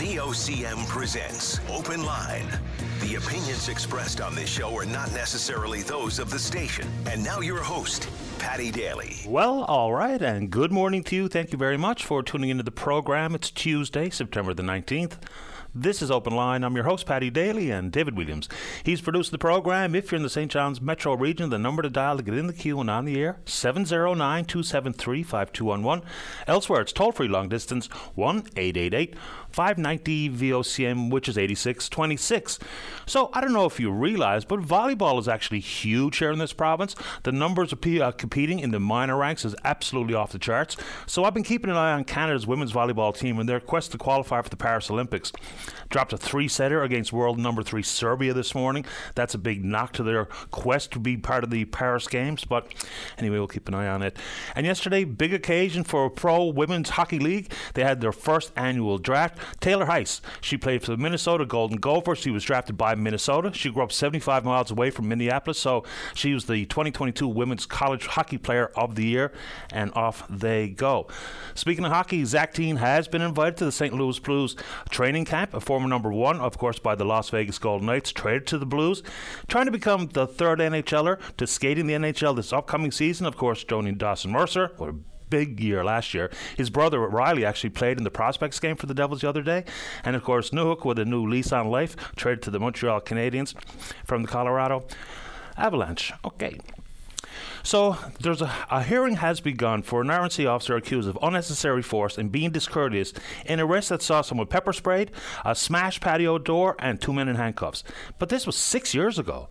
VOCM presents Open Line. The opinions expressed on this show are not necessarily those of the station. And now your host, Paddy Daly. Well, all right, and good morning to you. Thank you very much for tuning into the program. It's Tuesday, September the 19th. This is Open Line. I'm your host, Paddy Daly, and David Williams. He's produced the program. If you're in the St. John's metro region, the number to dial to get in the queue and on the air, 709 273 5211. Elsewhere, it's toll free long distance, 1 888 590 VOCM, which is 8626. So I don't know if you realize, but volleyball is actually huge here in this province. The numbers of people uh, competing in the minor ranks is absolutely off the charts. So I've been keeping an eye on Canada's women's volleyball team and their quest to qualify for the Paris Olympics. Dropped a three setter against world number three Serbia this morning. That's a big knock to their quest to be part of the Paris Games. But anyway, we'll keep an eye on it. And yesterday, big occasion for Pro Women's Hockey League. They had their first annual draft. Taylor Heise, she played for the Minnesota Golden Gophers. She was drafted by Minnesota. She grew up 75 miles away from Minneapolis, so she was the 2022 Women's College Hockey Player of the Year, and off they go. Speaking of hockey, Zach Dean has been invited to the St. Louis Blues training camp, a former number one, of course, by the Las Vegas Golden Knights, traded to the Blues, trying to become the third NHLer to skate in the NHL this upcoming season. Of course, joining Dawson Mercer, a big year last year. His brother Riley actually played in the prospects game for the Devils the other day, and of course Newhook with a new lease on life, traded to the Montreal Canadiens from the Colorado Avalanche. Okay. So there's a, a, hearing has begun for an RNC officer accused of unnecessary force and being discourteous in arrest that saw someone pepper sprayed, a smashed patio door, and two men in handcuffs. But this was six years ago.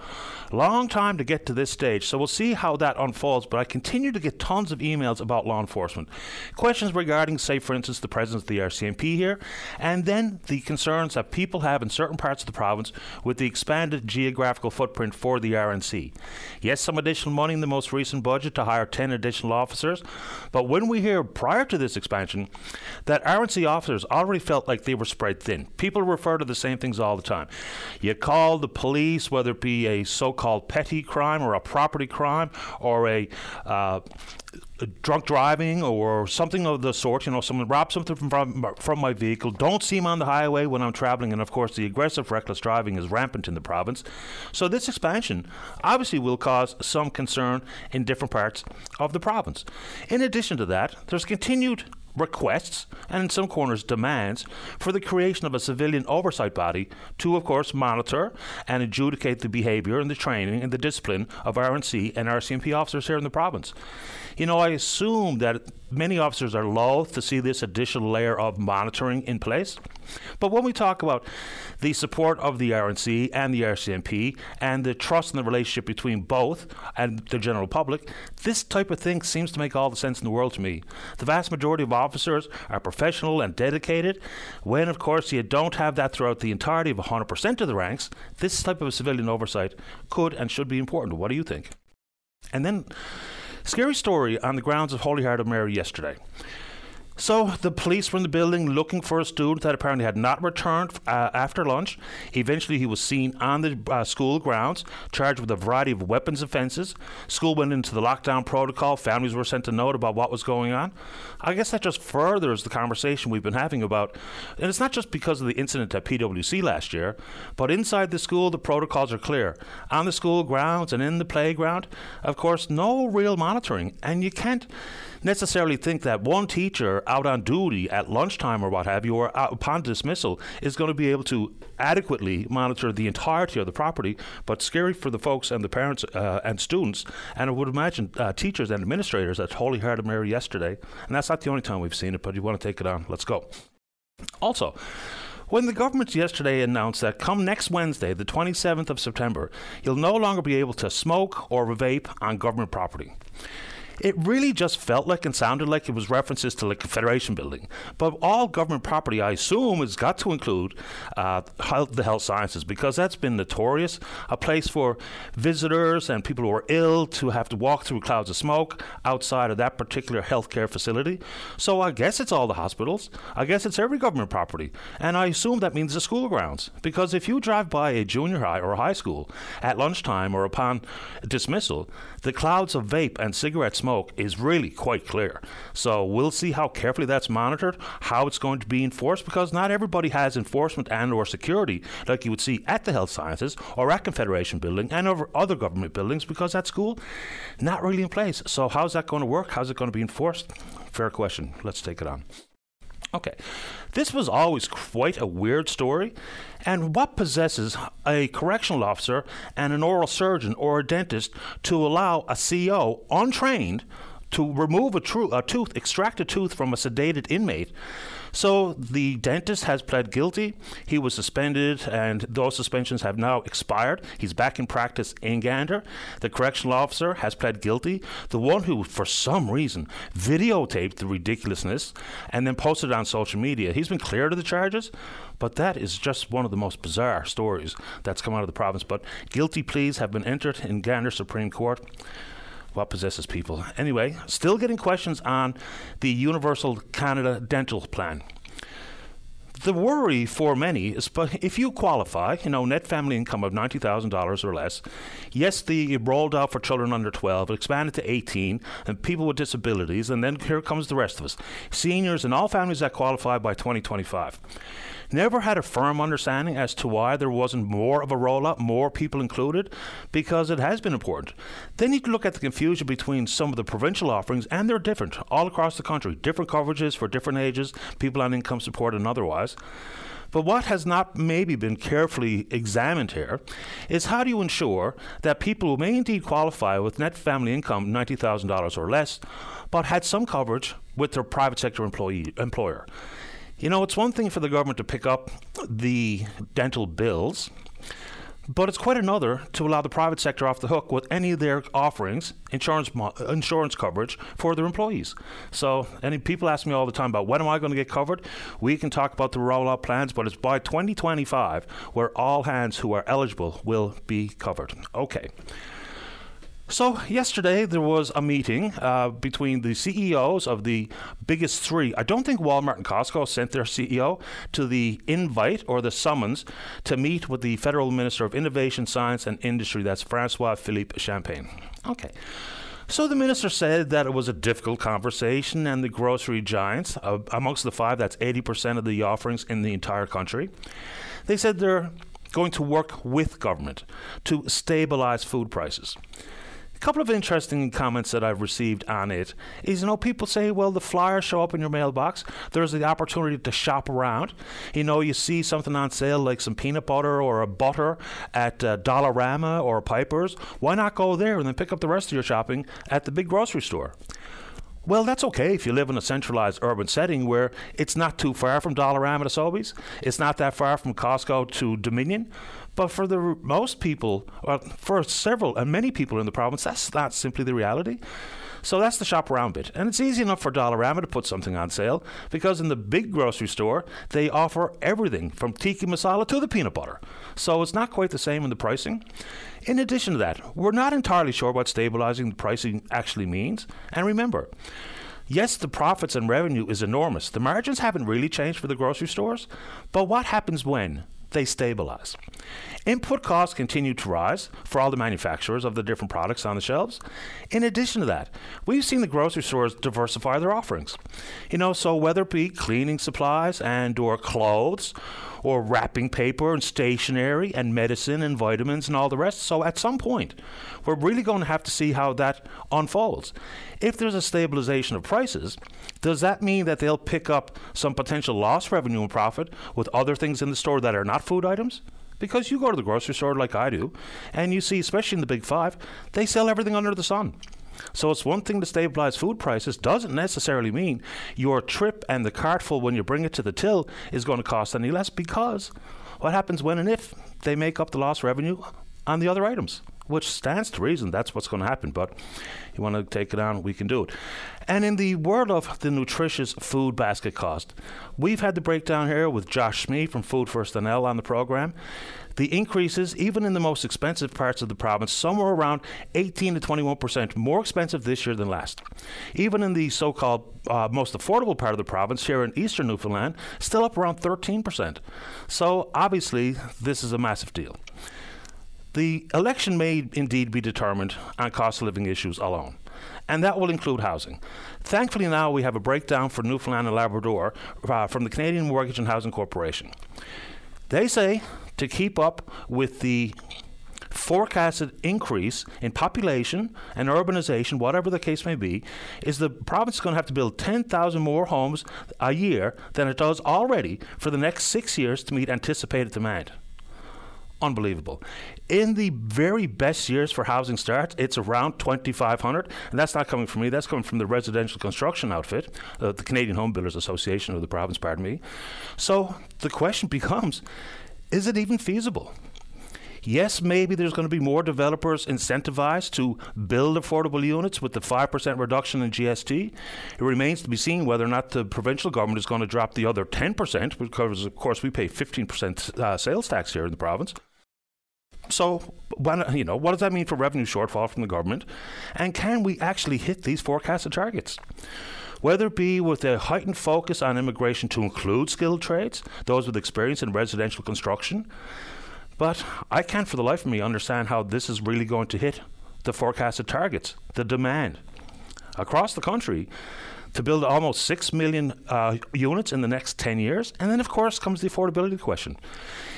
Long time to get to this stage, so we'll see how that unfolds. But I continue to get tons of emails about law enforcement. Questions regarding, say, for instance, the presence of the RCMP here, and then the concerns that people have in certain parts of the province with the expanded geographical footprint for the RNC. Yes, some additional money in the most recent budget to hire 10 additional officers, but when we hear prior to this expansion that RNC officers already felt like they were spread thin, people refer to the same things all the time. You call the police, whether it be a so called petty crime or a property crime or a uh, drunk driving or something of the sort. You know, someone robbed something from, from my vehicle. Don't see him on the highway when I'm traveling. And of course, the aggressive, reckless driving is rampant in the province. So this expansion obviously will cause some concern in different parts of the province. In addition to that, there's continued requests and in some corners demands for the creation of a civilian oversight body to of course monitor and adjudicate the behavior and the training and the discipline of RNC and RCMP officers here in the province. You know, I assume that many officers are loath to see this additional layer of monitoring in place. But when we talk about the support of the RNC and the RCMP and the trust and the relationship between both and the general public, this type of thing seems to make all the sense in the world to me. The vast majority of officers are professional and dedicated. When, of course, you don't have that throughout the entirety of 100% of the ranks, this type of civilian oversight could and should be important. What do you think? And then Scary story on the grounds of Holy Heart of Mary yesterday. So the police were in the building looking for a student that apparently had not returned uh, after lunch. Eventually, he was seen on the uh, school grounds, charged with a variety of weapons offences. School went into the lockdown protocol. Families were sent a note about what was going on. I guess that just furthers the conversation we've been having about, and it's not just because of the incident at PwC last year, but inside the school, the protocols are clear. On the school grounds and in the playground, of course, no real monitoring, and you can't necessarily think that one teacher out on duty at lunchtime or what have you, or upon dismissal, is going to be able to adequately monitor the entirety of the property. But scary for the folks and the parents uh, and students, and I would imagine uh, teachers and administrators at Holy Heart of Mary yesterday. And that's not the only time we've seen it, but you want to take it on. Let's go. Also, when the government yesterday announced that come next Wednesday, the 27th of September, you'll no longer be able to smoke or vape on government property. It really just felt like and sounded like it was references to the Confederation building. But all government property, I assume, has got to include uh, health, the health sciences because that's been notorious. A place for visitors and people who are ill to have to walk through clouds of smoke outside of that particular healthcare facility. So I guess it's all the hospitals. I guess it's every government property. And I assume that means the school grounds. Because if you drive by a junior high or a high school at lunchtime or upon dismissal, the clouds of vape and cigarette smoke smoke is really quite clear. So we'll see how carefully that's monitored, how it's going to be enforced, because not everybody has enforcement and or security like you would see at the health sciences or at Confederation Building and over other government buildings, because at school, not really in place. So how's that going to work? How's it going to be enforced? Fair question. Let's take it on. Okay. This was always quite a weird story. And what possesses a correctional officer and an oral surgeon or a dentist to allow a CO untrained to remove a, tru- a tooth, extract a tooth from a sedated inmate? So the dentist has pled guilty. He was suspended, and those suspensions have now expired. He's back in practice in Gander. The correctional officer has pled guilty. The one who, for some reason, videotaped the ridiculousness and then posted it on social media, he's been cleared of the charges. But that is just one of the most bizarre stories that's come out of the province. But guilty pleas have been entered in Gander Supreme Court what possesses people. Anyway, still getting questions on the Universal Canada Dental Plan. The worry for many is but if you qualify, you know, net family income of $90,000 or less, yes, the rolled out for children under 12, expanded to 18, and people with disabilities, and then here comes the rest of us seniors and all families that qualify by 2025 never had a firm understanding as to why there wasn't more of a rollout, more people included, because it has been important. Then you can look at the confusion between some of the provincial offerings, and they're different all across the country, different coverages for different ages, people on income support and otherwise. But what has not maybe been carefully examined here is how do you ensure that people who may indeed qualify with net family income $90,000 or less, but had some coverage with their private sector employee employer. You know, it's one thing for the government to pick up the dental bills, but it's quite another to allow the private sector off the hook with any of their offerings, insurance mo- insurance coverage for their employees. So, any people ask me all the time about when am I going to get covered? We can talk about the rollout plans, but it's by 2025 where all hands who are eligible will be covered. Okay. So, yesterday there was a meeting uh, between the CEOs of the biggest three. I don't think Walmart and Costco sent their CEO to the invite or the summons to meet with the Federal Minister of Innovation, Science and Industry. That's Francois Philippe Champagne. Okay. So the minister said that it was a difficult conversation, and the grocery giants, uh, amongst the five, that's 80% of the offerings in the entire country, they said they're going to work with government to stabilize food prices. A couple of interesting comments that I've received on it is, you know, people say, well, the flyers show up in your mailbox. There's the opportunity to shop around. You know, you see something on sale like some peanut butter or a butter at uh, Dollarama or Piper's. Why not go there and then pick up the rest of your shopping at the big grocery store? Well, that's okay if you live in a centralized urban setting where it's not too far from Dollarama to Sobeys. It's not that far from Costco to Dominion. But for the most people, or for several and many people in the province, that's not simply the reality. So that's the shop around bit. And it's easy enough for Dollarama to put something on sale because in the big grocery store, they offer everything from tikka masala to the peanut butter. So it's not quite the same in the pricing. In addition to that, we're not entirely sure what stabilizing the pricing actually means. And remember, Yes, the profits and revenue is enormous. The margins haven't really changed for the grocery stores. But what happens when? They stabilize. Input costs continue to rise for all the manufacturers of the different products on the shelves. In addition to that, we've seen the grocery stores diversify their offerings. You know, so whether it be cleaning supplies and or clothes or wrapping paper and stationery and medicine and vitamins and all the rest. So at some point, we're really going to have to see how that unfolds. If there's a stabilization of prices, does that mean that they'll pick up some potential lost revenue and profit with other things in the store that are not food items? Because you go to the grocery store like I do, and you see, especially in the big five, they sell everything under the sun. So it's one thing to stabilize food prices doesn't necessarily mean your trip and the cartful when you bring it to the till is going to cost any less because what happens when and if they make up the lost revenue on the other items? Which stands to reason that's what's going to happen, but you want to take it on, we can do it. And in the world of the nutritious food basket cost, we've had the breakdown here with Josh Smee from Food First NL on the program. The increases, even in the most expensive parts of the province, somewhere around 18 to 21 percent more expensive this year than last. Even in the so called uh, most affordable part of the province, here in eastern Newfoundland, still up around 13 percent. So obviously, this is a massive deal. The election may indeed be determined on cost of living issues alone. and that will include housing. Thankfully, now we have a breakdown for Newfoundland and Labrador uh, from the Canadian Mortgage and Housing Corporation. They say to keep up with the forecasted increase in population and urbanization, whatever the case may be, is the province going to have to build 10,000 more homes a year than it does already for the next six years to meet anticipated demand unbelievable. In the very best years for housing starts, it's around 2,500, and that's not coming from me. That's coming from the residential construction outfit, uh, the Canadian Home Builders Association of the province. Pardon me. So the question becomes: Is it even feasible? Yes, maybe there's going to be more developers incentivized to build affordable units with the 5% reduction in GST. It remains to be seen whether or not the provincial government is going to drop the other 10%, because, of course, we pay 15% uh, sales tax here in the province. So, when, you know, what does that mean for revenue shortfall from the government? And can we actually hit these forecasted targets? Whether it be with a heightened focus on immigration to include skilled trades, those with experience in residential construction. But I can't for the life of me understand how this is really going to hit the forecasted targets, the demand. Across the country, to build almost 6 million uh, units in the next 10 years. And then, of course, comes the affordability question.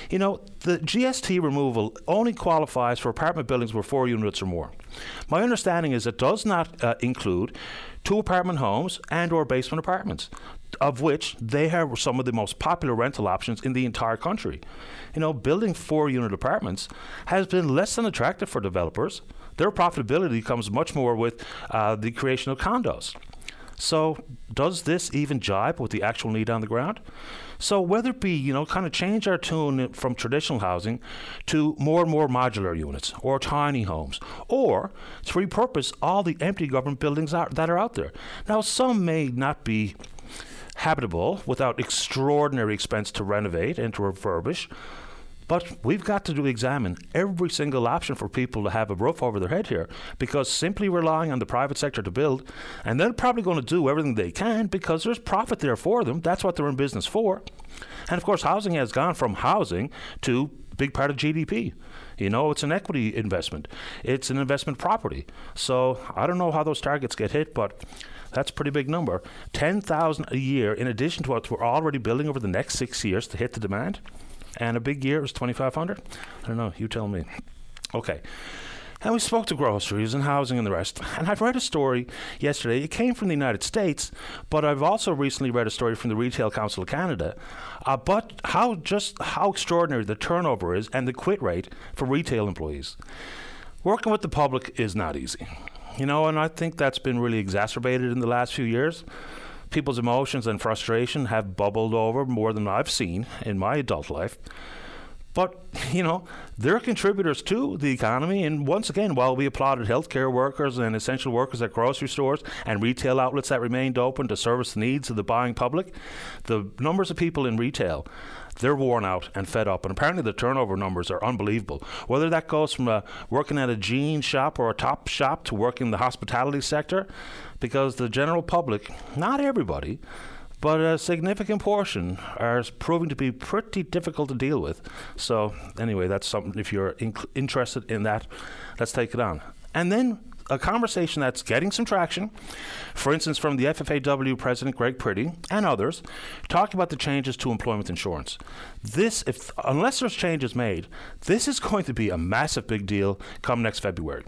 You know, the GST removal only qualifies for apartment buildings with four units or more. My understanding is it does not uh, include two apartment homes and or basement apartments of which they have some of the most popular rental options in the entire country. You know, building four unit apartments has been less than attractive for developers. Their profitability comes much more with uh, the creation of condos. So, does this even jibe with the actual need on the ground? So, whether it be, you know, kind of change our tune from traditional housing to more and more modular units or tiny homes, or to repurpose all the empty government buildings that are out there. Now, some may not be habitable without extraordinary expense to renovate and to refurbish. But we've got to examine every single option for people to have a roof over their head here because simply relying on the private sector to build, and they're probably going to do everything they can because there's profit there for them. That's what they're in business for. And of course, housing has gone from housing to big part of GDP. You know, it's an equity investment. It's an investment property. So I don't know how those targets get hit, but that's a pretty big number. 10,000 a year in addition to what we're already building over the next 6 years to hit the demand and a big year was 2500 I don't know, you tell me. Okay. And we spoke to groceries and housing and the rest. And I've read a story yesterday. It came from the United States, but I've also recently read a story from the Retail Council of Canada about how just how extraordinary the turnover is and the quit rate for retail employees. Working with the public is not easy. You know, and I think that's been really exacerbated in the last few years people's emotions and frustration have bubbled over more than I've seen in my adult life. But, you know, they're contributors to the economy. And once again, while we applauded healthcare workers and essential workers at grocery stores and retail outlets that remained open to service the needs of the buying public, the numbers of people in retail they're worn out and fed up. And apparently, the turnover numbers are unbelievable. Whether that goes from uh, working at a jean shop or a top shop to working in the hospitality sector, because the general public, not everybody, but a significant portion are proving to be pretty difficult to deal with. So, anyway, that's something, if you're interested in that, let's take it on. And then a conversation that's getting some traction, for instance, from the FFAW president Greg Pretty and others, talking about the changes to employment insurance. This, if unless there's changes made, this is going to be a massive big deal come next February.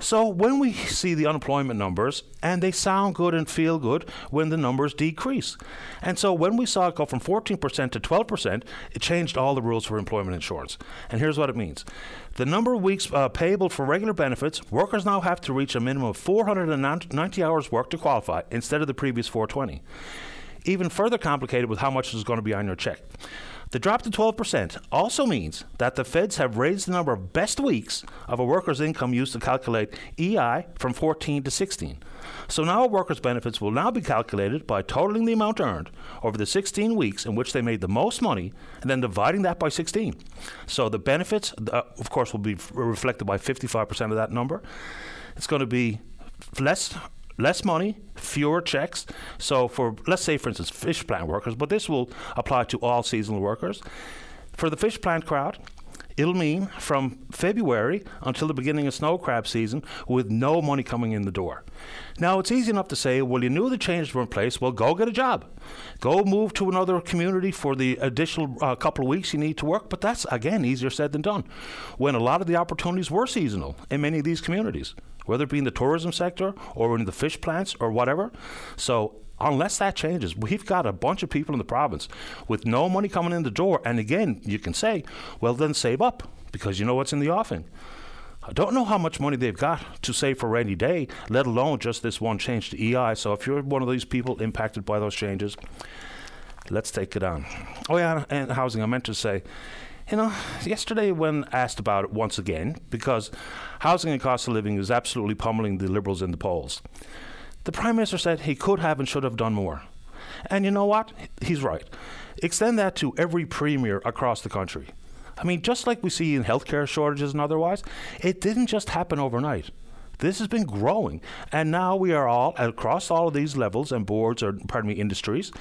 So when we see the unemployment numbers, and they sound good and feel good when the numbers decrease. And so when we saw it go from 14% to 12%, it changed all the rules for employment insurance. And here's what it means. The number of weeks uh, payable for regular benefits, workers now have to reach a minimum of 490 hours work to qualify instead of the previous 420. Even further complicated with how much is going to be on your check. The drop to 12% also means that the feds have raised the number of best weeks of a worker's income used to calculate EI from 14 to 16. So now a worker's benefits will now be calculated by totaling the amount earned over the 16 weeks in which they made the most money and then dividing that by 16. So the benefits, uh, of course, will be f- reflected by 55% of that number. It's going to be less less money, fewer checks. So, for let's say, for instance, fish plant workers, but this will apply to all seasonal workers. For the fish plant crowd, It'll mean from February until the beginning of snow crab season with no money coming in the door. Now, it's easy enough to say, well, you knew the changes were in place, well, go get a job. Go move to another community for the additional uh, couple of weeks you need to work, but that's, again, easier said than done. When a lot of the opportunities were seasonal in many of these communities, whether it be in the tourism sector or in the fish plants or whatever. So, unless that changes, we've got a bunch of people in the province with no money coming in the door. And again, you can say, well, then save up because you know what's in the offing. I don't know how much money they've got to save for rainy day, let alone just this one change to EI. So if you're one of these people impacted by those changes, let's take it on. Oh yeah, and housing. I meant to say, you know, yesterday when asked about it once again, because housing and cost of living is absolutely pummeling the Liberals in the polls, the Prime Minister said he could have and should have done more. And you know what? He's right. Extend that to every premier across the country. I mean, just like we see in healthcare shortages and otherwise, it didn't just happen overnight. This has been growing, and now we are all across all of these levels and boards, or pardon me, industries.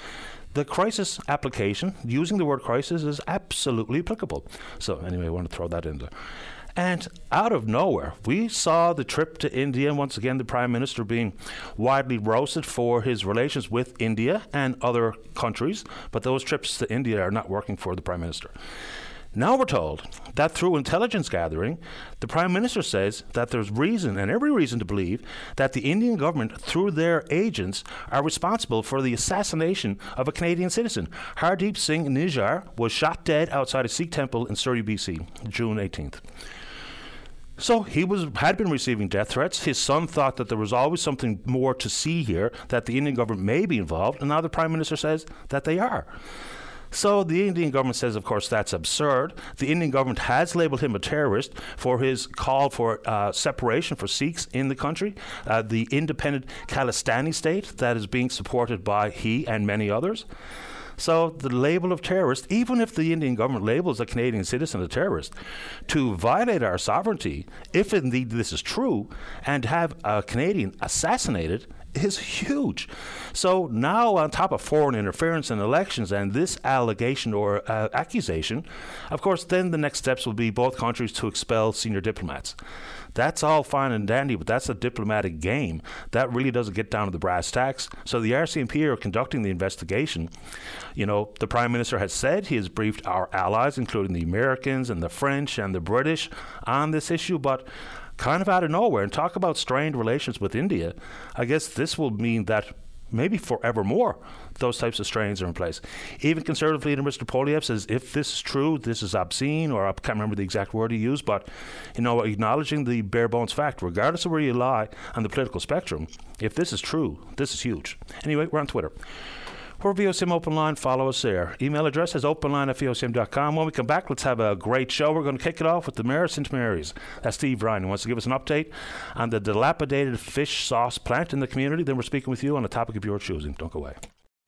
The crisis application, using the word crisis, is absolutely applicable. So, anyway, I want to throw that in there. And out of nowhere, we saw the trip to India, and once again, the Prime Minister being widely roasted for his relations with India and other countries. But those trips to India are not working for the Prime Minister. Now we're told that through intelligence gathering, the Prime Minister says that there's reason and every reason to believe that the Indian government, through their agents, are responsible for the assassination of a Canadian citizen. Hardeep Singh Nijjar was shot dead outside a Sikh temple in Surrey, BC, June 18th. So he was had been receiving death threats. His son thought that there was always something more to see here, that the Indian government may be involved, and now the Prime Minister says that they are. So the Indian government says, of course, that's absurd. The Indian government has labelled him a terrorist for his call for uh, separation for Sikhs in the country, uh, the independent Khalistani state that is being supported by he and many others. So the label of terrorist, even if the Indian government labels a Canadian citizen a terrorist, to violate our sovereignty, if indeed this is true, and have a Canadian assassinated, is huge. So now, on top of foreign interference in elections and this allegation or uh, accusation, of course, then the next steps will be both countries to expel senior diplomats. That's all fine and dandy, but that's a diplomatic game. That really doesn't get down to the brass tacks. So the RCMP are conducting the investigation. You know, the Prime Minister has said he has briefed our allies, including the Americans and the French and the British, on this issue, but kind of out of nowhere and talk about strained relations with India, I guess this will mean that maybe forevermore those types of strains are in place. Even conservative leader Mr. Poilievre says if this is true, this is obscene, or I can't remember the exact word he used, but you know, acknowledging the bare bones fact, regardless of where you lie on the political spectrum, if this is true, this is huge. Anyway, we're on Twitter. We're VOCM Open Line. Follow us there. Email address is openline at VOCM.com. When we come back, let's have a great show. We're going to kick it off with the mayor of St. Mary's. That's Steve Ryan. He wants to give us an update on the dilapidated fish sauce plant in the community. Then we're speaking with you on a topic of your choosing. Don't go away.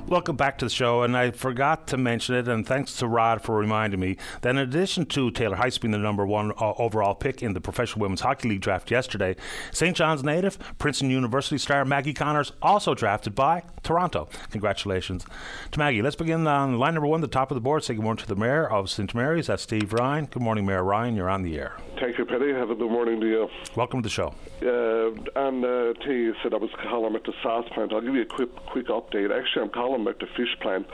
Welcome back to the show, and I forgot to mention it, and thanks to Rod for reminding me that in addition to Taylor Heise being the number one uh, overall pick in the Professional Women's Hockey League draft yesterday, St. John's native, Princeton University star Maggie Connors also drafted by Toronto. Congratulations to Maggie. Let's begin on line number one, the top of the board. Say good morning to the Mayor of St. Mary's. That's Steve Ryan. Good morning, Mayor Ryan. You're on the air. Thank you, Penny. Have a good morning to you. Welcome to the show. Uh, and uh, you said I was calling at the South plant. I'll give you a quick quick update. Actually, I'm calling at the fish plant.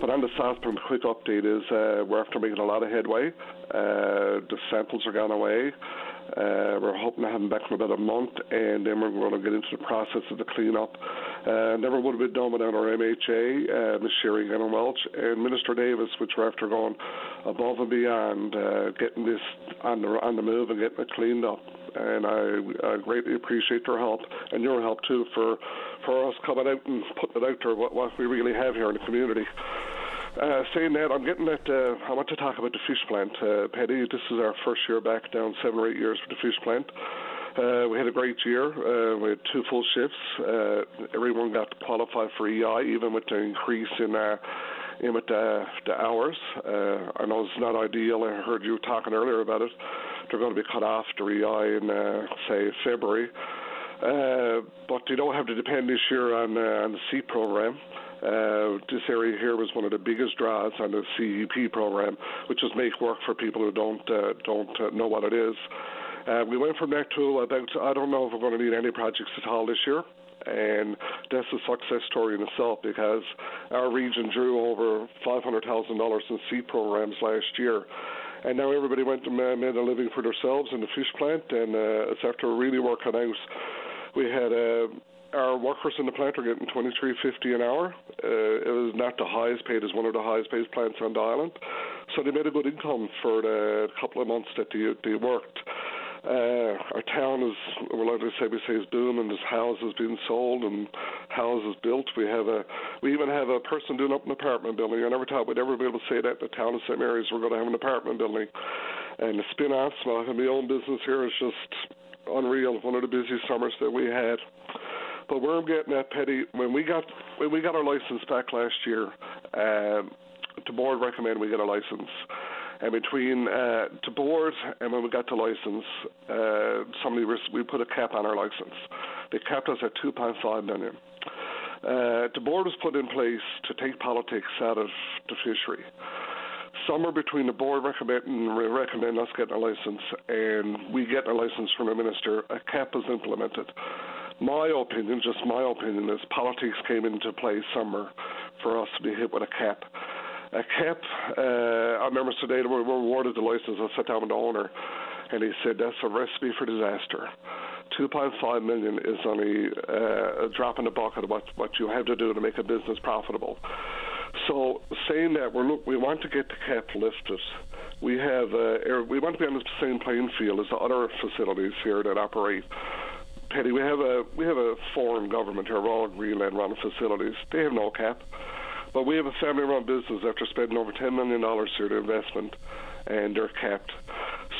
But on the the quick update is uh, we're after making a lot of headway. Uh, the samples are gone away. Uh, we're hoping to have them back in about a month, and then we're going to get into the process of the cleanup. Uh, never would have been done without our MHA, uh, Ms. Sherry Gambin-Walsh, and Minister Davis, which we're after going above and beyond, uh, getting this on the on the move and getting it cleaned up. And I, greatly appreciate your help and your help too for for us coming out and putting it out there what, what we really have here in the community. Uh, saying that, I'm getting that. Uh, I want to talk about the fish plant, uh, Petty. This is our first year back down seven or eight years for the fish plant. Uh, we had a great year. Uh, we had two full shifts. Uh, everyone got qualified for EI, even with the increase in uh, in with the, hours. Uh, I know it's not ideal. I heard you talking earlier about it. They're going to be cut off to EI in uh, say February. Uh, but you don't have to depend this year on, uh, on the C program. Uh, this area here was one of the biggest draws on the CEEP program, which is make work for people who don't uh, don't uh, know what it is. Uh, we went from that to about I don't know if we're going to need any projects at all this year. And that's a success story in itself because our region drew over $500,000 in CEEP programs last year and now everybody went and made a living for themselves in the fish plant, and uh, it's after really working out. We had uh, our workers in the plant are getting twenty three fifty an hour. Uh, it was not the highest paid, as one of the highest paid plants on the island, so they made a good income for the couple of months that they they worked. Uh, our town is, well, like I say, we say is booming. There's houses being sold and houses built. We have a, we even have a person doing up an apartment building. I never thought we'd ever be able to say that the town of St. Mary's. We're going to have an apartment building, and the spin off my, own business here is just unreal. One of the busiest summers that we had. But where I'm getting at, Petty, when we got when we got our license back last year, um, the board recommended we get a license. And between uh, the board and when we got the license, uh, somebody was, we put a cap on our license. They capped us at 2.5 million. Uh, the board was put in place to take politics out of the fishery. Somewhere between the board recommending recommend us getting a license and we get a license from the minister, a cap was implemented. My opinion, just my opinion, is politics came into play somewhere for us to be hit with a cap a cap. Uh, I remember today we were awarded the license. I sat down with the owner, and he said that's a recipe for disaster. 2.5 million is only uh, a drop in the bucket of what, what you have to do to make a business profitable. So, saying that, we're look, we want to get the cap lifted. We have uh, we want to be on the same playing field as the other facilities here that operate. Petty, we have a we have a foreign government here, Royal Greenland run facilities. They have no cap. But we have a family-run business after spending over $10 million here to investment, and they're capped.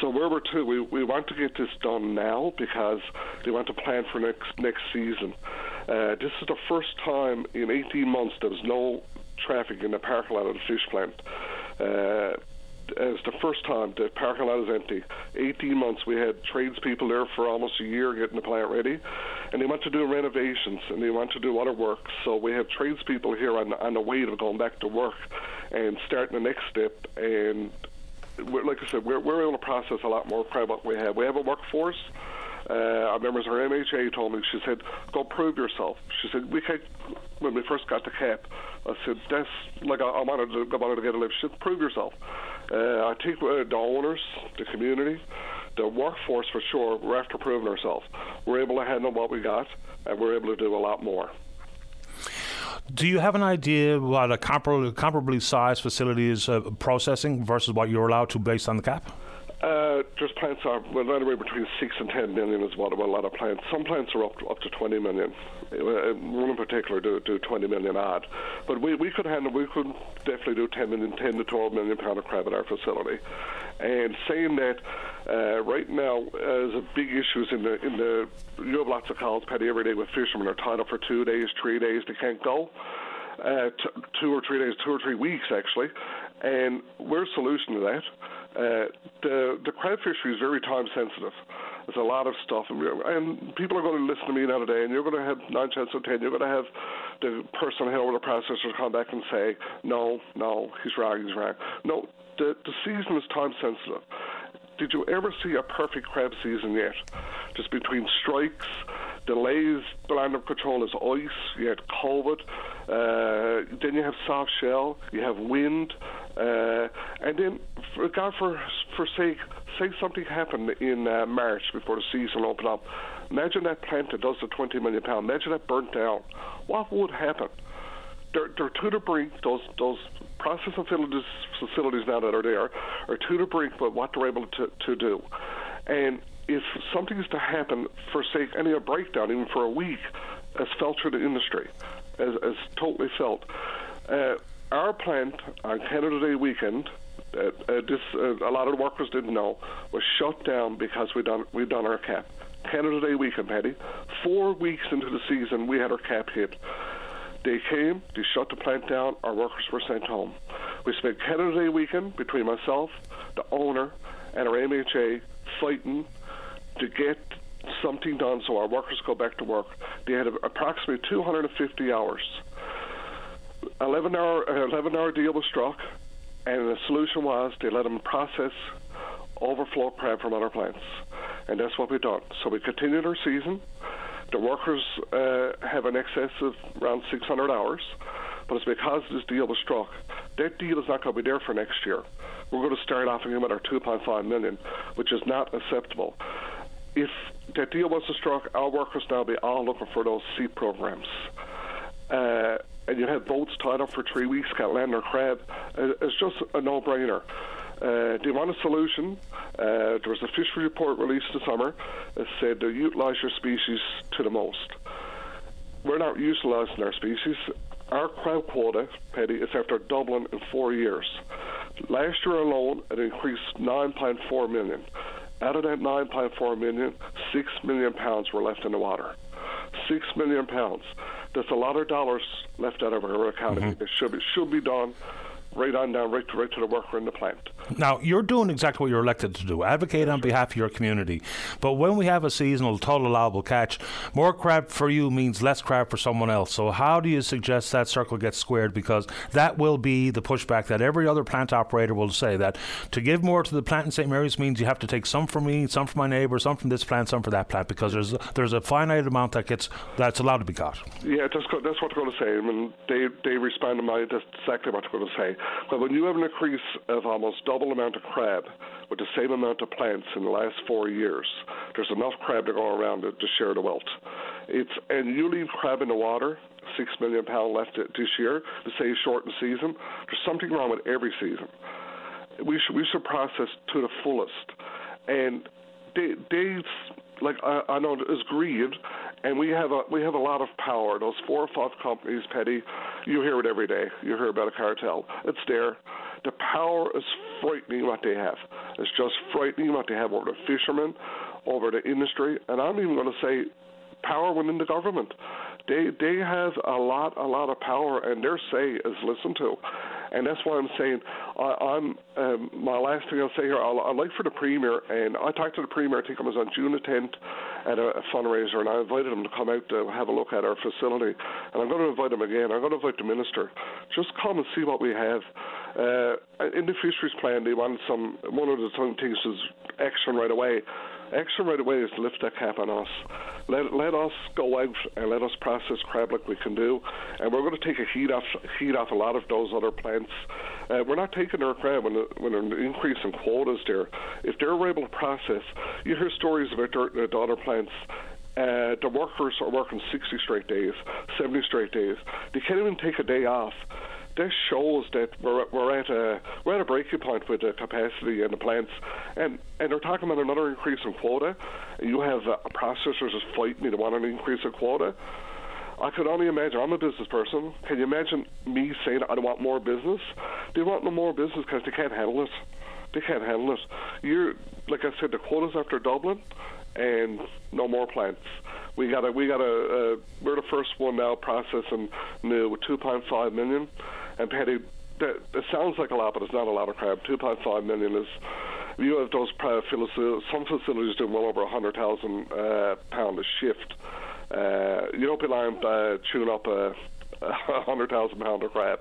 So where we're to, we, we want to get this done now because they want to plan for next next season. Uh, this is the first time in 18 months there was no traffic in the parking lot of the fish plant. Uh, it's the first time the parking lot is empty. 18 months. We had tradespeople there for almost a year getting the plant ready, and they want to do renovations and they want to do other work. So we have tradespeople here on, on the way of going back to work and starting the next step. And like I said, we're, we're able to process a lot more crab what we have. We have a workforce. Uh, I remember her MHA told me, she said, go prove yourself. She said, we can't, when we first got the cap, I said, that's like I, I wanted to, I wanted to get a lift. She said, prove yourself. Uh, I think the owners, the community, the workforce for sure, we're after proving ourselves. We're able to handle what we got, and we're able to do a lot more. Do you have an idea what a comparably, comparably sized facility is uh, processing versus what you're allowed to based on the cap? Uh, there's plants are well anywhere between six and ten million is what a lot of plants. Some plants are up to, up to twenty million. Uh, one in particular do do twenty million odd, but we we could handle we could definitely do 10 million, 10 to twelve million pound of crab at our facility. And saying that, uh, right now, uh, a big issues in the in the you have lots of calls, Paddy, every day with fishermen are tied up for two days, three days, they can't go. Uh, t- two or three days, two or three weeks actually, and we're solution to that. Uh, the the fishery is very time sensitive. There's a lot of stuff, and, and people are going to listen to me now today, and you're going to have nine chances of ten. You're going to have the person head over the processor come back and say, "No, no, he's wrong, he's wrong." No, the the season is time sensitive. Did you ever see a perfect crab season yet? Just between strikes, delays, the land of control is ice. You had COVID. Uh, then you have soft shell. You have wind. Uh, and then, for God for for sake, say something happened in uh, March before the season opened up. Imagine that plant that does the 20 million pound. Imagine that burnt down. What would happen? They're, they're to the brink. Those those processing facilities, facilities now that are there are to the brink but what they're able to, to do. And if something is to happen, for sake any a breakdown, even for a week, as felt through the industry, as, as totally felt. Uh, our plant on Canada Day weekend, uh, uh, this uh, a lot of the workers didn't know, was shut down because we done we done our cap. Canada Day weekend, Paddy. Four weeks into the season, we had our cap hit. They came, they shut the plant down, our workers were sent home. We spent Canada Day weekend between myself, the owner, and our MHA fighting to get something done so our workers go back to work. They had approximately 250 hours 11 hour 11 hour deal was struck, and the solution was they let them process overflow crab from other plants, and that's what we've done. So we continued our season. The workers uh, have an excess of around 600 hours, but it's because this deal was struck. That deal is not going to be there for next year. We're going to start off again with our 2.5 million, which is not acceptable. If that deal wasn't struck, our workers now be all looking for those CEEP programs. Uh, and you have boats tied up for three weeks, got land or crab. Uh, it's just a no-brainer. Uh, they want a solution. Uh, there was a fishery report released this summer that said to utilise your species to the most. We're not utilising our species. Our crab quota, Petty, is after doubling in four years. Last year alone, it increased 9.4 million. Out of that 9.4 million, 6 million pounds were left in the water. 6 million pounds. That's a lot of dollars left out of our economy. Mm-hmm. It should be, should be done right on down, right to, right to the worker in the plant. Now, you're doing exactly what you're elected to do advocate on behalf of your community. But when we have a seasonal total allowable catch, more crab for you means less crab for someone else. So, how do you suggest that circle gets squared? Because that will be the pushback that every other plant operator will say that to give more to the plant in St. Mary's means you have to take some from me, some from my neighbour, some from this plant, some from that plant, because there's there's a finite amount that gets that's allowed to be caught. Yeah, that's, that's what I'm going to say. I mean, they, they respond to my, that's exactly what I'm going to say. But when you have an increase of almost double amount of crab with the same amount of plants in the last four years, there's enough crab to go around to, to share the wealth. It's and you leave crab in the water, six million pound left this year to say shortened season. There's something wrong with every season. We should we should process to the fullest, and they they like I, I know is greed, and we have a we have a lot of power. Those four or five companies, Petty, you hear it every day. You hear about a cartel. It's there. The power is frightening what they have. It's just frightening what they have over the fishermen, over the industry, and I'm even going to say power within the government. They they have a lot a lot of power, and their say is listened to. And that's why I'm saying I, I'm um, my last thing I'll say here. I'll, I'd like for the premier, and I talked to the premier. I think it was on June the 10th at a, a fundraiser, and I invited him to come out to have a look at our facility. And I'm going to invite him again. I'm going to invite the minister. Just come and see what we have. Uh, in the fisheries plan, they want some. One of the things is action right away. Action right away is lift that cap on us. Let, let us go out and let us process crab like we can do, and we're going to take a heat off heat off a lot of those other plants. Uh, we're not taking their crab when, when an increase in quotas there. If they're able to process, you hear stories about their, the other plants uh, the workers are working 60 straight days, 70 straight days. They can't even take a day off this shows that we're, we're at a we're at a breaking point with the capacity and the plants, and and they're talking about another increase in quota. You have uh, processors just fighting to want an increase in quota. I could only imagine. I'm a business person. Can you imagine me saying I want more business? They want no more business because they can't handle it. They can't handle it. You're like I said, the quotas after Dublin, and no more plants. We got a we got a uh, we're the first one now processing new 2.5 million and Paddy, that, it sounds like a lot, but it's not a lot of crab. 2.5 million is. You have those facilities, some facilities doing well over 100,000 uh, pound a shift. Uh, you don't be lying uh, chewing up a, a 100,000 pound of crab.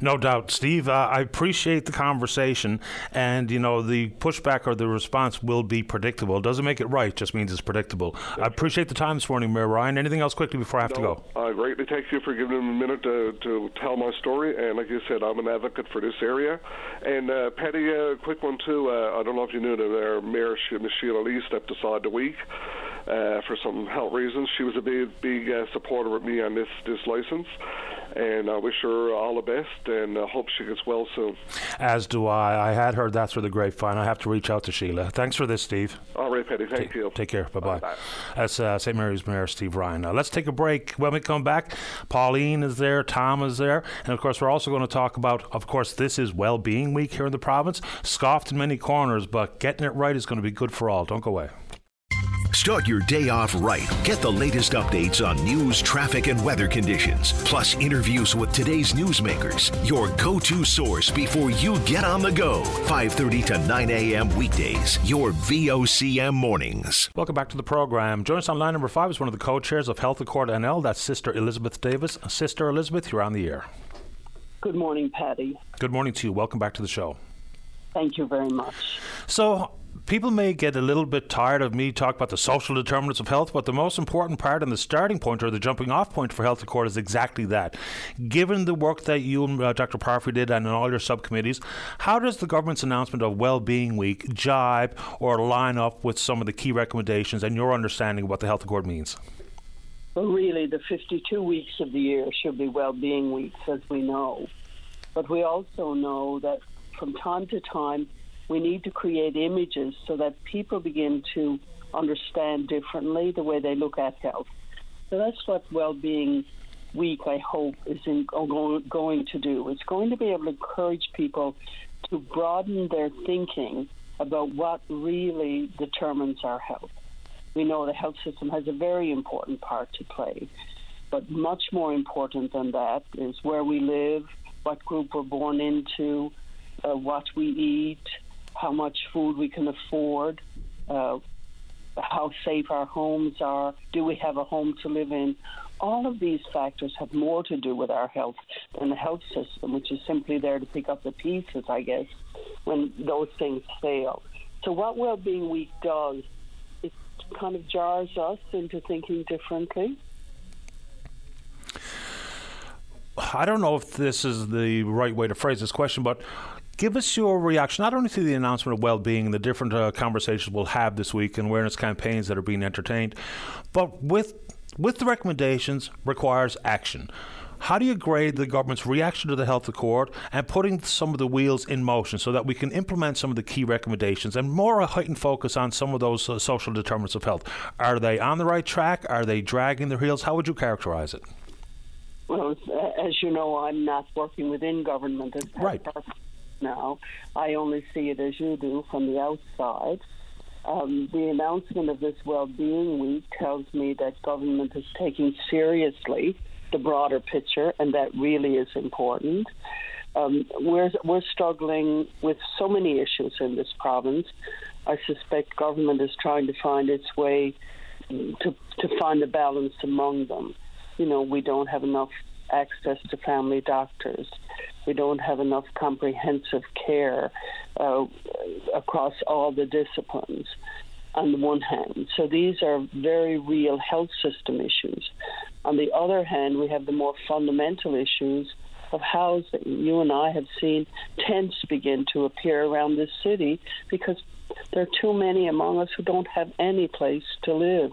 No doubt, Steve. Uh, I appreciate the conversation, and you know the pushback or the response will be predictable. It doesn't make it right; just means it's predictable. I appreciate the time this morning, Mayor Ryan. Anything else quickly before I have no, to go? I greatly thank you for giving me a minute to, to tell my story. And like you said, I'm an advocate for this area. And uh, Paddy, a uh, quick one too. Uh, I don't know if you knew that our Mayor Miss Sheila Lee stepped aside the week. Uh, for some health reasons. She was a big, big uh, supporter of me on this this license, and I wish her all the best and uh, hope she gets well soon. As do I. I had heard that through the grapevine. I have to reach out to Sheila. Thanks for this, Steve. All right, Petty. Thank take, you. Take care. Bye bye. That's uh, St. Mary's Mayor Steve Ryan. Now, let's take a break. When we come back, Pauline is there, Tom is there, and of course, we're also going to talk about, of course, this is Well-Being Week here in the province. Scoffed in many corners, but getting it right is going to be good for all. Don't go away. Start your day off right. Get the latest updates on news, traffic, and weather conditions, plus interviews with today's newsmakers. Your go-to source before you get on the go. 5:30 to 9 a.m. weekdays. Your VOCM mornings. Welcome back to the program. Join us on line number five is one of the co-chairs of Health Accord NL. That's Sister Elizabeth Davis. Sister Elizabeth, you're on the air. Good morning, Paddy. Good morning to you. Welcome back to the show. Thank you very much. So, people may get a little bit tired of me talk about the social determinants of health, but the most important part and the starting point or the jumping off point for Health Accord is exactly that. Given the work that you and uh, Dr. Parfrey did and all your subcommittees, how does the government's announcement of Wellbeing Week jibe or line up with some of the key recommendations and your understanding of what the Health Accord means? Well, really, the 52 weeks of the year should be well-being weeks, as we know. But we also know that from time to time, we need to create images so that people begin to understand differently the way they look at health. So that's what Well-Being Week, I hope, is in, going to do. It's going to be able to encourage people to broaden their thinking about what really determines our health. We know the health system has a very important part to play, but much more important than that is where we live, what group we're born into, uh, what we eat, how much food we can afford, uh, how safe our homes are, do we have a home to live in? All of these factors have more to do with our health than the health system, which is simply there to pick up the pieces, I guess, when those things fail. So, what Wellbeing Week does, it kind of jars us into thinking differently. I don't know if this is the right way to phrase this question, but Give us your reaction, not only to the announcement of well-being and the different uh, conversations we'll have this week and awareness campaigns that are being entertained, but with with the recommendations requires action. How do you grade the government's reaction to the health accord and putting some of the wheels in motion so that we can implement some of the key recommendations and more a heightened focus on some of those uh, social determinants of health? Are they on the right track? Are they dragging their heels? How would you characterize it? Well, as you know, I'm not working within government. right now. I only see it as you do from the outside. Um, the announcement of this Well-Being Week tells me that government is taking seriously the broader picture, and that really is important. Um, we're, we're struggling with so many issues in this province. I suspect government is trying to find its way to, to find a balance among them. You know, we don't have enough access to family doctors. We don't have enough comprehensive care uh, across all the disciplines on the one hand. So these are very real health system issues. On the other hand, we have the more fundamental issues of housing. You and I have seen tents begin to appear around this city because there are too many among us who don't have any place to live.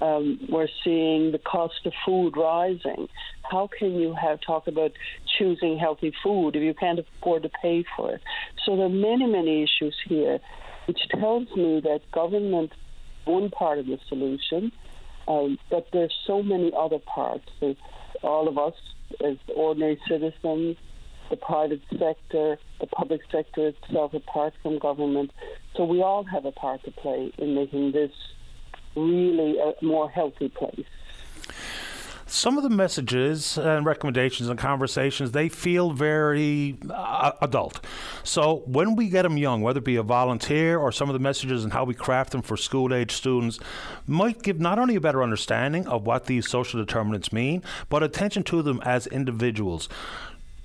Um, we're seeing the cost of food rising. How can you have talk about choosing healthy food if you can't afford to pay for it? So there are many, many issues here, which tells me that government one part of the solution, um, but there's so many other parts. All of us as ordinary citizens, the private sector, the public sector itself, apart from government. So we all have a part to play in making this really a more healthy place. Some of the messages and recommendations and conversations they feel very uh, adult. So when we get them young, whether it be a volunteer or some of the messages and how we craft them for school age students, might give not only a better understanding of what these social determinants mean, but attention to them as individuals.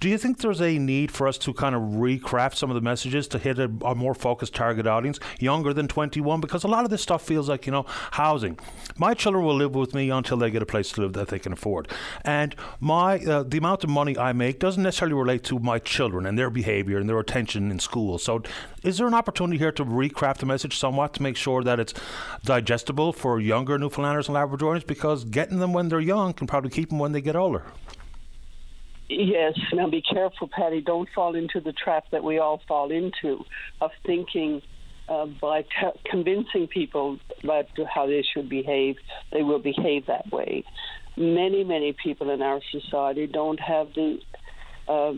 Do you think there's a need for us to kind of recraft some of the messages to hit a, a, more focused target audience, younger than 21? Because a lot of this stuff feels like, you know, housing. My children will live with me until they get a place to live that they can afford. And my uh, the amount of money I make doesn't necessarily relate to my children and their behavior and their attention in school. So is there an opportunity here to recraft the message somewhat to make sure that it's digestible for younger Newfoundlanders and Labradorians? Because getting them when they're young can probably keep them when they get older. Yes, now be careful, Paddy. Don't fall into the trap that we all fall into of thinking uh, by t- convincing people about how they should behave, they will behave that way. Many, many people in our society don't have the uh,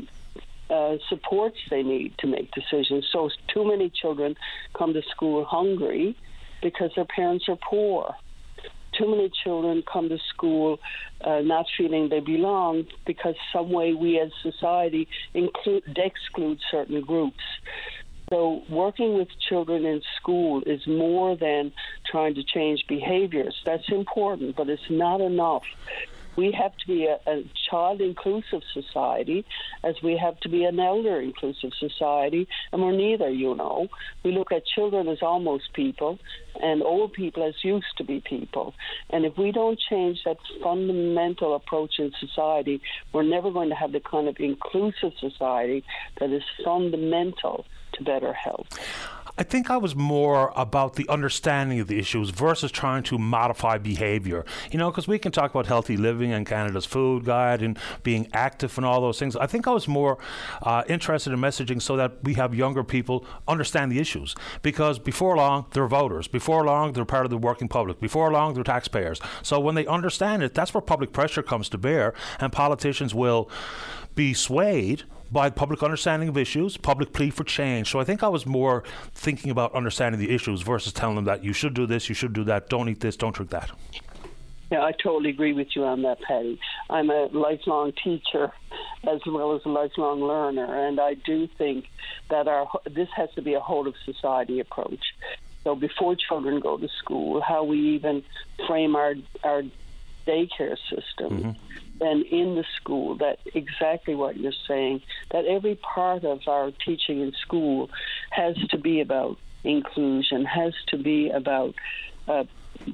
uh, supports they need to make decisions. So, too many children come to school hungry because their parents are poor. Too many children come to school uh, not feeling they belong because some way we as society include exclude certain groups. So, working with children in school is more than trying to change behaviors. That's important, but it's not enough. We have to be a, a child inclusive society as we have to be an elder inclusive society, and we're neither, you know. We look at children as almost people and old people as used to be people. And if we don't change that fundamental approach in society, we're never going to have the kind of inclusive society that is fundamental to better health. I think I was more about the understanding of the issues versus trying to modify behavior. You know, because we can talk about healthy living and Canada's food guide and being active and all those things. I think I was more uh, interested in messaging so that we have younger people understand the issues. Because before long, they're voters. Before long, they're part of the working public. Before long, they're taxpayers. So when they understand it, that's where public pressure comes to bear, and politicians will be swayed by public understanding of issues, public plea for change. So I think I was more thinking about understanding the issues versus telling them that you should do this, you should do that, don't eat this, don't drink that. Yeah, I totally agree with you on that, Paddy. I'm a lifelong teacher as well as a lifelong learner, and I do think that our this has to be a whole of society approach. So before children go to school, how we even frame our our daycare system. Mm-hmm and in the school that exactly what you're saying that every part of our teaching in school has to be about inclusion has to be about uh,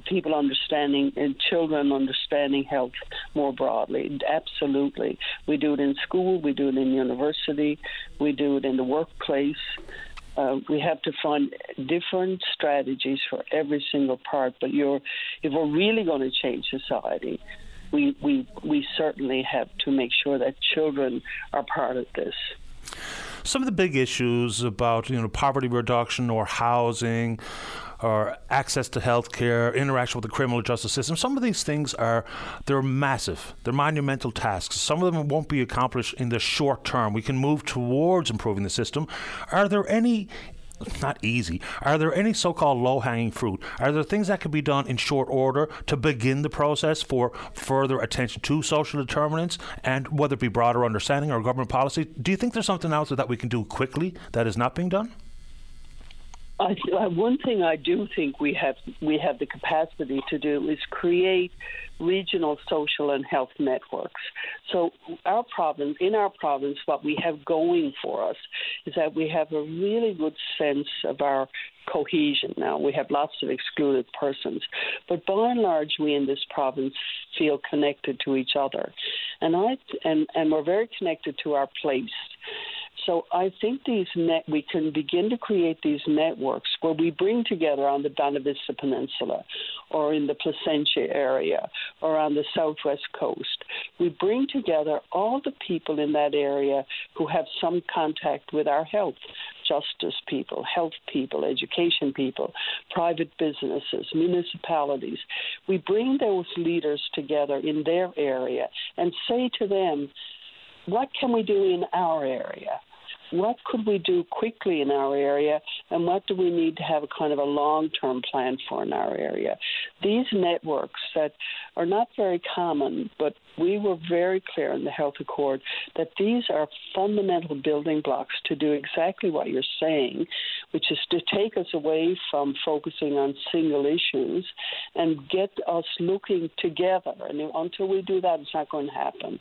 people understanding and children understanding health more broadly. Absolutely. We do it in school, we do it in university, we do it in the workplace. Uh, we have to find different strategies for every single part. But you're, if we're really going to change society, we, we, we certainly have to make sure that children are part of this. Some of the big issues about you know poverty reduction or housing or access to health care, interaction with the criminal justice system. Some of these things are they're massive. They're monumental tasks. Some of them won't be accomplished in the short term. We can move towards improving the system. Are there any not easy. Are there any so called low hanging fruit? Are there things that can be done in short order to begin the process for further attention to social determinants and whether it be broader understanding or government policy? Do you think there's something else that we can do quickly that is not being done? I, one thing I do think we have we have the capacity to do is create regional social and health networks. So our province, in our province, what we have going for us is that we have a really good sense of our cohesion now. We have lots of excluded persons, but by and large, we in this province feel connected to each other, and I and and we're very connected to our place. So I think these net we can begin to create these networks where we bring together on the Bonavista Peninsula or in the Placentia area or on the southwest coast. We bring together all the people in that area who have some contact with our health justice people, health people, education people, private businesses, municipalities. We bring those leaders together in their area and say to them, what can we do in our area? What could we do quickly in our area and what do we need to have a kind of a long term plan for in our area. These networks that are not very common, but we were very clear in the Health Accord that these are fundamental building blocks to do exactly what you're saying, which is to take us away from focusing on single issues and get us looking together. And until we do that, it's not going to happen.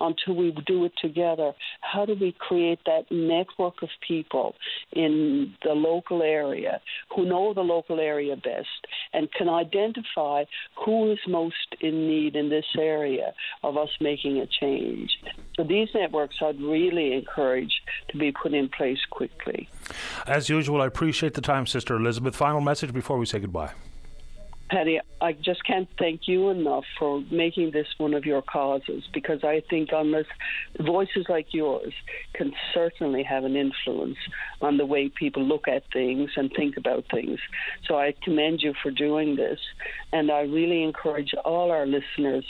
Until we do it together, how do we create that network of people in the local area who know the local area best and can identify who is most in need in this area of us making a change. So these networks I'd really encourage to be put in place quickly. As usual, I appreciate the time, Sister Elizabeth. Final message before we say goodbye. Paddy, I just can't thank you enough for making this one of your causes because I think unless voices like yours can certainly have an influence on the way people look at things and think about things. So I commend you for doing this, and I really encourage all our listeners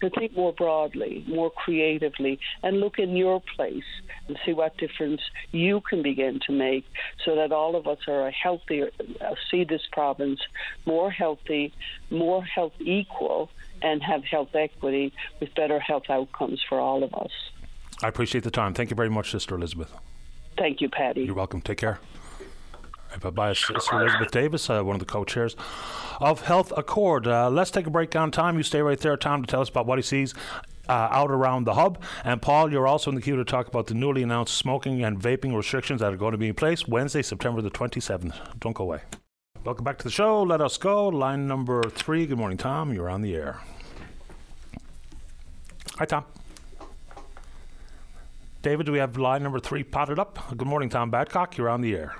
to think more broadly, more creatively, and look in your place and see what difference you can begin to make so that all of us are a healthier, uh, see this province more healthy, more health equal, and have health equity with better health outcomes for all of us. I appreciate the time. Thank you very much, Sister Elizabeth. Thank you, Paddy. You're welcome. Take care. Sister Elizabeth Davis, uh, one of the co-chairs of Health Accord. Uh, let's take a break on time. You stay right there, Tom, to tell us about what he sees uh, out around the hub. And Paul, you're also in the queue to talk about the newly announced smoking and vaping restrictions that are going to be in place Wednesday, September the 27th. Don't go away. Welcome back to the show. Let us go. Line number three. Good morning, Tom. You're on the air. Hi, Tom. David, do we have line number three potted up? Good morning, Tom Badcock. You're on the air.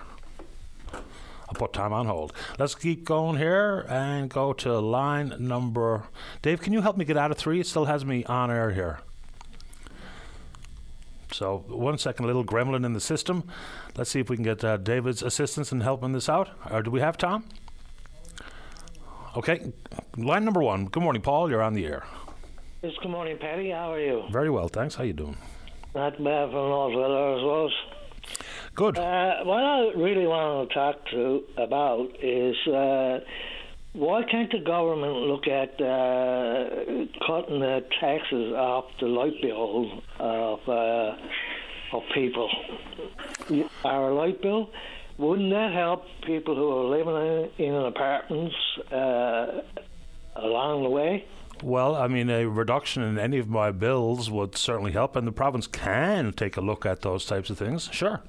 I'll put time on hold. Let's keep going here and go to line number. Dave, can you help me get out of three? It still has me on air here. So, one second, a little gremlin in the system. Let's see if we can get uh, David's assistance in helping this out. Or do we have Tom? Okay, line number one. Good morning, Paul. You're on the air. Yes, good morning, Patty. How are you? Very well, thanks. How you doing? Not bad for North weather, I suppose. Good. Uh, what I really want to talk to about is uh, why can't the government look at uh, cutting the taxes off the light bill of uh, of people? Our light bill wouldn't that help people who are living in, in apartments uh, along the way? Well, I mean, a reduction in any of my bills would certainly help, and the province can take a look at those types of things. Sure.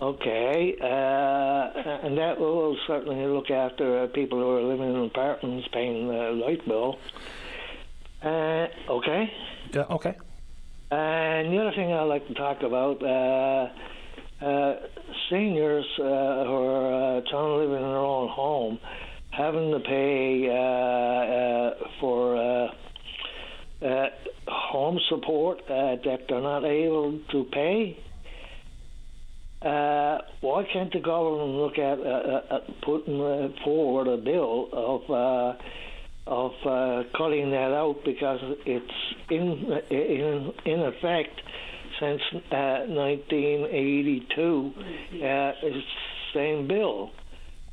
Okay, uh, and that will certainly look after uh, people who are living in apartments paying the light bill. Uh, okay. Yeah. Okay. And the other thing I'd like to talk about, uh, uh, seniors uh, who are trying to live in their own home, having to pay for home support that they're not able to pay. Uh, why can't the government look at uh, uh, uh putting uh, forward a bill of of cutting that out because it's in in in effect since 1982. it's the same bill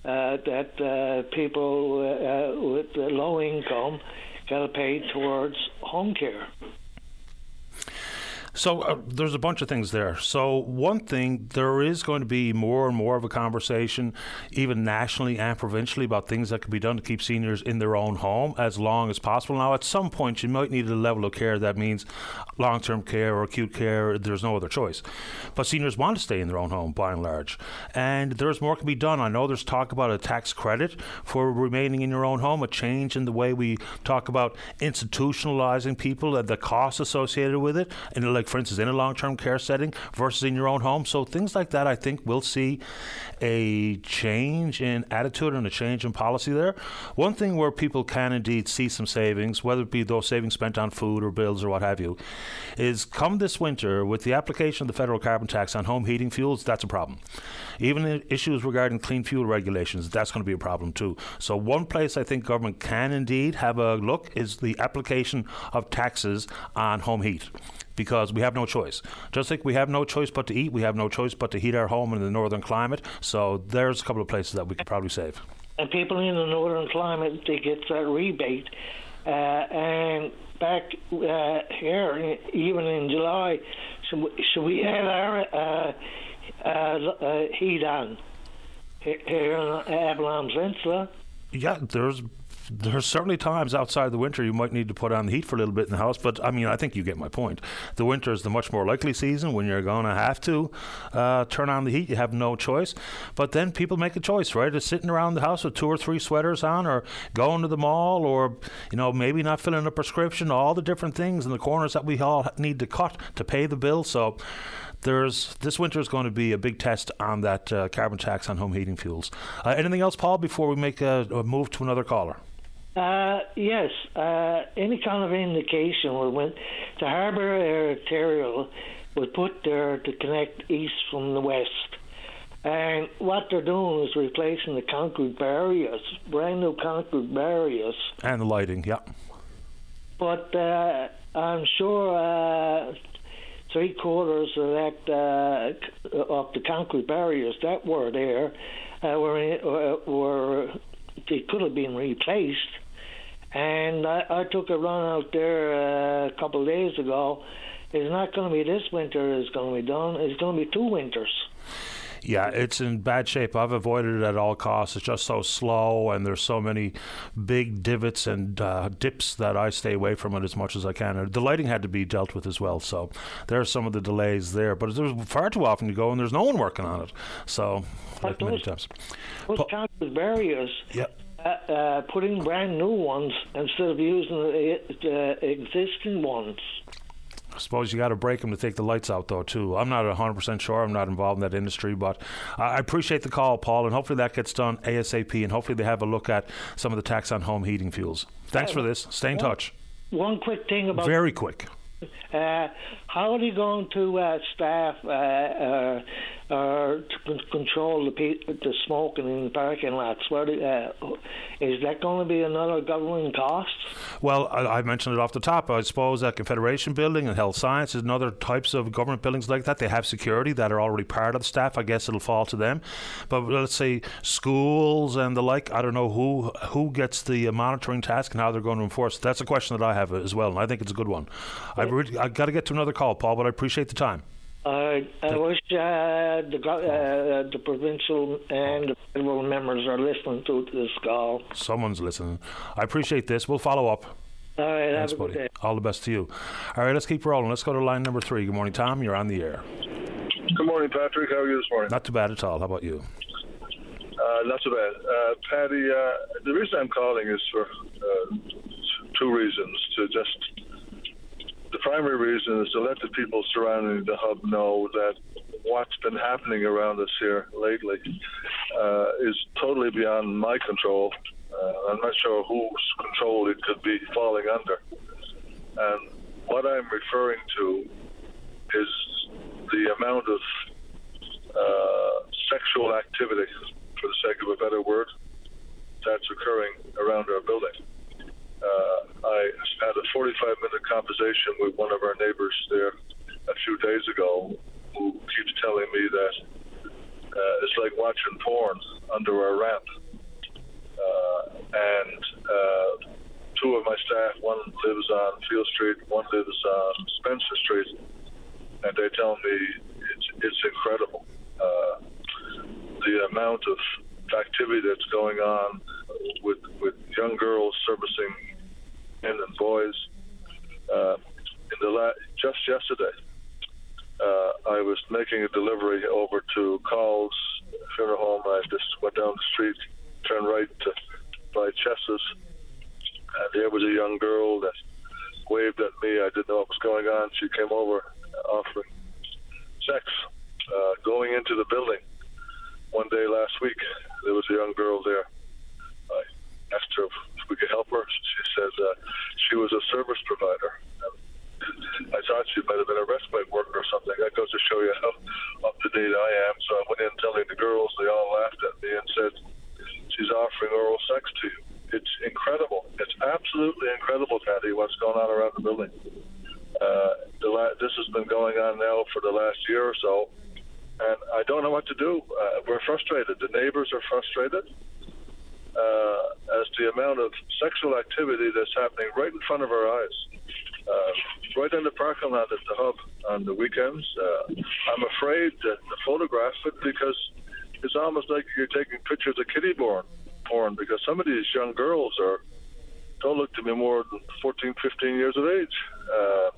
that people with low income got to pay towards home care. So uh, there's a bunch of things there. So one thing, there is going to be more and more of a conversation, even nationally and provincially, about things that can be done to keep seniors in their own home as long as possible. Now, at some point, you might need a level of care that means long-term care or acute care. There's no other choice. But seniors want to stay in their own home by and large, and there's more can be done. I know there's talk about a tax credit for remaining in your own home, a change in the way we talk about institutionalizing people and the costs associated with it, and like like, for instance, in a long term care setting versus in your own home. So things like that, I think, we'll see a change in attitude and a change in policy there. One thing where people can indeed see some savings, whether it be those savings spent on food or bills or what have you, is come this winter with the application of the federal carbon tax on home heating fuels, that's a problem. Even issues regarding clean fuel regulations, that's going to be a problem too. So, one place I think government can indeed have a look is the application of taxes on home heat because we have no choice. Just like we have no choice but to eat, we have no choice but to heat our home in the northern climate. So there's a couple of places that we could probably save. And people in the northern climate, they get that rebate. Uh, and back uh, here, even in July, should we, should we add our uh, uh, uh heat on here in Avalon Peninsula? Yeah, there's there's certainly times outside the winter you might need to put on the heat for a little bit in the house, but I mean, I think you get my point. The winter is the much more likely season when you're going to have to uh, turn on the heat. You have no choice. But then people make a choice, right? It's sitting around the house with two or three sweaters on, or going to the mall, or, you know, maybe not filling a prescription, all the different things in the corners that we all need to cut to pay the bill. So, there's this winter is going to be a big test on that uh, carbon tax on home heating fuels. Uh, anything else, Paul, before we make a, a move to another caller? Uh, yes, uh, any kind of indication when the harbour arterial was put there to connect east from the west. And what they're doing is replacing the concrete barriers, brand new concrete barriers. And the lighting, yeah. but uh, I'm sure uh, three quarters of that uh, of the concrete barriers that were there uh, were uh, were they could have been replaced. And I, I took a run out there uh, a couple of days ago. It's not going to be this winter. It's going to be done. It's going to be two winters. Yeah, it's in bad shape. I've avoided it at all costs. It's just so slow, and there's so many big divots and uh, dips that I stay away from it as much as I can. the lighting had to be dealt with as well, so there are some of the delays there. But there's far too often you go and there's no one working on it. So, like those, many times. Those po- barriers. Yep. Uh, uh, putting brand new ones instead of using the, the existing ones. I suppose you got to break them to take the lights out, though, too. I'm not 100% sure. I'm not involved in that industry, but I appreciate the call, Paul, and hopefully that gets done ASAP, and hopefully they have a look at some of the tax on home heating fuels. Thanks for this. Stay in touch. One quick thing about. Very quick. Uh, how are you going to uh, staff uh, uh or to control the pe- the smoking in the parking lots? Where do, uh, is that going to be another government cost? Well, I, I, mentioned it off the top. I suppose that Confederation Building and Health Sciences and other types of government buildings like that, they have security that are already part of the staff. I guess it'll fall to them. But let's say schools and the like, I don't know who who gets the monitoring task and how they're going to enforce. That's a question that I have as well, and I think it's a good one. I've, really, I've got to get to another call, Paul, but I appreciate the time. Uh, I wish uh, the uh, the provincial and the federal members are listening to this call. Someone's listening. I appreciate this. We'll follow up. All right, Thanks, have a buddy. good day. All the best to you. All right, let's keep rolling. Let's go to line number three. Good morning, Tom. You're on the air. Good morning, Patrick. How are you this morning? Not too bad at all. How about you? Uh, not too bad. Uh, Paddy, uh, the reason I'm calling is for uh, two reasons. To just the primary reason is to let the people surrounding the hub know that what's been happening around us here lately uh, is totally beyond my control. Uh, I'm not sure whose control it could be falling under. And what I'm referring to is the amount of uh, sexual activity, for the sake of a better word, that's occurring around our building uh, I had a 45 minute conversation with one of our neighbors there a few days ago who keeps telling me that uh, it's like watching porn under our ramp. Uh, and uh, two of my staff, one lives on Field Street, one lives on Spencer Street, and they tell me it's, it's incredible. Uh, the amount of activity that's going on with with young girls servicing men and boys. Uh, in the la- just yesterday, uh, I was making a delivery over to Carnell's funeral home. I just went down the street, turned right to by Chess's, and there was a young girl that waved at me. I didn't know what was going on. She came over offering sex. Uh, going into the building one day last week, there was a young girl there. I asked her we could help her. She said uh, she was a service provider. I thought she might have been a respite worker or something. That goes to show you how up to date I am. So I went in telling the girls, they all laughed at me and said, She's offering oral sex to you. It's incredible. It's absolutely incredible, Patty, what's going on around the building. Uh, the la- this has been going on now for the last year or so, and I don't know what to do. Uh, we're frustrated. The neighbors are frustrated uh, as the amount of sexual activity that's happening right in front of our eyes, uh, right in the parking lot at the hub on the weekends. Uh, I'm afraid to photograph it because it's almost like you're taking pictures of kitty porn, porn because some of these young girls are don't look to be more than 14, 15 years of age. Uh,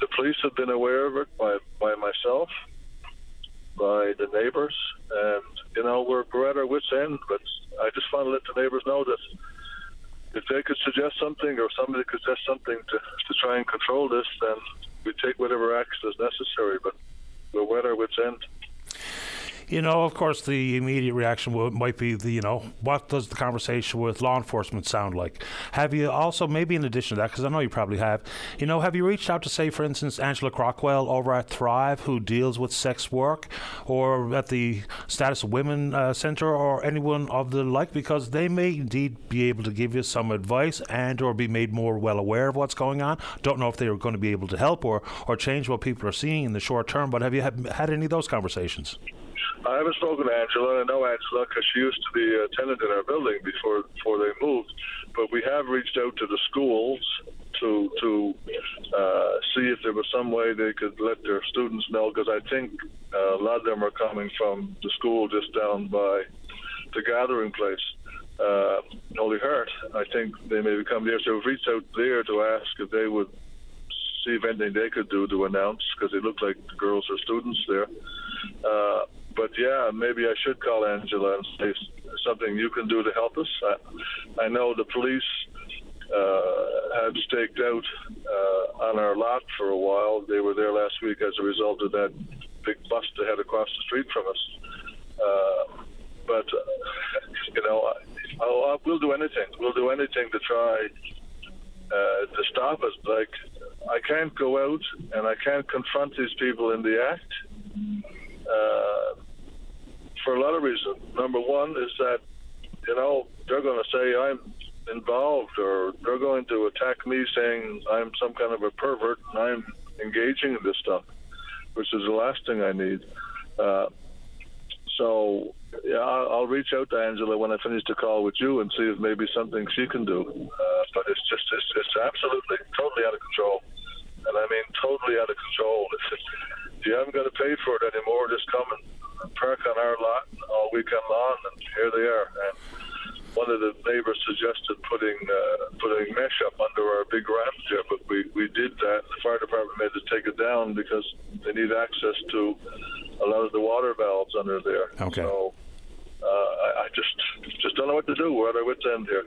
the police have been aware of it by by myself, by the neighbors, and you know we're, we're at our wits' end, but I just want to let the neighbors know that if they could suggest something or somebody could suggest something to, to try and control this, then we take whatever action is necessary. But we're at our wits' end. You know, of course, the immediate reaction might be the, you know, what does the conversation with law enforcement sound like? Have you also, maybe in addition to that, because I know you probably have, you know, have you reached out to, say, for instance, Angela Crockwell over at Thrive, who deals with sex work, or at the Status of Women uh, Centre, or anyone of the like, because they may indeed be able to give you some advice and or be made more well aware of what's going on. Don't know if they are going to be able to help or, or change what people are seeing in the short term, but have you had, had any of those conversations? I haven't spoken to Angela. I know Angela because she used to be a tenant in our building before before they moved. But we have reached out to the schools to to uh, see if there was some way they could let their students know because I think uh, a lot of them are coming from the school just down by the gathering place. Uh, Holy Heart. I think they may coming there. So we've reached out there to ask if they would see if anything they could do to announce because it looked like the girls are students there. Uh, but yeah, maybe I should call Angela and say something you can do to help us. I, I know the police uh, had staked out uh, on our lot for a while. They were there last week as a result of that big bust that had across the street from us. Uh, but uh, you know, I'll, I'll, we'll do anything. We'll do anything to try uh, to stop us. Like I can't go out and I can't confront these people in the act uh, for a lot of reasons. Number one is that you know they're going to say I'm involved, or they're going to attack me saying I'm some kind of a pervert and I'm engaging in this stuff, which is the last thing I need. Uh, so yeah, I'll, reach out to Angela when I finish the call with you and see if maybe something she can do. Uh, but it's just it's, it's absolutely totally out of control, and I mean totally out of control. It's you haven't got to pay for it anymore. Just come and park on our lot all weekend long, and here they are. And one of the neighbors suggested putting uh, putting mesh up under our big ramp there, but we, we did that. The fire department made us take it down because they need access to a lot of the water valves under there. Okay. So uh, I, I just just don't know what to do. We're at our wits' end here.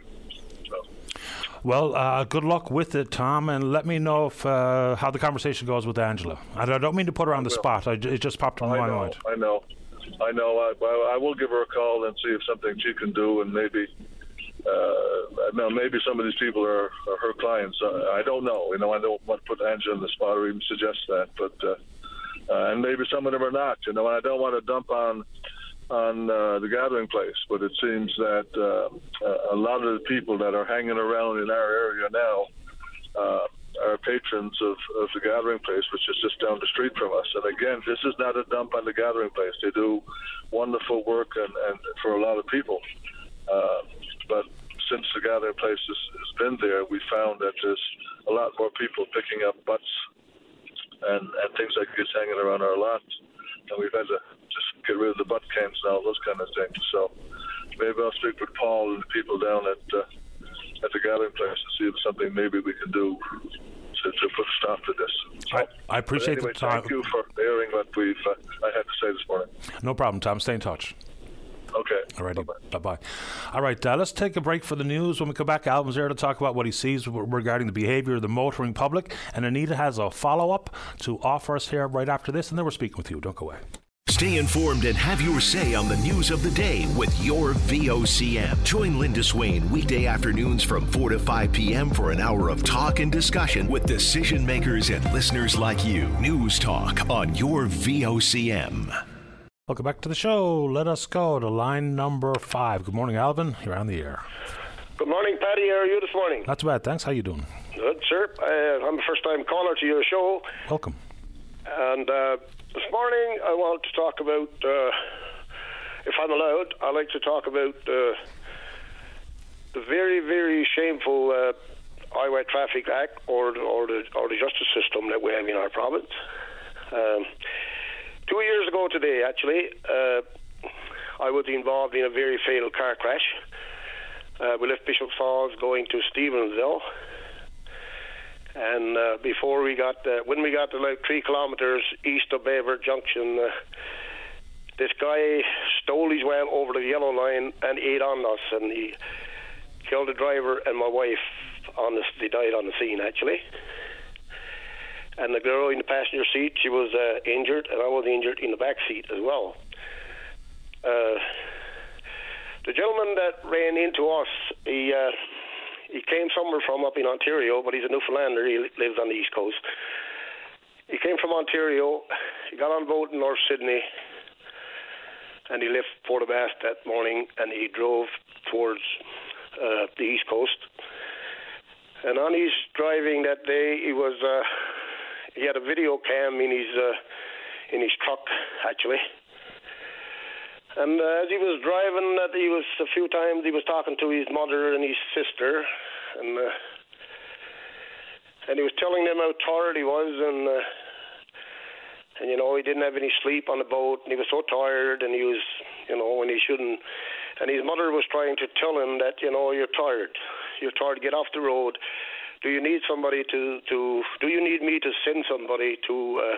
Well, uh, good luck with it, Tom, and let me know if uh, how the conversation goes with Angela. And I don't mean to put her on the spot. I, it just popped in my know, mind. I know, I know. I, I will give her a call and see if something she can do, and maybe. Uh, now, maybe some of these people are, are her clients. Uh, I don't know. You know, I don't want to put Angela in the spot or even suggest that, but uh, uh, and maybe some of them are not. You know, and I don't want to dump on on uh, the gathering place, but it seems that uh, a lot of the people that are hanging around in our area now uh, are patrons of, of the gathering place, which is just down the street from us. And again, this is not a dump on the gathering place. They do wonderful work and, and for a lot of people. Uh, but since the gathering place has, has been there, we found that there's a lot more people picking up butts and, and things like this hanging around our lot. And we've had to just get rid of the butt cans now, those kind of things. So maybe I'll speak with Paul and the people down at uh, at the gathering place to see if something maybe we can do to, to put a stop to this. So, I, I, appreciate anyway, the time. Thank you for airing what we've uh, I had to say this morning. No problem, Tom. Stay in touch. Okay. Alrighty. Bye bye. All right. Uh, let's take a break for the news. When we come back, Alvin's there to talk about what he sees regarding the behaviour of the motoring public. And Anita has a follow up to offer us here right after this. And then we're speaking with you. Don't go away. Stay informed and have your say on the news of the day with your VOCM. Join Linda Swain weekday afternoons from 4 to 5 p.m. for an hour of talk and discussion with decision makers and listeners like you. News Talk on your VOCM. Welcome back to the show. Let us go to line number five. Good morning, Alvin. You're on the air. Good morning, Paddy. How are you this morning? Not too bad, thanks. How you doing? Good, sir. Uh, I'm a first-time caller to your show. Welcome. And uh, this morning, I want to talk about, uh, if I'm allowed, I'd like to talk about uh, the very, very shameful uh, Highway Traffic Act or, or, the, or the justice system that we have in our province. Um, two years ago today, actually, uh, I was involved in a very fatal car crash. Uh, we left Bishop Falls going to Stephenville. And uh, before we got, uh, when we got to like three kilometers east of Badger Junction, uh, this guy stole his way over the yellow line and ate on us, and he killed the driver and my wife. On the, died on the scene actually. And the girl in the passenger seat, she was uh, injured, and I was injured in the back seat as well. the gentleman that ran into us, he uh, he came somewhere from up in Ontario, but he's a Newfoundlander. He lives on the east coast. He came from Ontario. He got on boat in North Sydney, and he left Port aux Basques that morning, and he drove towards uh, the east coast. And on his driving that day, he was uh, he had a video cam in his uh, in his truck actually. And uh, as he was driving, that he was a few times he was talking to his mother and his sister, and uh, and he was telling them how tired he was, and uh, and you know he didn't have any sleep on the boat, and he was so tired, and he was you know when he shouldn't, and his mother was trying to tell him that you know you're tired, you're tired, get off the road. Do you need somebody to to? Do you need me to send somebody to uh,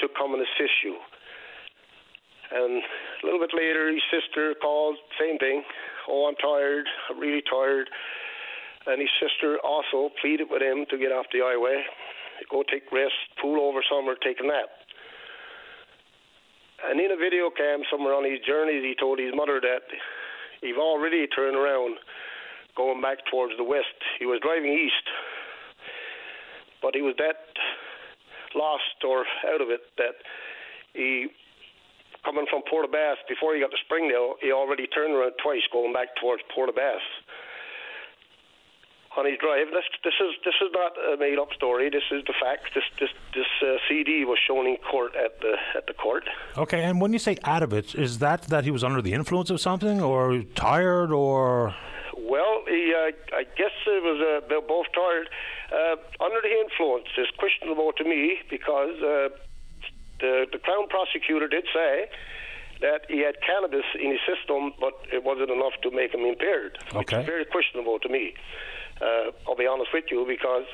to come and assist you? And a little bit later, his sister called, same thing. Oh, I'm tired. I'm really tired. And his sister also pleaded with him to get off the highway, go take rest, pull over somewhere, take a nap. And in a video cam somewhere on his journey, he told his mother that he've already turned around, going back towards the west. He was driving east, but he was that lost or out of it that he coming from Port Basques, before he got to Springdale, he already turned around twice going back towards Port Basques. On his drive, this this is this is not a made up story. This is the fact. This this this uh, CD was shown in court at the at the court. Okay, and when you say out of it, is that that he was under the influence of something, or tired, or? Well, he, uh, I guess it was uh, both tired. Uh, under the influence is questionable to me because uh, the, the Crown prosecutor did say that he had cannabis in his system, but it wasn't enough to make him impaired. Okay. Which very questionable to me. Uh, I'll be honest with you because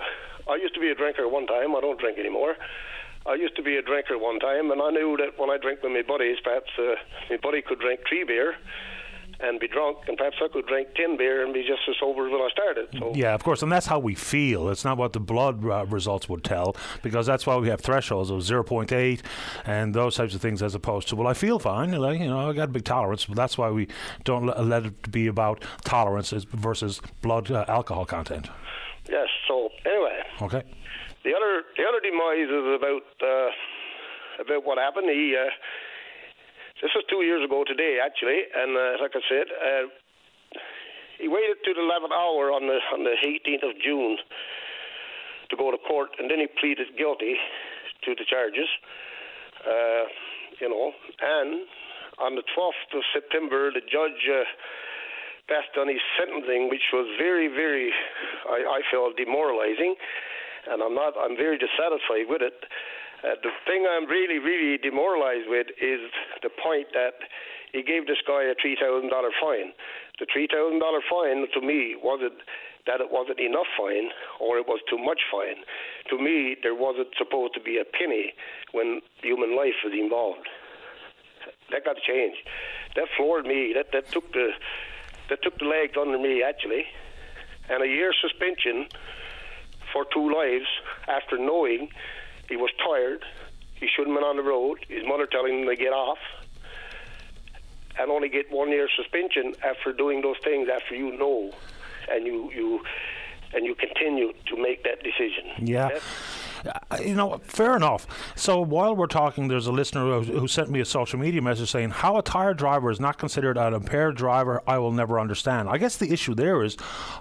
I used to be a drinker one time. I don't drink anymore. I used to be a drinker one time, and I knew that when I drank with my buddies, perhaps uh, my buddy could drink three beer and be drunk, and perhaps I could drink 10 beer and be just as sober as when I started. So. Yeah, of course, and that's how we feel. It's not what the blood uh, results would tell, because that's why we have thresholds of 0.8 and those types of things, as opposed to, well, I feel fine, like, you know, I got a big tolerance, but that's why we don't let, let it be about tolerance versus blood uh, alcohol content. Yes, so anyway. Okay. The other, the other demise is about, uh, about what happened. He, uh, this was two years ago today, actually, and uh, like I said, uh, he waited to the 11th hour on the on the 18th of June to go to court, and then he pleaded guilty to the charges. Uh, you know, and on the 12th of September, the judge uh, passed on his sentencing, which was very, very, I, I felt, demoralizing, and I'm not, I'm very dissatisfied with it. Uh, the thing I'm really, really demoralized with is the point that he gave this guy a three thousand dollar fine. The three thousand dollar fine to me wasn't that it wasn't enough fine or it was too much fine. To me, there wasn't supposed to be a penny when human life was involved. That got to change. That floored me. That that took the that took the legs under me actually, and a year suspension for two lives after knowing he was tired. He shouldn't have been on the road. His mother telling him to get off. And only get one year suspension after doing those things after you know and you you and you continue to make that decision. Yeah. That's, uh, you know, fair enough. So while we're talking, there's a listener who, who, sent me a social media message saying, How a tired driver is not considered an impaired driver, I will never understand. I guess the issue there is,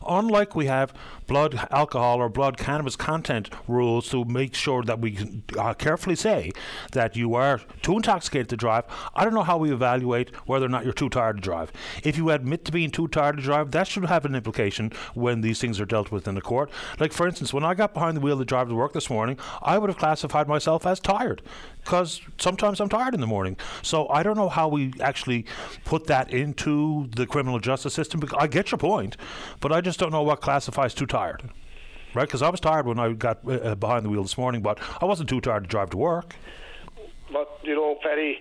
unlike we have blood alcohol or blood cannabis content rules to make sure that we uh, carefully say that you are too intoxicated to drive, I don't know how we evaluate whether or not you're too tired to drive. If you admit to being too tired to drive, that should have an implication when these things are dealt with in the court. Like, for instance, when I got behind the wheel to drive to work this morning, I would have classified myself as tired because sometimes I'm tired in the morning. So I don't know how we actually put that into the criminal justice system. Because I get your point, but I just don't know what classifies too tired. Right? Because I was tired when I got uh, behind the wheel this morning, but I wasn't too tired to drive to work. But, you know, Paddy,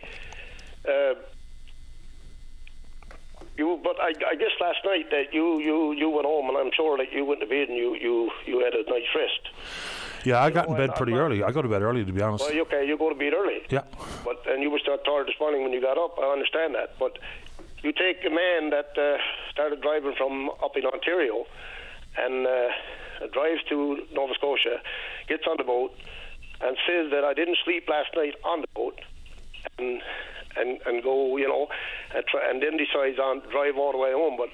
uh, you, but I, I guess last night that you, you, you went home, and I'm sure that you went to bed and you, you, you had a nice rest. Yeah, I got in bed pretty early. I go to bed early, to be honest. Well, okay, you go to bed early. Yeah. But and you were still tired this morning when you got up. I understand that, but you take a man that uh, started driving from up in Ontario and uh, drives to Nova Scotia, gets on the boat, and says that I didn't sleep last night on the boat, and and, and go, you know, and, try, and then decides on drive all the way home, but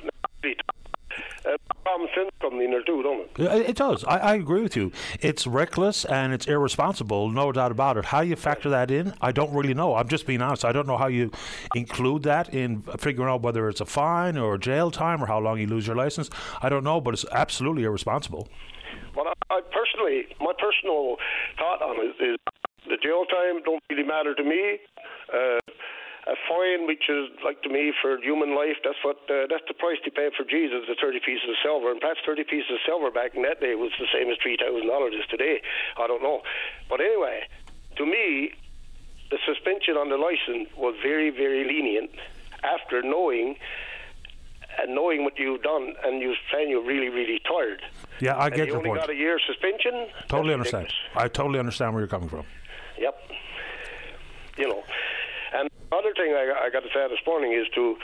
uh, common sense comes in there too, don't it? It does. I, I, agree with you. It's reckless and it's irresponsible, no doubt about it. How you factor that in, I don't really know. I'm just being honest. I don't know how you include that in figuring out whether it's a fine or jail time or how long you lose your license. I don't know, but it's absolutely irresponsible. Well, I, I personally, my personal thought on it is the jail time don't really matter to me. Uh, a fine, which is like to me for human life, that's what uh, that's the price they paid for Jesus, the thirty pieces of silver, and perhaps thirty pieces of silver back in that day was the same as three thousand dollars is today. I don't know, but anyway, to me, the suspension on the license was very, very lenient after knowing and knowing what you've done, and you saying you're really, really tired. Yeah, I get and you your only point. got a year suspension. Totally understand. I totally understand where you're coming from. Yep. You know, and the other thing I, I got to say this morning is to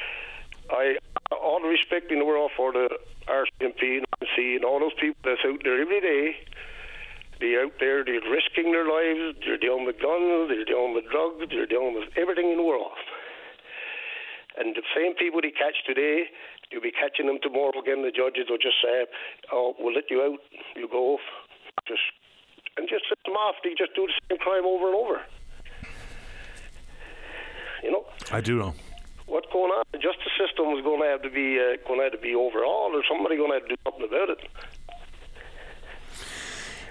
I all the respect in the world for the RCMP and RNC and all those people that's out there every day. They're out there, they're risking their lives, they're dealing with guns, they're dealing with drugs, they're dealing with everything in the world. And the same people they catch today, you'll be catching them tomorrow again. The judges will just say, "Oh, we'll let you out. You go off." Just and just set them off. They just do the same crime over and over. You know. I do know. What's going on? The justice system is going to have to be uh, going to have to be overhauled, or somebody going to have to do something about it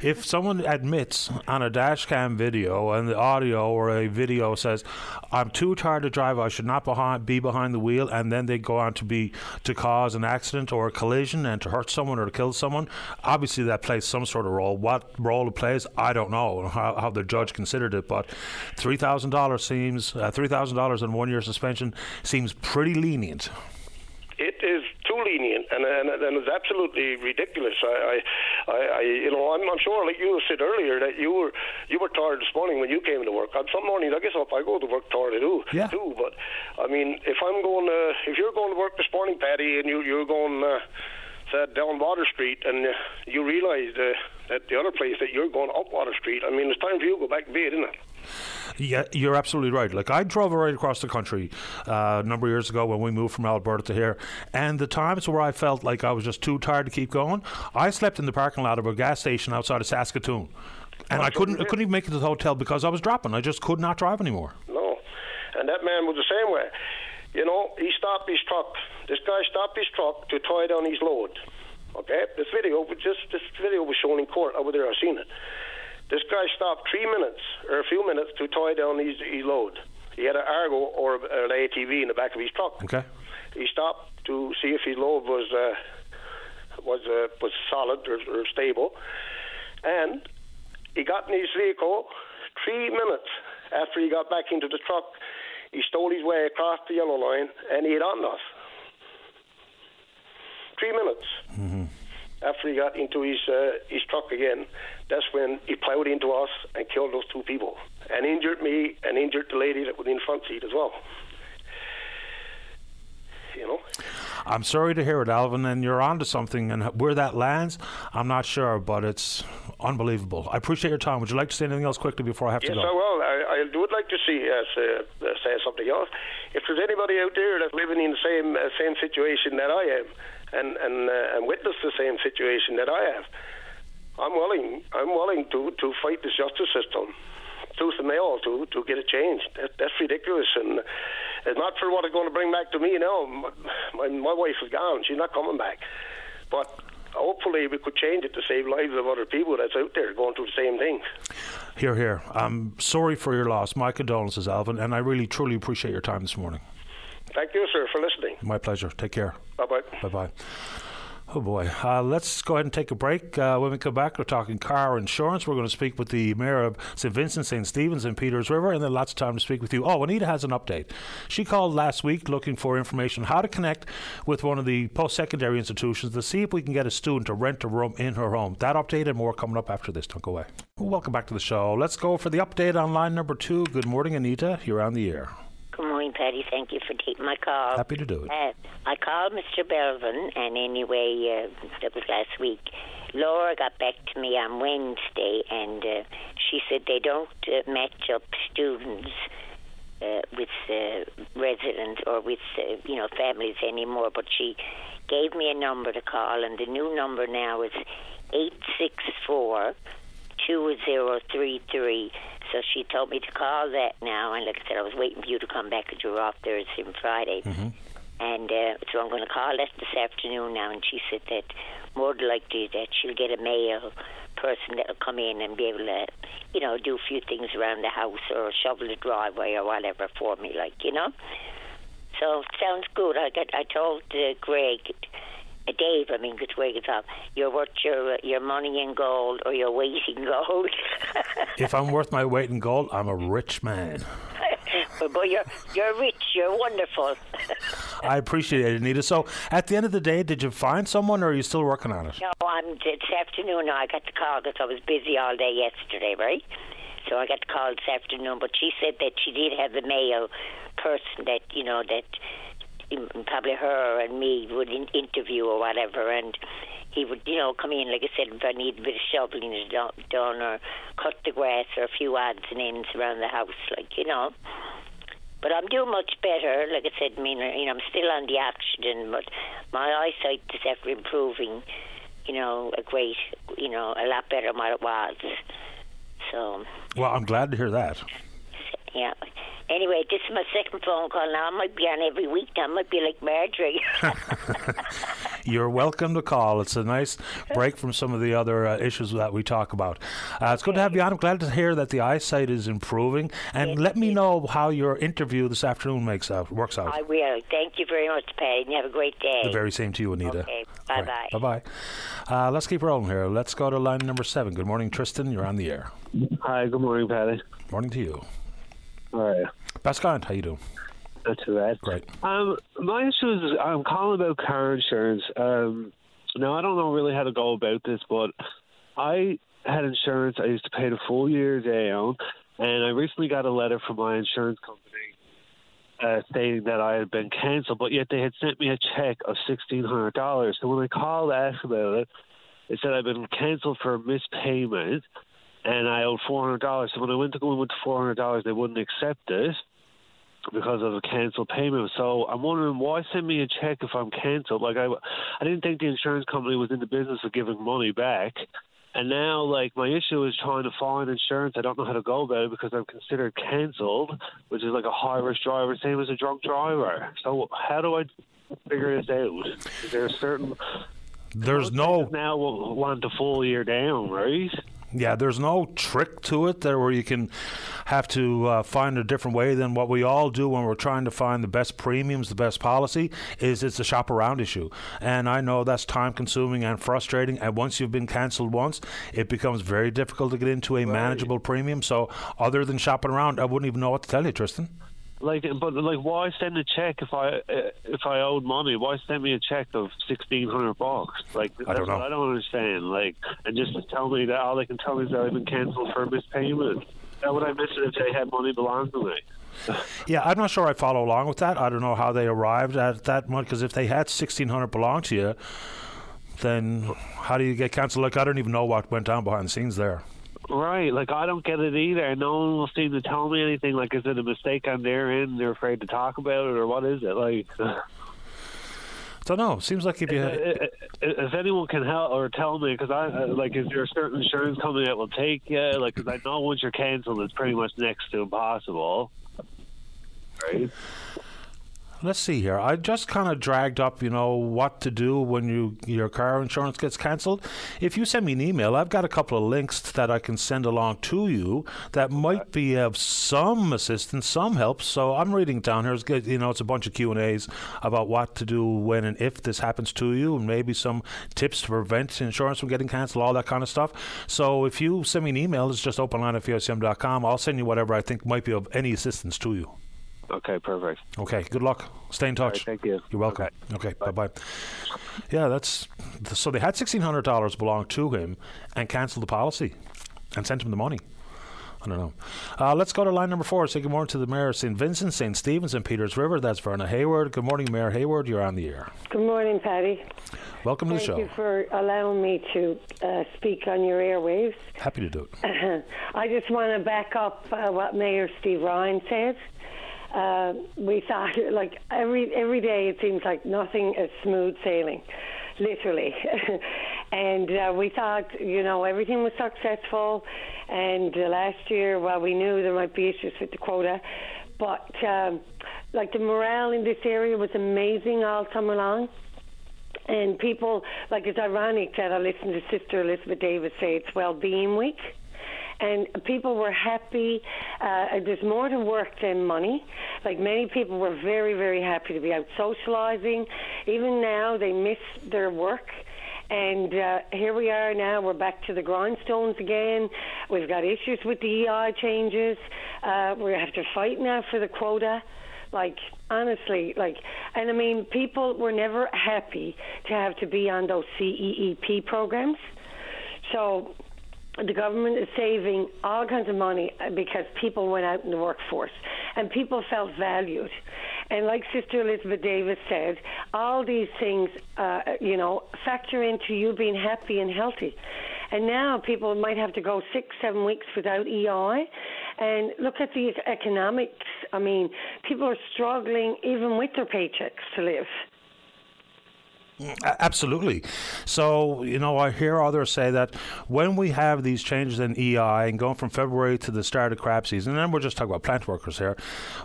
if someone admits on a dash cam video and the audio or a video says, "I'm too tired to drive. I should not behind, be behind the wheel," and then they go on to be to cause an accident or a collision and to hurt someone or to kill someone, obviously that plays some sort of role. What role it plays, I don't know how, how the judge considered it, but three thousand dollars seems uh, three thousand dollars and one year suspension seems pretty lenient. It is too lenient, and and, and it's absolutely ridiculous. I, I, I, you know, I'm, I'm sure, like you said earlier, that you were you were tired this morning when you came to work. On some mornings, I guess up, I go to work tired too. Yeah. Too, but I mean, if I'm going, to, if you're going to work this morning, Paddy, and you you're going. Uh, down Water Street, and uh, you realise uh, that the other place that you're going up Water Street. I mean, it's time for you to go back to bed, isn't it? Yeah, you're absolutely right. Like I drove right across the country uh, a number of years ago when we moved from Alberta to here, and the times where I felt like I was just too tired to keep going, I slept in the parking lot of a gas station outside of Saskatoon, and I couldn't I couldn't even make it to the hotel because I was dropping. I just could not drive anymore. No, and that man was the same way. You know, he stopped his truck. This guy stopped his truck to tie down his load. Okay, this video, just this video was shown in court over there. I've seen it. This guy stopped three minutes or a few minutes to tie down his, his load. He had an Argo or an ATV in the back of his truck. Okay. He stopped to see if his load was uh, was uh, was solid or, or stable, and he got in his vehicle three minutes after he got back into the truck. He stole his way across the yellow line and he hit on us. Three minutes. Mm-hmm after he got into his uh, his truck again, that's when he plowed into us and killed those two people and injured me and injured the lady that was in the front seat as well. You know. I'm sorry to hear it, Alvin, and you're onto something. And where that lands, I'm not sure, but it's unbelievable. I appreciate your time. Would you like to say anything else quickly before I have yes, to go? Yes, I will. I, I would like to see uh, say, uh, say something else. If there's anybody out there that's living in the same uh, same situation that I am, and and uh, and witness the same situation that I have, I'm willing. I'm willing to to fight this justice system tooth and nail to to get it changed. That, that's ridiculous, and it's not for what it's going to bring back to me now. My, my wife is gone; she's not coming back. But hopefully, we could change it to save lives of other people that's out there going through the same thing. Here, here. I'm sorry for your loss. My condolences, Alvin, and I really, truly appreciate your time this morning. Thank you, sir, for listening. My pleasure. Take care. Bye bye. Bye bye. Oh boy. Uh, let's go ahead and take a break. Uh, when we come back, we're talking car insurance. We're going to speak with the mayor of St. Vincent, St. Stephen's, and Peters River, and then lots of time to speak with you. Oh, Anita has an update. She called last week looking for information on how to connect with one of the post secondary institutions to see if we can get a student to rent a room in her home. That update and more coming up after this. Don't go away. Welcome back to the show. Let's go for the update on line number two. Good morning, Anita. You're on the air. Paddy. Thank you for taking my call. Happy to do it. Uh, I called Mr. Belvin, and anyway, uh, that was last week. Laura got back to me on Wednesday, and uh, she said they don't uh, match up students uh, with uh, residents or with uh, you know families anymore. But she gave me a number to call, and the new number now is eight six four two zero three three. So she told me to call that now, and like I said, I was waiting for you to come back because you were off Thursday and Friday. Mm-hmm. And uh, so I'm going to call that this afternoon now, and she said that more than likely that she'll get a male person that'll come in and be able to, you know, do a few things around the house or shovel the driveway or whatever for me, like you know. So sounds good. I got I told uh, Greg Dave, I mean, because Greg is off. You're worth your your money in gold or your weight in gold. if I'm worth my weight in gold, I'm a rich man. but, but you're you're rich. You're wonderful. I appreciate it, Anita. So, at the end of the day, did you find someone, or are you still working on it? No, I'm this afternoon. I got the call because I was busy all day yesterday, right? So I got the call this afternoon. But she said that she did have the male person that you know that probably her and me would in- interview or whatever, and he would, you know, come in, like I said, if I need a bit of shoveling done or cut the grass or a few odds and ends around the house, like, you know. But I'm doing much better. Like I said, I mean, you know, I'm still on the oxygen, but my eyesight is after improving, you know, a great, you know, a lot better than what it was. So. Well, I'm glad to hear that. Yeah. Anyway, this is my second phone call now. I might be on every week. I might be like Marjorie. You're welcome to call. It's a nice break from some of the other uh, issues that we talk about. Uh, it's good to have you on. I'm glad to hear that the eyesight is improving. And yes, let me yes. know how your interview this afternoon makes out, works out. I will. Thank you very much, Paddy. And have a great day. The very same to you, Anita. Okay. Bye bye. Bye bye. Uh, let's keep rolling here. Let's go to line number seven. Good morning, Tristan. You're on the air. Hi. Good morning, Paddy. Morning to you. All right. Pascal, how you doing? Not too bad. Great. Um, my issue is I'm calling about car insurance. Um, now I don't know really how to go about this, but I had insurance. I used to pay the full year down, and I recently got a letter from my insurance company uh, stating that I had been canceled, but yet they had sent me a check of sixteen hundred dollars. So when I called to ask about it, it said I'd been canceled for a missed payment, and I owed four hundred dollars. So when I went to go in with four hundred dollars, they wouldn't accept it because of a cancelled payment. So I'm wondering why send me a check if I'm cancelled? Like I, I didn't think the insurance company was in the business of giving money back. And now, like, my issue is trying to find insurance. I don't know how to go about it because I'm considered cancelled, which is like a high risk driver, same as a drunk driver. So, how do I figure this out? Is there a certain. There's no. Now we'll want the full year down, right? Yeah, there's no trick to it there where you can have to uh, find a different way than what we all do when we're trying to find the best premiums, the best policy. Is it's a shop around issue, and I know that's time consuming and frustrating. And once you've been cancelled once, it becomes very difficult to get into a right. manageable premium. So, other than shopping around, I wouldn't even know what to tell you, Tristan. Like, but like, why send a check if I uh, if I owed money? Why send me a check of sixteen hundred bucks? Like, I don't know. I don't understand. Like, and just to tell me that all they can tell me is that I've been cancelled for a missed payment. How would I miss it if they had money belonging to me? yeah, I'm not sure I follow along with that. I don't know how they arrived at that much because if they had sixteen hundred belong to you, then how do you get cancelled? Like I don't even know what went down behind the scenes there. Right, like I don't get it either. No one will seem to tell me anything. Like, is it a mistake on their end? And they're afraid to talk about it, or what is it? Like, I don't know. Seems like if you if, if anyone can help or tell me, because I like, is there a certain insurance company that will take you? Like, because I know once you're canceled, it's pretty much next to impossible. Right let's see here. I just kind of dragged up, you know, what to do when you your car insurance gets cancelled. If you send me an email, I've got a couple of links that I can send along to you that might be of some assistance, some help. So I'm reading down here. It's you know, it's a bunch of Q and A's about what to do when and if this happens to you, and maybe some tips to prevent insurance from getting cancelled, all that kind of stuff. So if you send me an email, it's just openline. I'll send you whatever I think might be of any assistance to you. Okay, perfect. Okay, good luck. Stay in touch. Right, thank you. You're welcome. Okay, okay bye bye. Yeah, that's so they had sixteen hundred dollars belong to him and canceled the policy and sent him the money. I don't know. Uh, let's go to line number four. Say good morning to the Mayor of St. Vincent, St. Stephen's, and Peters River. That's Verna Hayward. Good morning, Mayor Hayward. You're on the air. Good morning, Paddy. Welcome Thank to the show. Thank you for allowing me to uh, speak on your airwaves. Happy to do it. I just want to back up uh, what Mayor Steve Ryan said. Uh, we thought, like every every day, it seems like nothing is smooth sailing, literally. and uh, we thought, you know, everything was successful. And uh, last year, well, we knew there might be issues with the quota, but um, like the morale in this area was amazing all summer long. And people, like it's ironic that I listened to Sister Elizabeth Davis say it's Well-Being Week and people were happy. Uh, there's more to work than money. Like many people were very, very happy to be out socializing. Even now, they miss their work. And uh, here we are now. We're back to the grindstones again. We've got issues with the EI changes. Uh, we have to fight now for the quota. Like honestly, like, and I mean, people were never happy to have to be on those CEEP programs. So the government is saving all kinds of money because people went out in the workforce and people felt valued. And like Sister Elizabeth Davis said, all these things, uh, you know, factor into you being happy and healthy. And now people might have to go six, seven weeks without EI. And look at the economics. I mean, people are struggling even with their paychecks to live. Absolutely. So, you know, I hear others say that when we have these changes in EI and going from February to the start of crab season, and then we're just talking about plant workers here,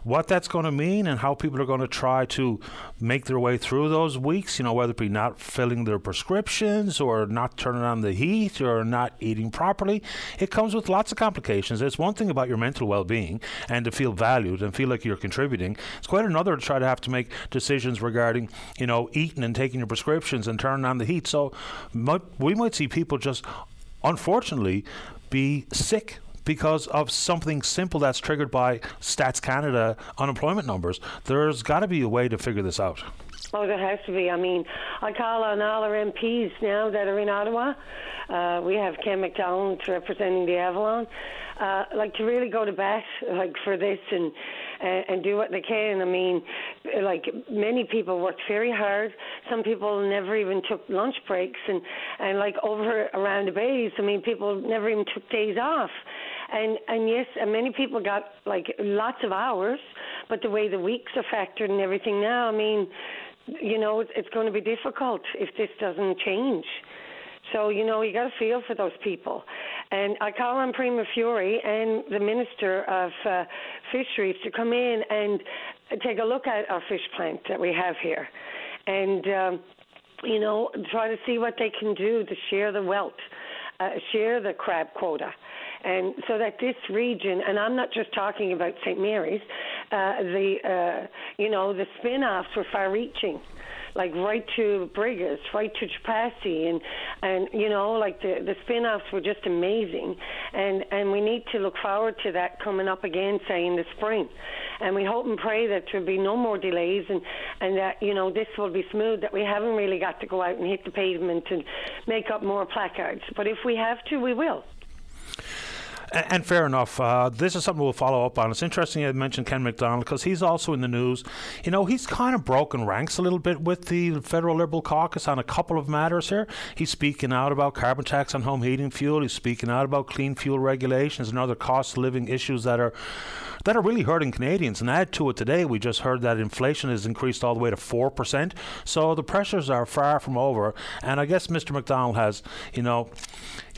what that's going to mean and how people are going to try to make their way through those weeks, you know, whether it be not filling their prescriptions or not turning on the heat or not eating properly, it comes with lots of complications. It's one thing about your mental well being and to feel valued and feel like you're contributing. It's quite another to try to have to make decisions regarding, you know, eating and taking your prescriptions and turning on the heat. So might, we might see people just, unfortunately, be sick because of something simple that's triggered by Stats Canada unemployment numbers. There's got to be a way to figure this out. Oh, there has to be. I mean, I call on all our MPs now that are in Ottawa. Uh, we have Ken McDonald representing the Avalon. Uh, like to really go to bat like for this and uh, and do what they can. I mean, like many people worked very hard. Some people never even took lunch breaks, and and like over around the bays. I mean, people never even took days off. And and yes, and many people got like lots of hours, but the way the weeks are factored and everything now, I mean, you know, it's, it's going to be difficult if this doesn't change. So, you know, you got to feel for those people. And I call on Premier Furey and the Minister of uh, Fisheries to come in and take a look at our fish plant that we have here. And, um, you know, try to see what they can do to share the wealth, uh, share the crab quota. And so that this region, and I'm not just talking about St. Mary's, uh, the, uh, you know, the spin offs were far reaching like right to Brigus, right to Trepassey, and and you know like the the spin-offs were just amazing, and and we need to look forward to that coming up again, say in the spring, and we hope and pray that there'll be no more delays and and that you know this will be smooth, that we haven't really got to go out and hit the pavement and make up more placards, but if we have to, we will. And, fair enough. Uh, this is something we'll follow up on. It's interesting you mentioned Ken McDonald because he's also in the news. You know, he's kind of broken ranks a little bit with the federal Liberal caucus on a couple of matters here. He's speaking out about carbon tax on home heating fuel. He's speaking out about clean fuel regulations and other cost of living issues that are that are really hurting Canadians. And add to it today, we just heard that inflation has increased all the way to 4%. So the pressures are far from over. And I guess Mr. McDonald has, you know,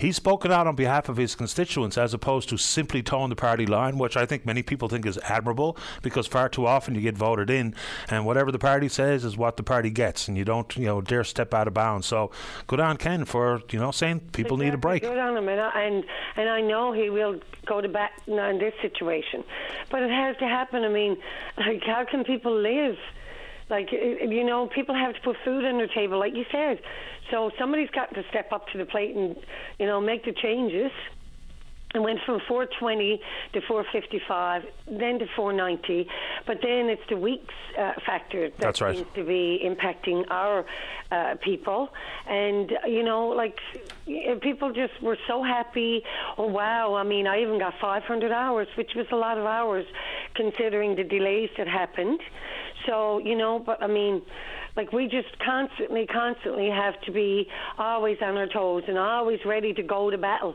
he's spoken out on behalf of his constituents as opposed to simply toeing the party line, which I think many people think is admirable because far too often you get voted in and whatever the party says is what the party gets and you don't, you know, dare step out of bounds. So good on Ken for, you know, saying people exactly. need a break. Good on him. And, and, and I know he will go to bat in this situation. But it has to happen. I mean, like, how can people live? Like, you know, people have to put food on their table, like you said. So somebody's got to step up to the plate and, you know, make the changes. It went from 420 to 455, then to 490, but then it's the weeks uh, factor that That's right. seems to be impacting our uh, people. And you know, like people just were so happy. Oh wow! I mean, I even got 500 hours, which was a lot of hours considering the delays that happened. So you know, but I mean. Like we just constantly, constantly have to be always on our toes and always ready to go to battle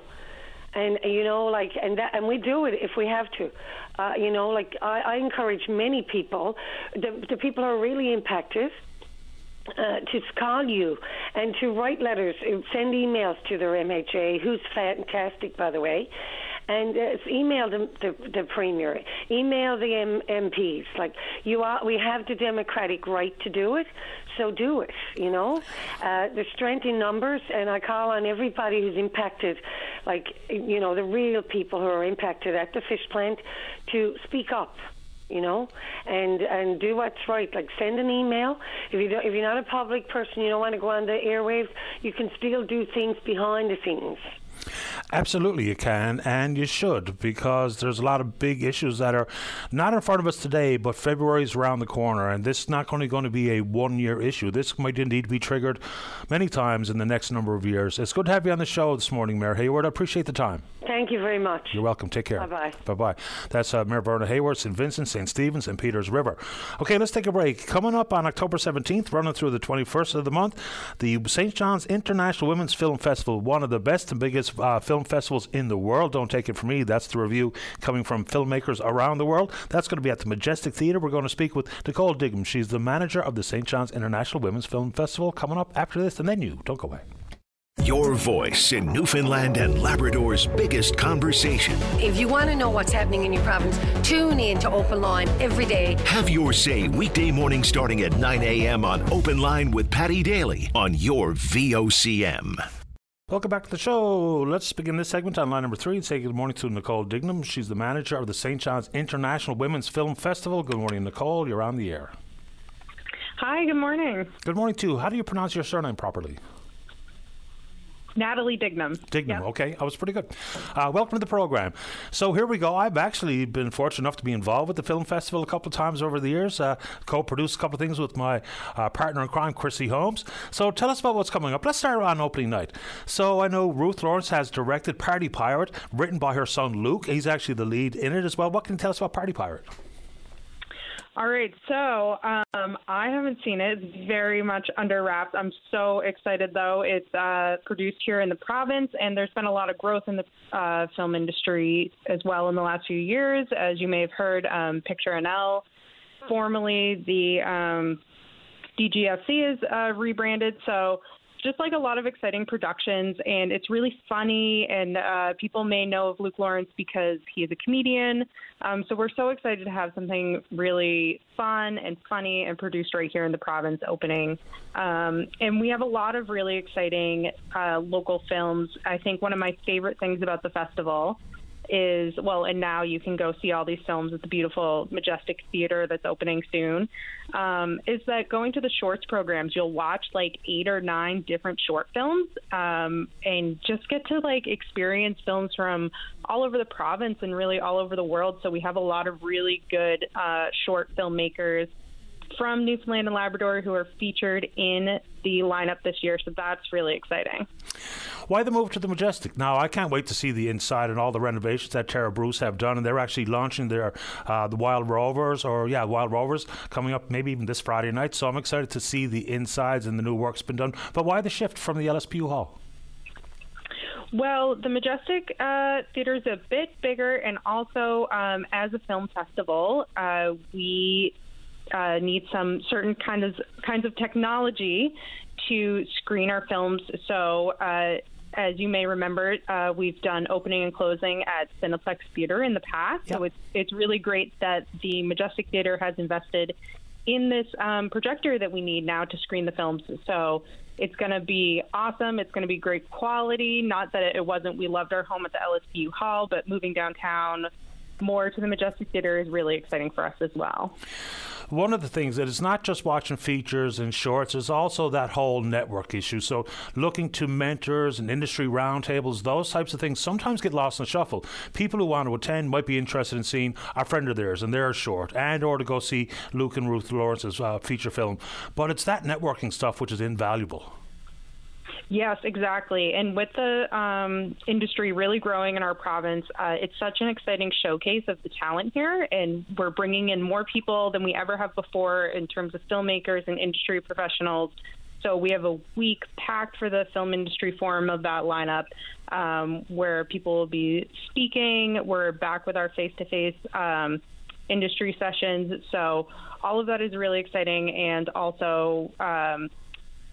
and you know like and that and we do it if we have to uh, you know like I, I encourage many people the, the people who are really impacted uh, to call you and to write letters, uh, send emails to their MHA, who's fantastic, by the way, and uh, email the, the, the premier, email the M- MPs. Like you are, we have the democratic right to do it, so do it. You know, uh, there's strength in numbers, and I call on everybody who's impacted, like you know, the real people who are impacted at the fish plant, to speak up you know, and and do what's right. Like send an email. If you don't, if you're not a public person, you don't want to go on the airwaves. You can still do things behind the scenes. Absolutely, you can, and you should, because there's a lot of big issues that are not in front of us today, but February is around the corner, and this is not only going to be a one year issue. This might indeed be triggered many times in the next number of years. It's good to have you on the show this morning, Mayor Hayward. I appreciate the time. Thank you very much. You're welcome. Take care. Bye-bye. Bye bye. That's uh, Mayor Verna Hayward, St. Vincent, St. Stephen's, and Peters River. Okay, let's take a break. Coming up on October 17th, running through the 21st of the month, the St. John's International Women's Film Festival, one of the best and biggest uh, film festivals in the world. Don't take it from me. That's the review coming from filmmakers around the world. That's going to be at the Majestic Theatre. We're going to speak with Nicole Dignam. She's the manager of the St. John's International Women's Film Festival. Coming up after this, and then you. Don't go away. Your voice in Newfoundland and Labrador's biggest conversation. If you want to know what's happening in your province, tune in to Open Line every day. Have your say weekday morning starting at 9 a.m. on Open Line with Paddy Daly on your VOCM. Welcome back to the show. Let's begin this segment on line number three and say good morning to Nicole Dignam. She's the manager of the St. John's International Women's Film Festival. Good morning, Nicole. You're on the air. Hi, good morning. Good morning, too. How do you pronounce your surname properly? Natalie Dignam. Dignam, okay. I was pretty good. Uh, welcome to the program. So here we go. I've actually been fortunate enough to be involved with the film festival a couple of times over the years. Uh, co-produced a couple of things with my uh, partner in crime, Chrissy Holmes. So tell us about what's coming up. Let's start on opening night. So I know Ruth Lawrence has directed Party Pirate, written by her son Luke. He's actually the lead in it as well. What can you tell us about Party Pirate? All right, so um, I haven't seen it. It's very much under wraps. I'm so excited, though. It's uh, produced here in the province, and there's been a lot of growth in the uh, film industry as well in the last few years. As you may have heard, um, Picture NL, formerly the um, DGFC, is uh, rebranded. So just like a lot of exciting productions, and it's really funny. And uh, people may know of Luke Lawrence because he is a comedian. Um, so we're so excited to have something really fun and funny and produced right here in the province opening. Um, and we have a lot of really exciting uh, local films. I think one of my favorite things about the festival is well, and now you can go see all these films at the beautiful Majestic Theater that's opening soon. Um, is that going to the shorts programs? You'll watch like eight or nine different short films, um, and just get to like experience films from all over the province and really all over the world. So we have a lot of really good uh, short filmmakers from Newfoundland and Labrador who are featured in the lineup this year. So that's really exciting. Why the move to the Majestic? Now, I can't wait to see the inside and all the renovations that Tara Bruce have done. And they're actually launching their uh, the Wild Rovers, or yeah, Wild Rovers, coming up maybe even this Friday night. So I'm excited to see the insides and the new work's been done. But why the shift from the LSPU Hall? Well, the Majestic uh, Theater is a bit bigger, and also um, as a film festival, uh, we uh, need some certain kinds of kinds of technology to screen our films. So, uh, as you may remember, uh, we've done opening and closing at Cineplex Theater in the past. So it's it's really great that the Majestic Theater has invested in this um, projector that we need now to screen the films. So it's going to be awesome. It's going to be great quality. Not that it wasn't. We loved our home at the LSPU Hall, but moving downtown more to the Majestic Theater is really exciting for us as well one of the things that it's not just watching features and shorts, it's also that whole network issue. So looking to mentors and industry roundtables, those types of things sometimes get lost in the shuffle. People who want to attend might be interested in seeing a friend of theirs and their short, and or to go see Luke and Ruth Lawrence's uh, feature film. But it's that networking stuff which is invaluable. Yes, exactly. And with the um, industry really growing in our province, uh, it's such an exciting showcase of the talent here. And we're bringing in more people than we ever have before in terms of filmmakers and industry professionals. So we have a week packed for the film industry forum of that lineup, um, where people will be speaking. We're back with our face-to-face um, industry sessions. So all of that is really exciting, and also um,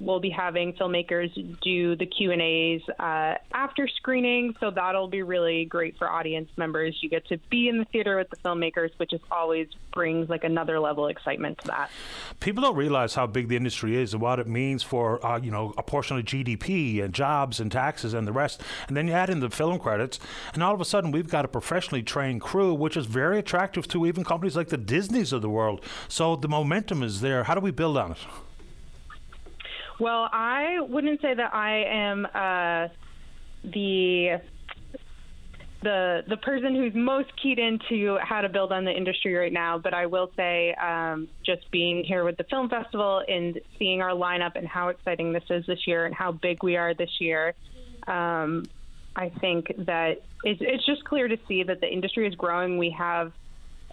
we'll be having filmmakers do the Q and A's uh, after screening, so that'll be really great for audience members. You get to be in the theater with the filmmakers, which is always brings like another level of excitement to that. People don't realize how big the industry is and what it means for uh, you know a portion of GDP and jobs and taxes and the rest. And then you add in the film credits, and all of a sudden we've got a professionally trained crew, which is very attractive to even companies like the Disneys of the world. So the momentum is there. How do we build on it? Well, I wouldn't say that I am uh, the the the person who's most keyed into how to build on the industry right now. But I will say, um, just being here with the film festival and seeing our lineup and how exciting this is this year and how big we are this year, um, I think that it's, it's just clear to see that the industry is growing. We have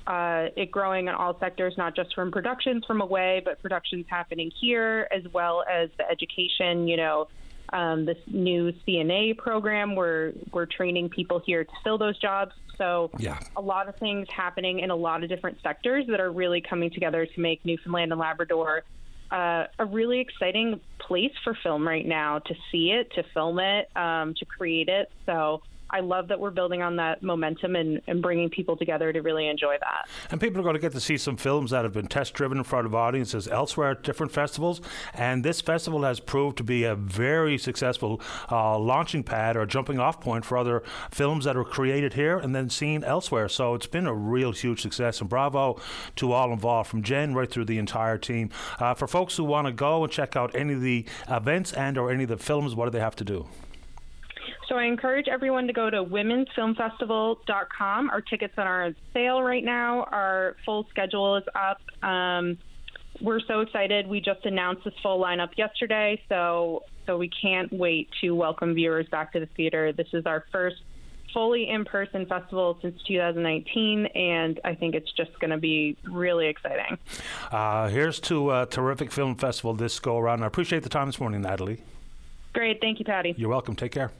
uh, it growing in all sectors, not just from productions from away, but productions happening here, as well as the education. You know, um, this new CNA program where we're training people here to fill those jobs. So yeah. a lot of things happening in a lot of different sectors that are really coming together to make Newfoundland and Labrador uh, a really exciting place for film right now to see it, to film it, um, to create it. So I love that we're building on that momentum and, and bringing people together to really enjoy that. And people are going to get to see some films that have been test driven in front of audiences elsewhere at different festivals. And this festival has proved to be a very successful uh, launching pad or jumping off point for other films that are created here and then seen elsewhere. So it's been a real huge success. And bravo to all involved, from Jen right through the entire team. Uh, for folks who want to go and check out any of the events and or any of the films, what do they have to do? So I encourage everyone to go to womensfilmfestival.com. Our tickets are on sale right now. Our full schedule is up. Um, we're so excited. We just announced this full lineup yesterday, so so we can't wait to welcome viewers back to the theater. This is our first fully in-person festival since 2019, and I think it's just going to be really exciting. Uh, here's to a terrific film festival this go around. I appreciate the time this morning, Natalie. Great, thank you, Paddy. You're welcome. Take care.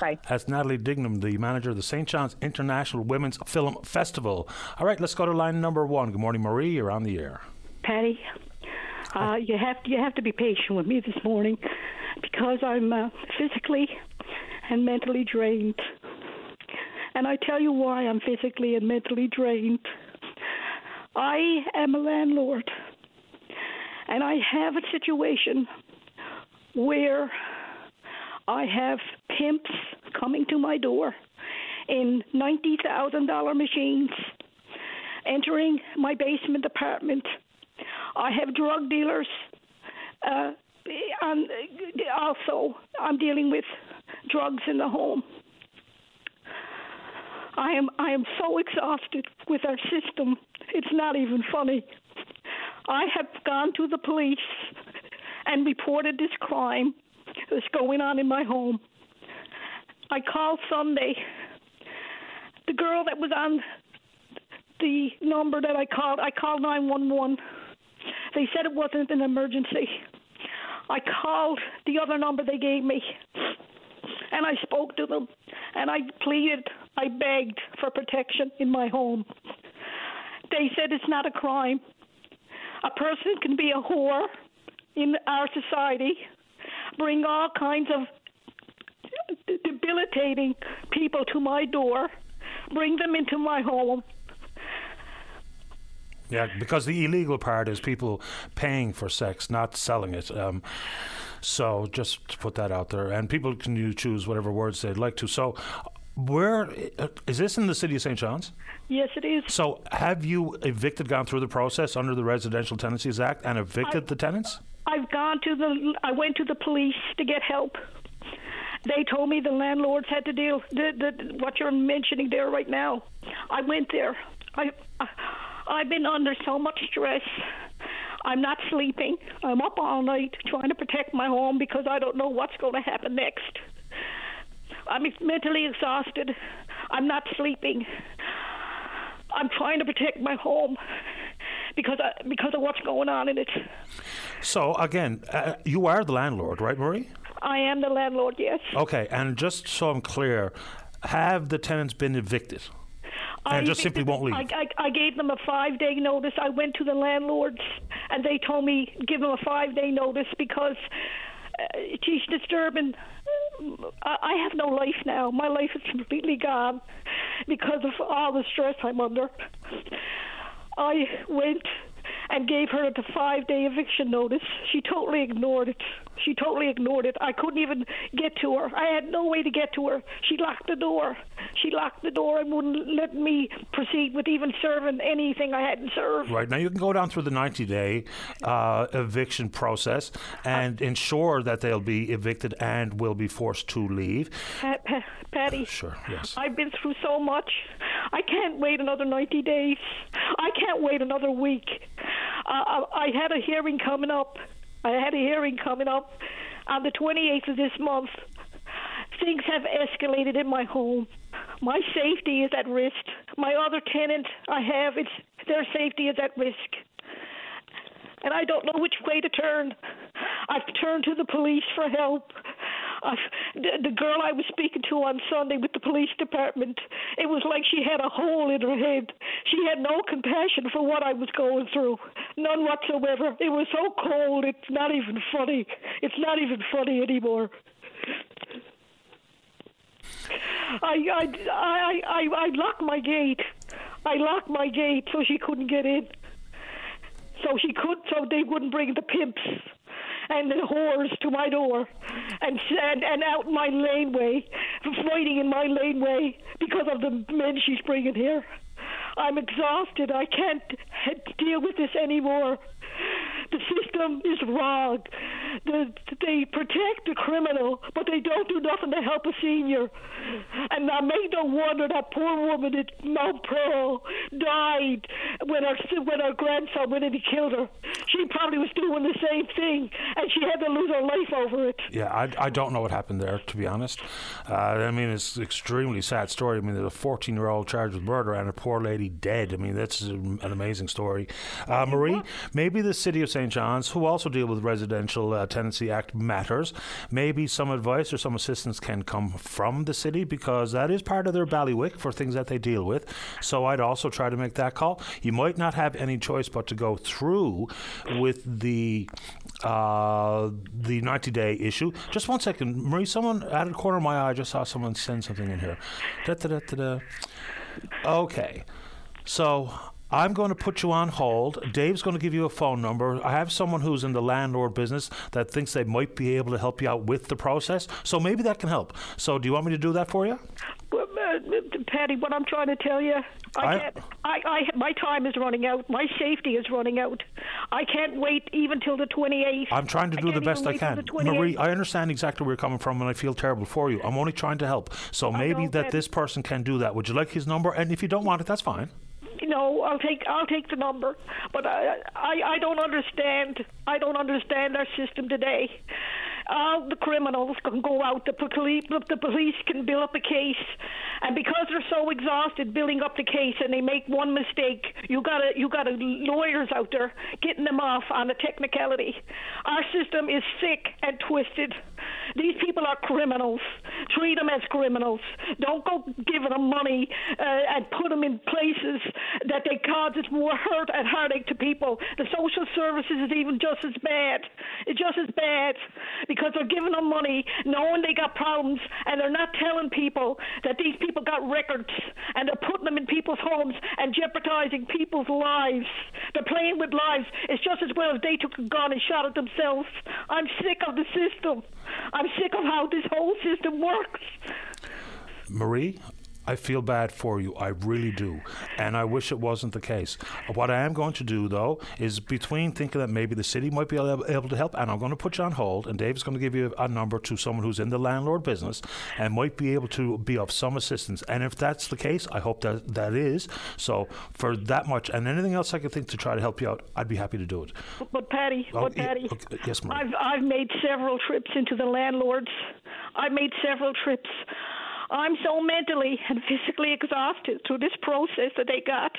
Bye. That's Natalie Dignam, the manager of the St. John's International Women's Film Festival. All right, let's go to line number one. Good morning, Marie. You're on the air. Paddy, uh, you have to, you have to be patient with me this morning because I'm uh, physically and mentally drained. And I tell you why I'm physically and mentally drained. I am a landlord, and I have a situation where I have pimps coming to my door in $90,000 machines, entering my basement apartment. I have drug dealers. Uh, and also, I'm dealing with drugs in the home. I am I am so exhausted with our system. It's not even funny. I have gone to the police and reported this crime that's going on in my home. I called Sunday. The girl that was on the number that I called, I called 911. They said it wasn't an emergency. I called the other number they gave me and I spoke to them and I pleaded, I begged for protection in my home. They said it's not a crime. A person can be a whore in our society, bring all kinds of debilitating people to my door, bring them into my home. Yeah, because the illegal part is people paying for sex, not selling it. Um, so just to put that out there, and people can choose whatever words they'd like to. So Where uh, is this in the city of St. John's? Yes, it is. So, have you evicted, gone through the process under the Residential Tenancies Act, and evicted I- the tenants? I've gone to the. I went to the police to get help. They told me the landlords had to deal the, the what you're mentioning there right now. I went there. I, I I've been under so much stress. I'm not sleeping. I'm up all night trying to protect my home because I don't know what's going to happen next. I'm mentally exhausted. I'm not sleeping. I'm trying to protect my home because I, because of what's going on in it. So, again, uh, you are the landlord, right, Marie? I am the landlord, yes. Okay, and just so I'm clear, have the tenants been evicted? I And just simply won't leave? I, I, I gave them a five day notice. I went to the landlords and they told me give them a five day notice because uh, she's disturbing. I, I have no life now. My life is completely gone because of all the stress I'm under. I went and gave her the five day eviction notice. She totally ignored it. She totally ignored it. I couldn't even get to her. I had no way to get to her. She locked the door. She locked the door and wouldn't let me proceed with even serving anything I hadn't served. Right now, you can go down through the 90 day uh, eviction process and ensure that they'll be evicted and will be forced to leave. Pat, Pat, Paddy. Sure, yes. I've been through so much. I can't wait another 90 days. I can't wait another week. Uh, I, I had a hearing coming up. I had a hearing coming up on the 28th of this month. Things have escalated in my home. My safety is at risk. My other tenant I have, it's their safety is at risk. And I don't know which way to turn. I've turned to the police for help. The, the girl I was speaking to on Sunday with the police department, it was like she had a hole in her head. She had no compassion for what I was going through. None whatsoever. It was so cold, it's not even funny. It's not even funny anymore. I I I I, I locked my gate. I locked my gate so she couldn't get in. So she could, so they wouldn't bring the pimps and the whores to my door and and, and out my laneway, fighting in my laneway because of the men she's bringing here. I'm exhausted. I can't eh, deal with this anymore. The system is wrong. The, they protect the criminal, but they don't do nothing to help a senior. And I make no wonder that poor woman at Mount Pearl died when her when her grandson went and he killed her. She probably was doing the same thing, and she had to lose her life over it. Yeah, I, I don't know what happened there, to be honest. Uh, I mean, it's an extremely sad story. I mean, there's a 14 year old charged with murder and a poor lady dead. I mean, that's an amazing story. Uh, Marie, maybe the City of St. John's, who also deal with Residential uh, Tenancy Act matters, maybe some advice or some assistance can come from the city because that is part of their ballywick for things that they deal with. So I'd also try to make that call. You might not have any choice but to go through with the uh, the 90 day issue. Just one second, Marie. Someone out of the corner of my eye I just saw someone send something in here. Da, da, da. Okay, so. I'm going to put you on hold. Dave's going to give you a phone number. I have someone who's in the landlord business that thinks they might be able to help you out with the process. So maybe that can help. So do you want me to do that for you? Well, uh, Paddy, what I'm trying to tell you, I, I- can't. I, I, my time is running out. My safety is running out. I can't wait even till the 28th. I'm trying to do the best I can. Marie, I understand exactly where you're coming from and I feel terrible for you. I'm only trying to help. So maybe know, that Paddy. this person can do that. Would you like his number? And if you don't want it, that's fine. No, I'll take I'll take the number, but I I, I don't understand. I don't understand our system today. All the criminals can go out. The police the police can build up a case, and because they're so exhausted building up the case, and they make one mistake, you got to you got lawyers out there getting them off on a technicality. Our system is sick and twisted. These people are criminals. Treat them as criminals. Don't go giving them money uh, and put them in places that they causes more hurt and heartache to people. The social services is even just as bad. It's just as bad because they're giving them money knowing they got problems and they're not telling people that these people got records and they're putting them in people's homes and jeopardizing people's lives. They're playing with lives. It's just as well if they took a gun and shot at themselves. I'm sick of the system. I'm sick of how this whole system works. Marie, I feel bad for you. I really do. And I wish it wasn't the case. What I am going to do, though, is between thinking that maybe the city might be able to help, and I'm going to put you on hold, and Dave's going to give you a number to someone who's in the landlord business and might be able to be of some assistance. And if that's the case, I hope that that is. So for that much, and anything else I can think to try to help you out, I'd be happy to do it. But Paddy, Oh, but Paddy, okay, yes, Marie. I've I've made several trips into the landlords. I've made several trips. I'm so mentally and physically exhausted through this process that they got.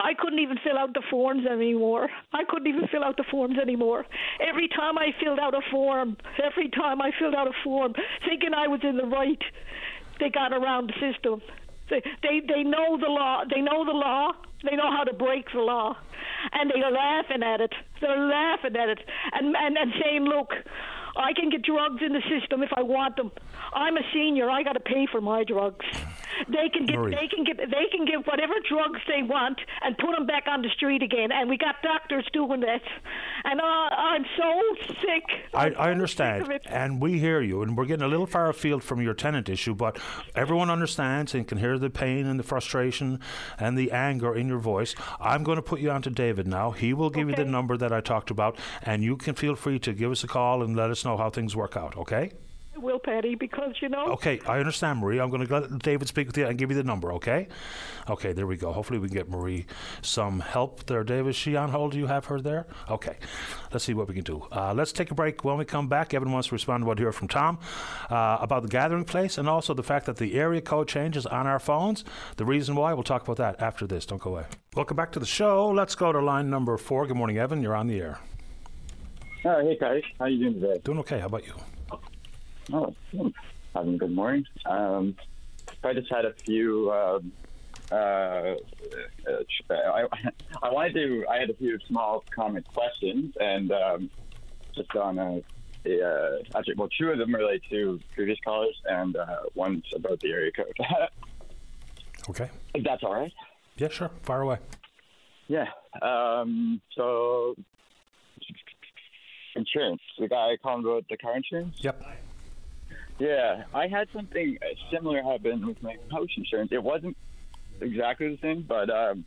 I couldn't even fill out the forms anymore. I couldn't even fill out the forms anymore. Every time I filled out a form, every time I filled out a form, thinking I was in the right, they got around the system. They, they they know the law. They know the law. They know how to break the law, and they're laughing at it. They're laughing at it, and and, and saying, "Look, I can get drugs in the system if I want them. I'm a senior. I got to pay for my drugs. They can get Marie. they can get they can get whatever drugs they want and put them back on the street again. And we got doctors doing that. And uh, I'm so sick. I, I sick understand, and we hear you, and we're getting a little far afield from your tenant issue, but everyone understands and can hear the pain and the frustration and the anger in your voice. I'm going to put you on to David now. He will give you the number that I talked about, and you can feel free to give us a call and let us know how things work out, okay? I will, Paddy, because you know. Okay, I understand, Marie. I'm going to let David speak with you and give you the number, okay? Okay, there we go. Hopefully, we can get Marie some help there. David, is she on hold? Do you have her there? Okay, let's see what we can do. Uh, let's take a break. When we come back, Evan wants to respond to what we hear from Tom uh, about the gathering place and also the fact that the area code changes on our phones. The reason why, we'll talk about that after this. Don't go away. Welcome back to the show. Let's go to line number four. Good morning, Evan. You're on the air. Oh, hey, guys, How you doing today? Doing okay. How about you? Oh, having a good morning. Um, I just had a few. Um, uh, uh, I, I wanted to. I had a few small comment questions, and um, just on a, a uh, actually, well, two of them relate to previous callers, and uh, one's about the area code. Okay. if that's all right. Yeah, sure. Fire away. Yeah. Um, so, insurance. The guy calling about the car insurance. Yep. Yeah, I had something similar happen with my house insurance. It wasn't exactly the same, but um,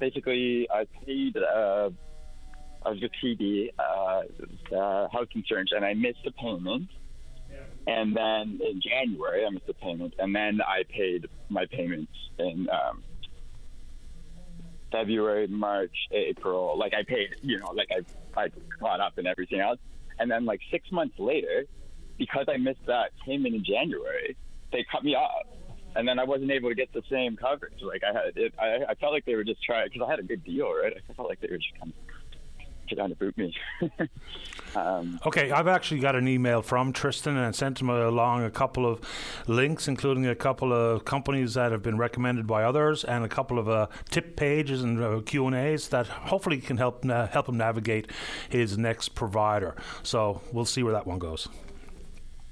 basically, I paid. Uh, I was with TD uh, uh, house insurance, and I missed a payment. And then in January, I missed a payment, and then I paid my payments in um, February, March, April. Like I paid, you know, like I I caught up and everything else. And then like six months later, because I missed that payment in January, they cut me off. And then I wasn't able to get the same coverage. Like I had, it, I, I felt like they were just trying because I had a good deal, right? I felt like they were just kind of to boot me. um, Okay, I've actually got an email from Tristan and sent him along a couple of links, including a couple of companies that have been recommended by others, and a couple of uh, tip pages and uh, Q and A's that hopefully can help na- help him navigate his next provider. So we'll see where that one goes.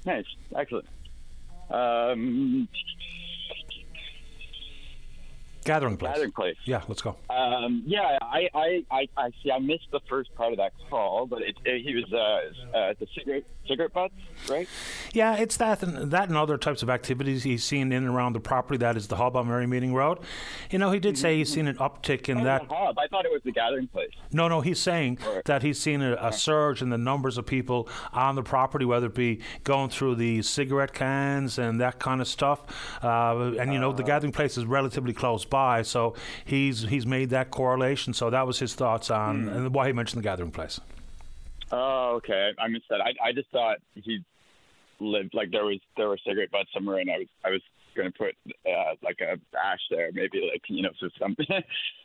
nice, excellent. Um, Gathering place. Gathering place. Yeah, let's go. Um, yeah, I, I, I, I see. I missed the first part of that call, but it, it, he was uh, uh, the cigarette cigarette butts, right? Yeah, it's that and that and other types of activities he's seen in and around the property that is the hub on Merrymeeting Road. You know, he did say he's seen an uptick in Oh, that. the hub. I thought it was the gathering place. No, no, he's saying that he's seen a, a surge in the numbers of people on the property, whether it be going through the cigarette cans and that kind of stuff. Uh, and you know, the gathering place is relatively close by, so he's he's made that correlation. So that was his thoughts on and why he mentioned the gathering place. Oh, okay. I missed that. I, I just thought he lived like there was there were cigarette butts somewhere, and I was I was going to put uh, like a ash there, maybe like you know, so something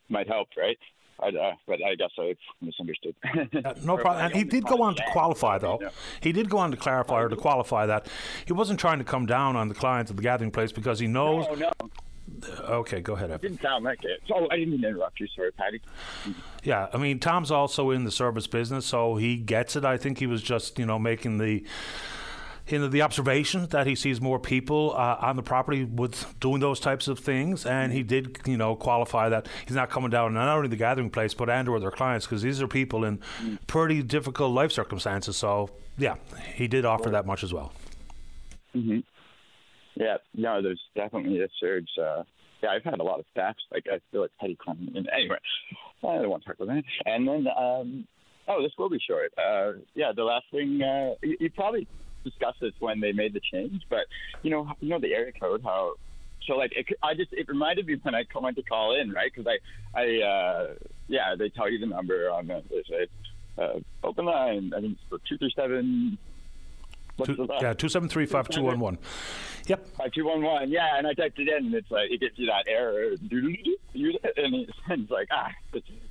might help, right? I, uh, but I guess I misunderstood. Uh, no problem. And he did go on to qualify, though. He did go on to clarify or to qualify that he wasn't trying to come down on the clients of the gathering place because he knows. No, no. Okay, go ahead, Evan. didn't sound like it. So I didn't mean to interrupt you. Sorry, Paddy. Yeah, I mean, Tom's also in the service business, so he gets it. I think he was just, you know, making the. You know, the observation that he sees more people uh, on the property with doing those types of things, and he did, you know, qualify that he's not coming down not only the gathering place but and or their clients because these are people in pretty difficult life circumstances. So, yeah, he did offer that much as well. Mm-hmm. Yeah, no, there's definitely a surge. Uh, yeah, I've had a lot of staff. Like I feel like petty crime. And anyway, I don't want to talk about that. And then, um, oh, this will be short. Uh, yeah, the last thing uh, you, you probably discussed this when they made the change, but you know, you know the area code how. So like, it, I just it reminded me when I went to call in, right? Because I, I, uh, yeah, they tell you the number on the they say uh, open line. I think it's for two three seven Two, yeah, two seven three five two one one. Yep. Five two one one. Yeah, and I typed it in, and it's like it gives you that error, and it's like ah,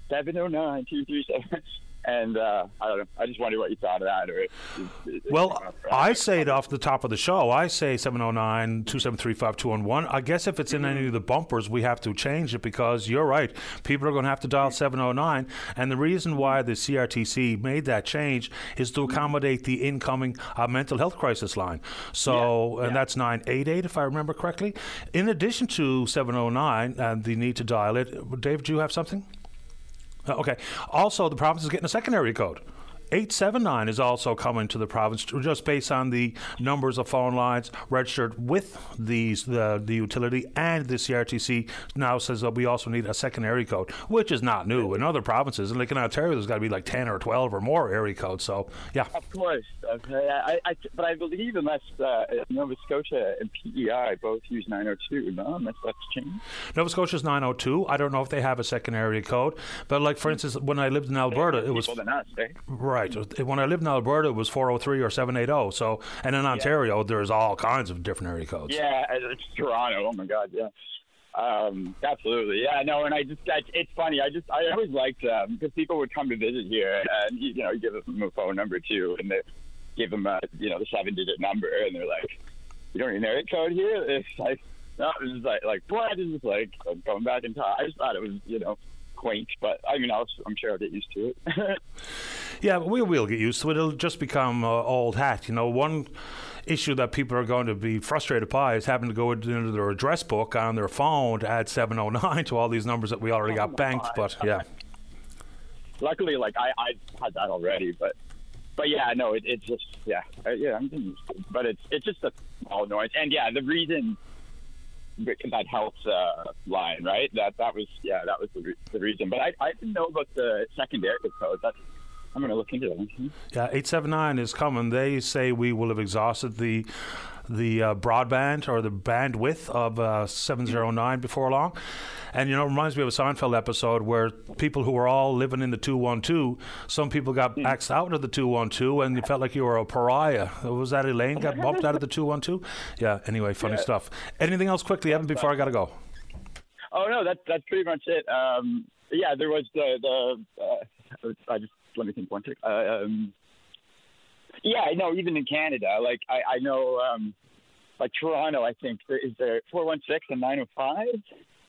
seven oh nine two three seven. And uh, I don't know. I just wonder what you thought of that. Or if, well, I say it off the top of the show. I say 709 273 5211. I guess if it's in any of the bumpers, we have to change it because you're right. People are going to have to dial 709. And the reason why the CRTC made that change is to accommodate the incoming uh, mental health crisis line. So, yeah, and that's 988, if I remember correctly. In addition to 709 and the need to dial it, Dave, do you have something? Okay. Also, the province is getting a secondary code. 879 is also coming to the province just based on the numbers of phone lines registered with these the, the utility and the CRTC now says that we also need a second area code which is not new. In other provinces In like in Ontario there's got to be like 10 or 12 or more area codes so yeah. Of course okay. I, I, but I believe unless uh, Nova Scotia and PEI both use 902 no unless that's changed. Nova Scotia is 902 I don't know if they have a second area code but like for instance when I lived in Alberta it was us, eh? right Right. When I lived in Alberta, it was 403 or 780. So, and in Ontario, yeah. there's all kinds of different area codes. Yeah, it's Toronto. Oh my God, yeah. Um, absolutely, yeah. No, and I just it's funny. I just I always liked um, because people would come to visit here, and you know, you give them a phone number too, and they give them a you know the seven digit number, and they're like, "You don't need an area code here." It's like, no, it's like like what? It's just like going back in time. I just thought it was you know quaint, but I mean, I'll, I'm sure I'll get used to it. yeah, we will get used to it. It'll just become uh, old hat. You know, one issue that people are going to be frustrated by is having to go into their address book on their phone to add 709 to all these numbers that we already oh got banked. But yeah. Luckily, like I, I had that already, but but yeah, no, it, it's just yeah, yeah, I'm getting used to it. But it's it's just a small noise, and yeah, the reason that health uh, line, right? That that was yeah, that was the, re- the reason. But I, I didn't know about the secondary code. That's I'm going to look into that. Yeah, eight seven nine is coming. They say we will have exhausted the the uh, broadband or the bandwidth of uh, 709 before long. And you know, it reminds me of a Seinfeld episode where people who were all living in the 212, some people got mm. axed out of the 212 and you felt like you were a pariah. Was that Elaine got bumped out of the 212? Yeah, anyway, funny yeah. stuff. Anything else quickly, Evan, before I got to go? Oh, no, that's, that's pretty much it. Um, yeah, there was the, the uh, I just, let me think one tick. Uh, um, yeah, no, even in Canada, like I, I know, um, like Toronto, I think there is there 416 and 905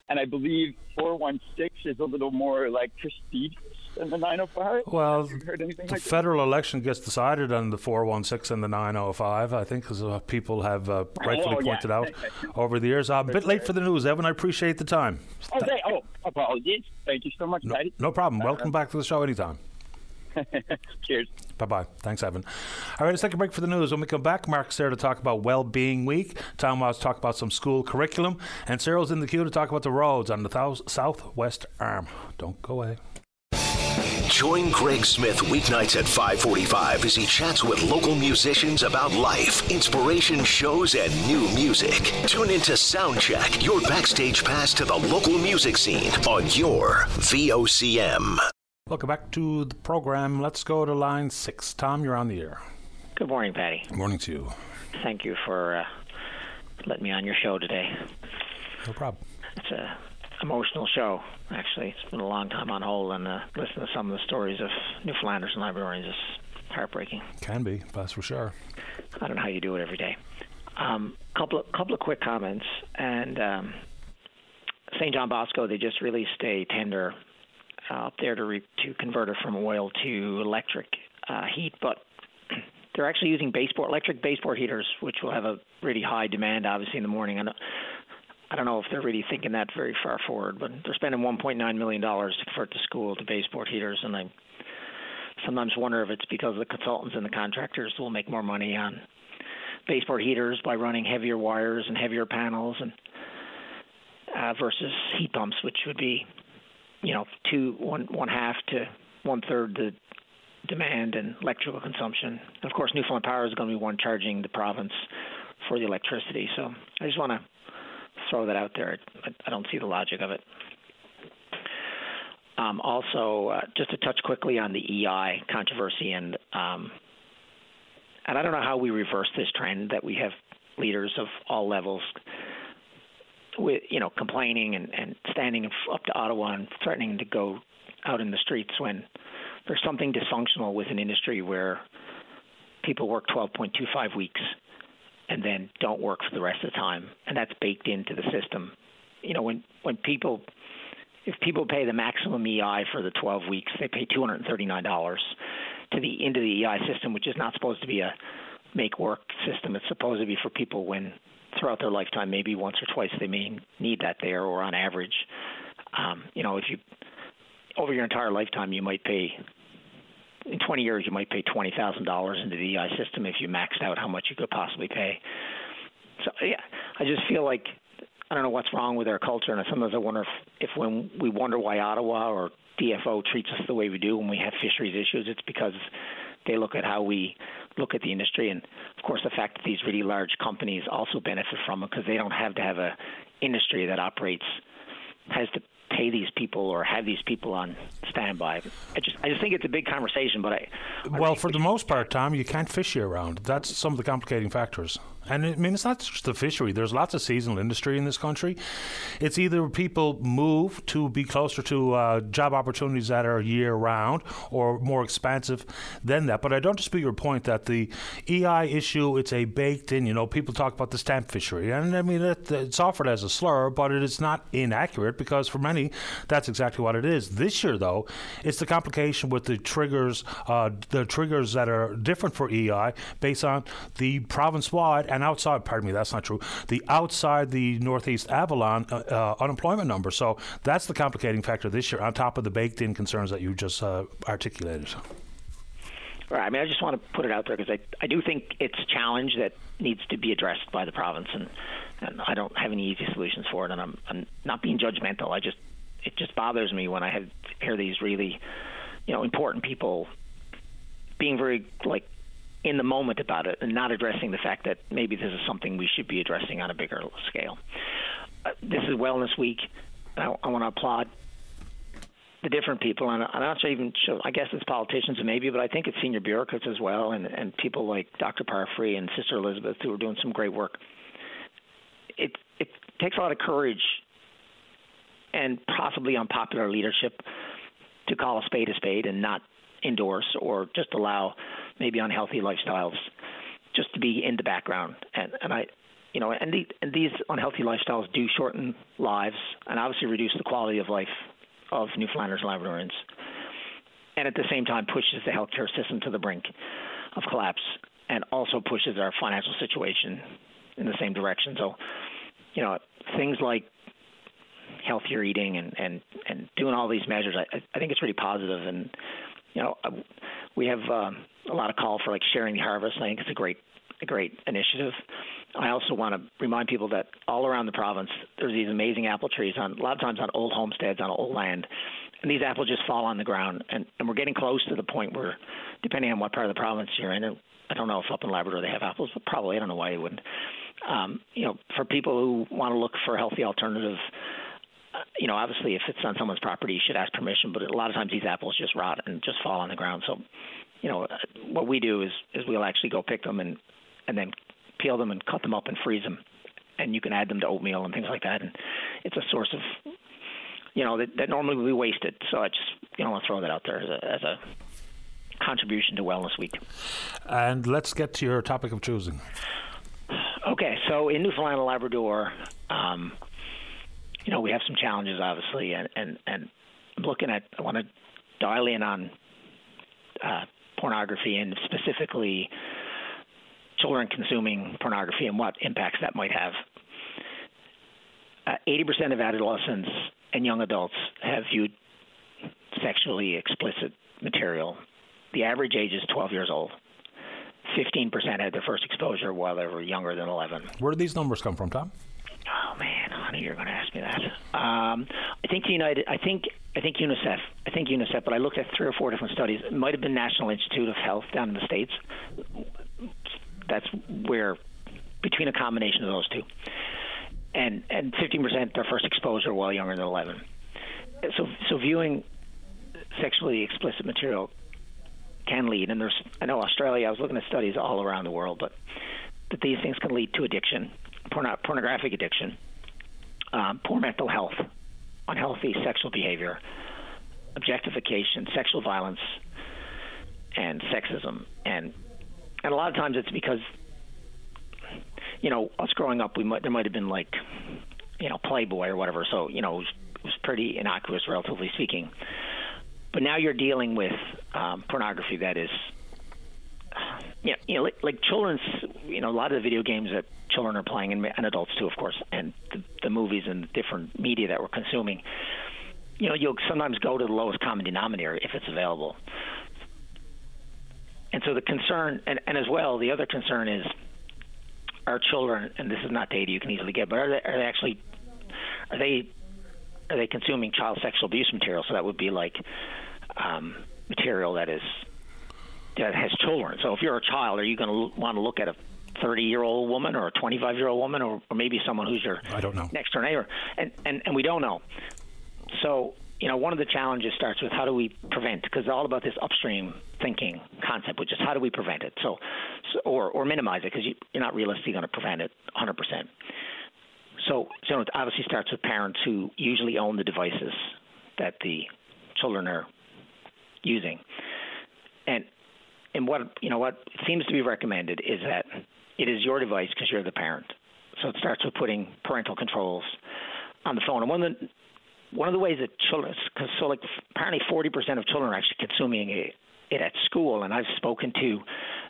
and I believe 416 is a little more like prestigious than the 905. Well, the like federal that? election gets decided on the 416 and the 905, I think, as uh, people have uh, rightfully oh, pointed yeah. out over the years. I'm a bit sure. late for the news, Evan. I appreciate the time. Okay. Oh, apologies. Thank you so much, no, No problem. Welcome back to the show anytime. Cheers. Bye bye. Thanks, Evan. All right, let's take a break for the news. When we come back, Mark's there to talk about Well-Being Week. Tom was to talk about some school curriculum, and Cyril's in the queue to talk about the roads on the th- southwest arm. Don't go away. Join Greg Smith weeknights at 545 as he chats with local musicians about life, inspiration shows, and new music. Tune into Soundcheck, your backstage pass to the local music scene on your VOCM. Welcome back to the program. Let's go to line six. Tom, you're on the air. Good morning, Paddy. Good morning to you. Thank you for uh, letting me on your show today. No problem. It's a emotional show. Actually, it's been a long time on hold, and uh, listen to some of the stories of Newfoundlanders and Labradorians is heartbreaking. Can be, that's for sure. I don't know how you do it every day. Um, couple of couple of quick comments, and um, St. John Bosco they just released a tender out there to re- to convert it from oil to electric uh, heat, but they're actually using baseboard electric baseboard heaters, which will have a really high demand, obviously in the morning. I don't, I don't know if they're really thinking that very far forward, but they're spending 1.9 million dollars to convert the school to baseboard heaters, and I sometimes wonder if it's because the consultants and the contractors will make more money on baseboard heaters by running heavier wires and heavier panels, and uh, versus heat pumps, which would be, you know, two one one half to one third the demand and electrical consumption. And of course, Newfoundland Power is going to be one charging the province for the electricity. So I just want to throw that out there. I, I don't see the logic of it. Um, also, uh, just to touch quickly on the EI controversy, and um, and I don't know how we reverse this trend that we have leaders of all levels with you know complaining and, and standing up to Ottawa and threatening to go out in the streets when there's something dysfunctional with an industry where people work 12.25 weeks and then don't work for the rest of the time, and that's baked into the system. You know, when when people if people pay the maximum EI for the 12 weeks, they pay $239 to the into the EI system, which is not supposed to be a make work system. It's supposed to be for people when throughout their lifetime, maybe once or twice they may need that there, or on average, um, you know, if you over your entire lifetime, you might pay in 20 years, you might pay $20,000 into the EI system if you maxed out how much you could possibly pay. So yeah, I just feel like I don't know what's wrong with our culture, and sometimes I wonder if, if when we wonder why Ottawa or DFO treats us the way we do when we have fisheries issues, it's because they look at how we look at the industry, and of course the fact that these really large companies also benefit from it because they don't have to have a industry that operates has to pay these people or have these people on standby. I just I just think it's a big conversation, but I. Well, for the most part, Tom, you can't fish year round. That's some of the complicating factors. And I mean, it's not just the fishery. There's lots of seasonal industry in this country. It's either people move to be closer to uh, job opportunities that are year round or more expansive than that. But I don't dispute your point that the EI issue, it's a baked in, you know, people talk about the stamp fishery. And I mean, it, it's offered as a slur, but it is not inaccurate because for many, that's exactly what it is. This year, though, it's the complication with the triggers, uh, the triggers that are different for EI based on the province wide and outside, pardon me, that's not true, the outside the Northeast Avalon uh, uh, unemployment number. So that's the complicating factor this year, on top of the baked in concerns that you just uh, articulated. Right. I mean, I just want to put it out there because I, I do think it's a challenge that needs to be addressed by the province, and, and I don't have any easy solutions for it. And I'm, I'm not being judgmental. I just it just bothers me when I have, hear these really, you know, important people being very like in the moment about it and not addressing the fact that maybe this is something we should be addressing on a bigger scale. Uh, this is Wellness Week. I, I want to applaud the different people, and I'm not sure even sure, I guess it's politicians maybe, but I think it's senior bureaucrats as well, and and people like Dr. Parfrey and Sister Elizabeth who are doing some great work. It it takes a lot of courage and possibly unpopular leadership to call a spade a spade and not endorse or just allow maybe unhealthy lifestyles just to be in the background. And and I, you know, and, the, and these unhealthy lifestyles do shorten lives and obviously reduce the quality of life of Newfoundlanders and Labradorians, and at the same time pushes the healthcare system to the brink of collapse, and also pushes our financial situation in the same direction. So, you know, things like healthier eating and and and doing all these measures, I I think it's really positive and you know, we have um, a lot of call for like sharing the harvest. I think it's a great a great initiative. I also want to remind people that all around the province, there's these amazing apple trees on a lot of times on old homesteads on old land, and these apples just fall on the ground. And, and we're getting close to the point where, depending on what part of the province you're in, I don't know if up in Labrador they have apples, but probably I don't know why they wouldn't. Um, you know, for people who want to look for healthy alternative you know, obviously, if it's on someone's property, you should ask permission. But a lot of times, these apples just rot and just fall on the ground. So, you know, what we do is is we'll actually go pick them and and then peel them and cut them up and freeze them, and you can add them to oatmeal and things like that. And it's a source of, you know, that, that normally would be wasted. So I just you know want to throw that out there as a, as a contribution to Wellness Week. And let's get to your topic of choosing. Okay, so in Newfoundland and Labrador, um, you know, we have some challenges, obviously, and and and looking at, I want to dial in on uh, pornography and specifically children consuming pornography and what impacts that might have. Uh, 80% of adolescents and young adults have viewed sexually explicit material. The average age is 12 years old. 15% had their first exposure while they were younger than 11. Where do these numbers come from, Tom? Oh man, honey, you're going to ask me that. Um, I think United. I think I think UNICEF. I think UNICEF. But I looked at three or four different studies. It might have been National Institute of Health down in the states. That's where between a combination of those two, and and 15% their first exposure while younger than 11. So so viewing sexually explicit material can lead, and there's I know Australia. I was looking at studies all around the world, but that these things can lead to addiction, porno- pornographic addiction, um, poor mental health, unhealthy sexual behavior, objectification, sexual violence, and sexism, and and a lot of times it's because you know us growing up, we might there might have been like you know Playboy or whatever, so you know it was, it was pretty innocuous, relatively speaking. But now you're dealing with um, pornography that is yeah, you know, like, like children's, you know, a lot of the video games that children are playing, and, and adults too, of course, and the, the movies and the different media that we're consuming. You know, you'll sometimes go to the lowest common denominator if it's available. And so the concern, and, and as well, the other concern is our children, and this is not data you can easily get, but are they, are they actually, are they, are they consuming child sexual abuse material? So that would be like um, material that is that has children. So if you're a child, are you going to want to look at a 30 year old woman or a 25 year old woman or, or maybe someone who's your I don't know. next door neighbor? And, and, and we don't know. So, you know, one of the challenges starts with how do we prevent? Because it's all about this upstream thinking concept, which is how do we prevent it? So, so or, or minimize it because you, you're not realistically going to prevent it 100%. So, so it obviously starts with parents who usually own the devices that the children are using. And and what you know what seems to be recommended is that it is your device because you're the parent. So it starts with putting parental controls on the phone. And one of the one of the ways that children, cause so like apparently 40% of children are actually consuming it, it at school. And I've spoken to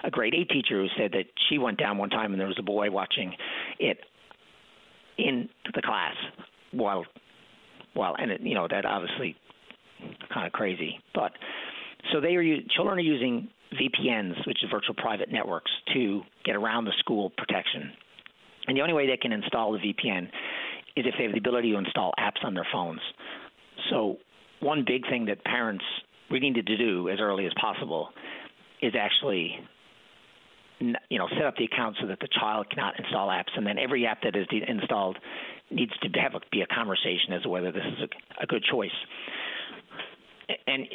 a grade eight teacher who said that she went down one time and there was a boy watching it in the class while while and it, you know that obviously kind of crazy, but so they are children are using VPNs, which is virtual private networks, to get around the school protection. And the only way they can install the VPN is if they have the ability to install apps on their phones. So, one big thing that parents we needed to do as early as possible is actually you know set up the account so that the child cannot install apps and then every app that is de- installed needs to have a, be a conversation as to whether this is a, a good choice and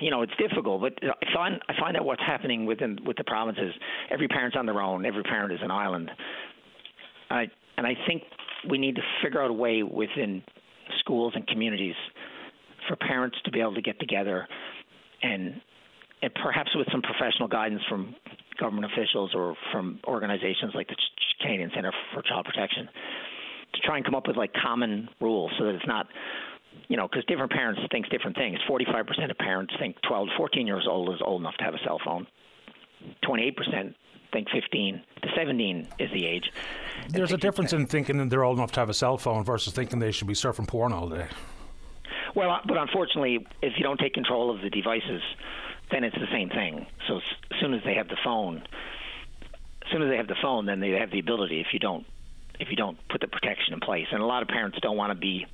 you know it's difficult, but I find I find that what's happening within with the provinces, every parent's on their own. Every parent is an island. I and I think we need to figure out a way within schools and communities for parents to be able to get together and and perhaps with some professional guidance from government officials or from organizations like the Canadian Center for Child Protection to try and come up with like common rules so that it's not you know, because different parents think different things. 45% of parents think 12, 14 years old is old enough to have a cell phone. 28% think 15 to 17 is the age. There's a difference in thinking that they're old enough to have a cell phone versus thinking they should be surfing porn all day. Well, uh, but unfortunately, if you don't take control of the devices, then it's the same thing. So as soon as they have the phone, as soon as they have the phone, then they have the ability. If you don't, if you don't put the protection in place, and a lot of parents don't want to be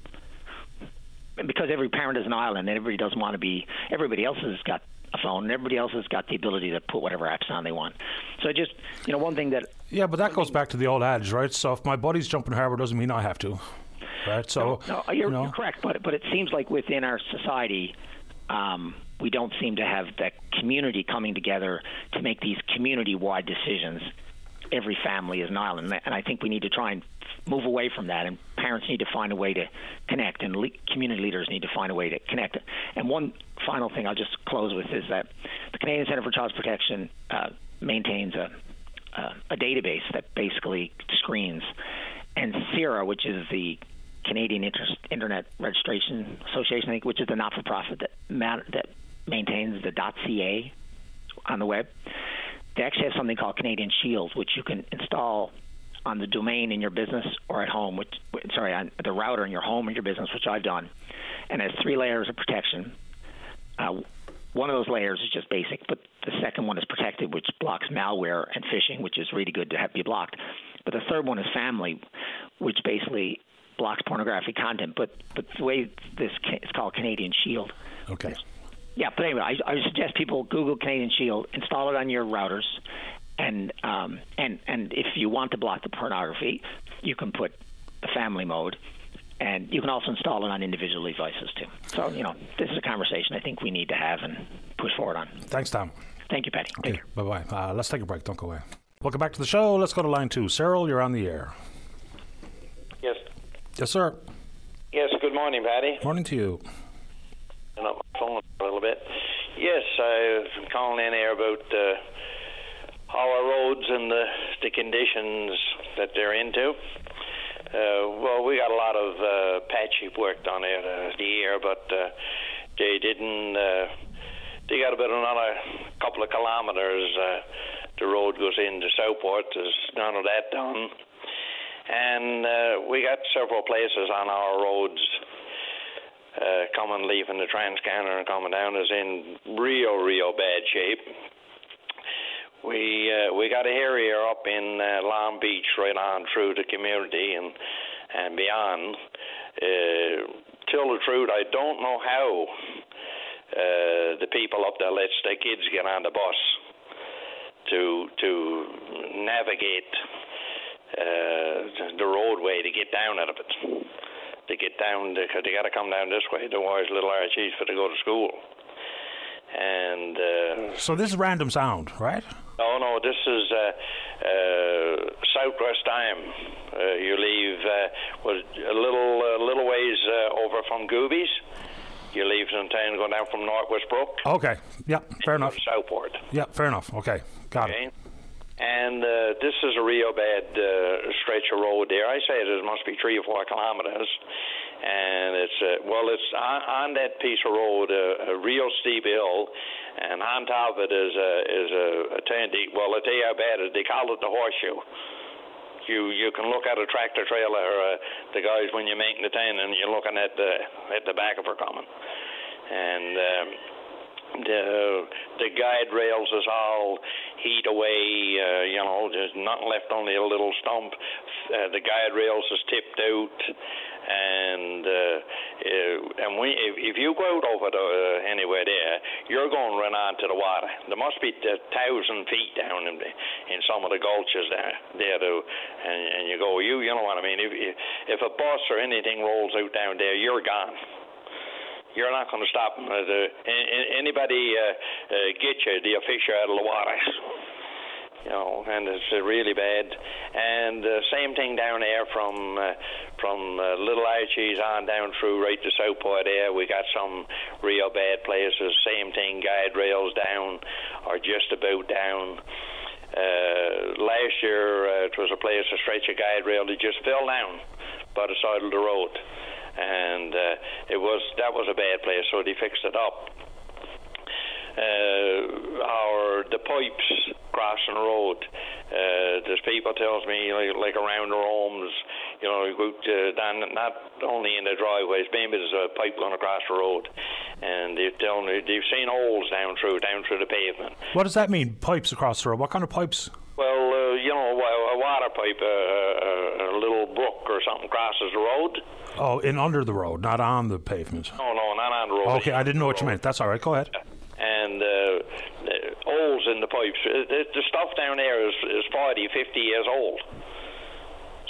because every parent is an island, and everybody doesn't want to be. Everybody else has got a phone, and everybody else has got the ability to put whatever apps on they want. So just you know, one thing that yeah, but that goes back to the old adage, right? So if my buddy's jumping harbor, doesn't mean I have to, right? So no, no you're, you know. you're correct, but but it seems like within our society. Um, we don't seem to have that community coming together to make these community-wide decisions. Every family is an island, and I think we need to try and move away from that, and parents need to find a way to connect, and le- community leaders need to find a way to connect. And one final thing I'll just close with is that the Canadian Centre for Child Protection uh, maintains a, uh, a database that basically screens, and CIRA, which is the Canadian Inter- Internet Registration Association, I think, which is the not-for-profit that, ma- that maintains the .ca on the web. They actually have something called Canadian Shield, which you can install on the domain in your business or at home, which sorry, on the router in your home or your business, which I've done, and has three layers of protection. Uh, one of those layers is just basic, but the second one is protected, which blocks malware and phishing, which is really good to have be blocked. But the third one is family, which basically blocks pornographic content. But but the way this it's called Canadian Shield. Okay. Yeah, but anyway, I, I suggest people Google Canadian Shield, install it on your routers, and um, and and if you want to block the pornography, you can put the family mode, and you can also install it on individual devices too. So you know, this is a conversation I think we need to have and push forward on. Thanks, Tom. Thank you, Paddy. Okay, bye bye. Uh, let's take a break. Don't go away. Welcome back to the show. Let's go to line two. Cyril, you're on the air. Yes. Yes, sir. Yes. Good morning, Paddy. Morning to you. And up my phone a little bit. Yes, I was calling in here about uh, our roads and the the conditions that they're into. Uh, well, we got a lot of uh, patchy work done here uh, the year, but uh, they didn't. Uh, they got about another couple of kilometers. Uh, the road goes into Southport. There's none of that done, and uh, we got several places on our roads uh, coming, leaving the Transcanada and coming down is in real, real bad shape. We uh, we got a area up in uh, Long Beach, right on through the community and and beyond. Uh, tell the truth, I don't know how uh, the people up there lets their kids get on the bus to to navigate uh, the roadway to get down out of it. To get down, because they got to come down this way. Otherwise, little Archie's for to go to school. And uh, So this is Random Sound, right? No, no, this is uh, uh, Southwest Time. Uh, you leave uh, a little little ways uh, over from Goobies. You leave some town going down from Northwest Brook. Okay. Yeah, fair enough. Southport. Yeah, fair enough. Okay, got okay. it. And uh, this is a real bad uh, stretch of road there. I say it must be three or four kilometers, and it's uh, well, it's on, on that piece of road, uh, a real steep hill, and on top of it is a is a, a turn. Well, I tell you how bad it is. They call it the horseshoe. You you can look at a tractor trailer, uh, the guys when you're making the turn, and you're looking at the at the back of her coming, and. Um, the the guide rails is all heat away. Uh, you know, there's nothing left, only a little stump. Uh, the guide rails is tipped out, and uh, uh, and we, if, if you go out over the, uh, anywhere there, you're going to run onto the water. There must be a thousand feet down in the, in some of the gulches there. There, too. and and you go, you you know what I mean? If, if a bus or anything rolls out down there, you're gone you're not going to stop them. Uh, the, a- anybody uh, uh, get you, they'll fish you out of the water. You know, and it's uh, really bad. And uh, same thing down there from uh, from uh, Little Heart's Ease on down through right to Southport. There, we got some real bad places. Same thing, guide rails down or just about down. Uh, last year, uh, it was a place, a stretch of guide rail that just fell down by the side of the road and uh, it was that was a bad place, so they fixed it up. Uh, our the pipes crossing the road. Uh, there's people tells me like, like around their homes, you know, you go to, down, not only in the driveways, maybe there's a pipe going across the road, and they tell me they've seen holes down through down through the pavement. What does that mean? Pipes across the road. What kind of pipes? Well, uh, you know, a, a water pipe, uh, a, a little brook or something crosses the road. Oh, in under the road, not on the pavement. No, no, not on the road. Okay, I didn't know what you meant. That's all right. Go ahead. And uh, uh, holes in the pipes. Uh, The, the stuff down there is, is 40, 50 years old.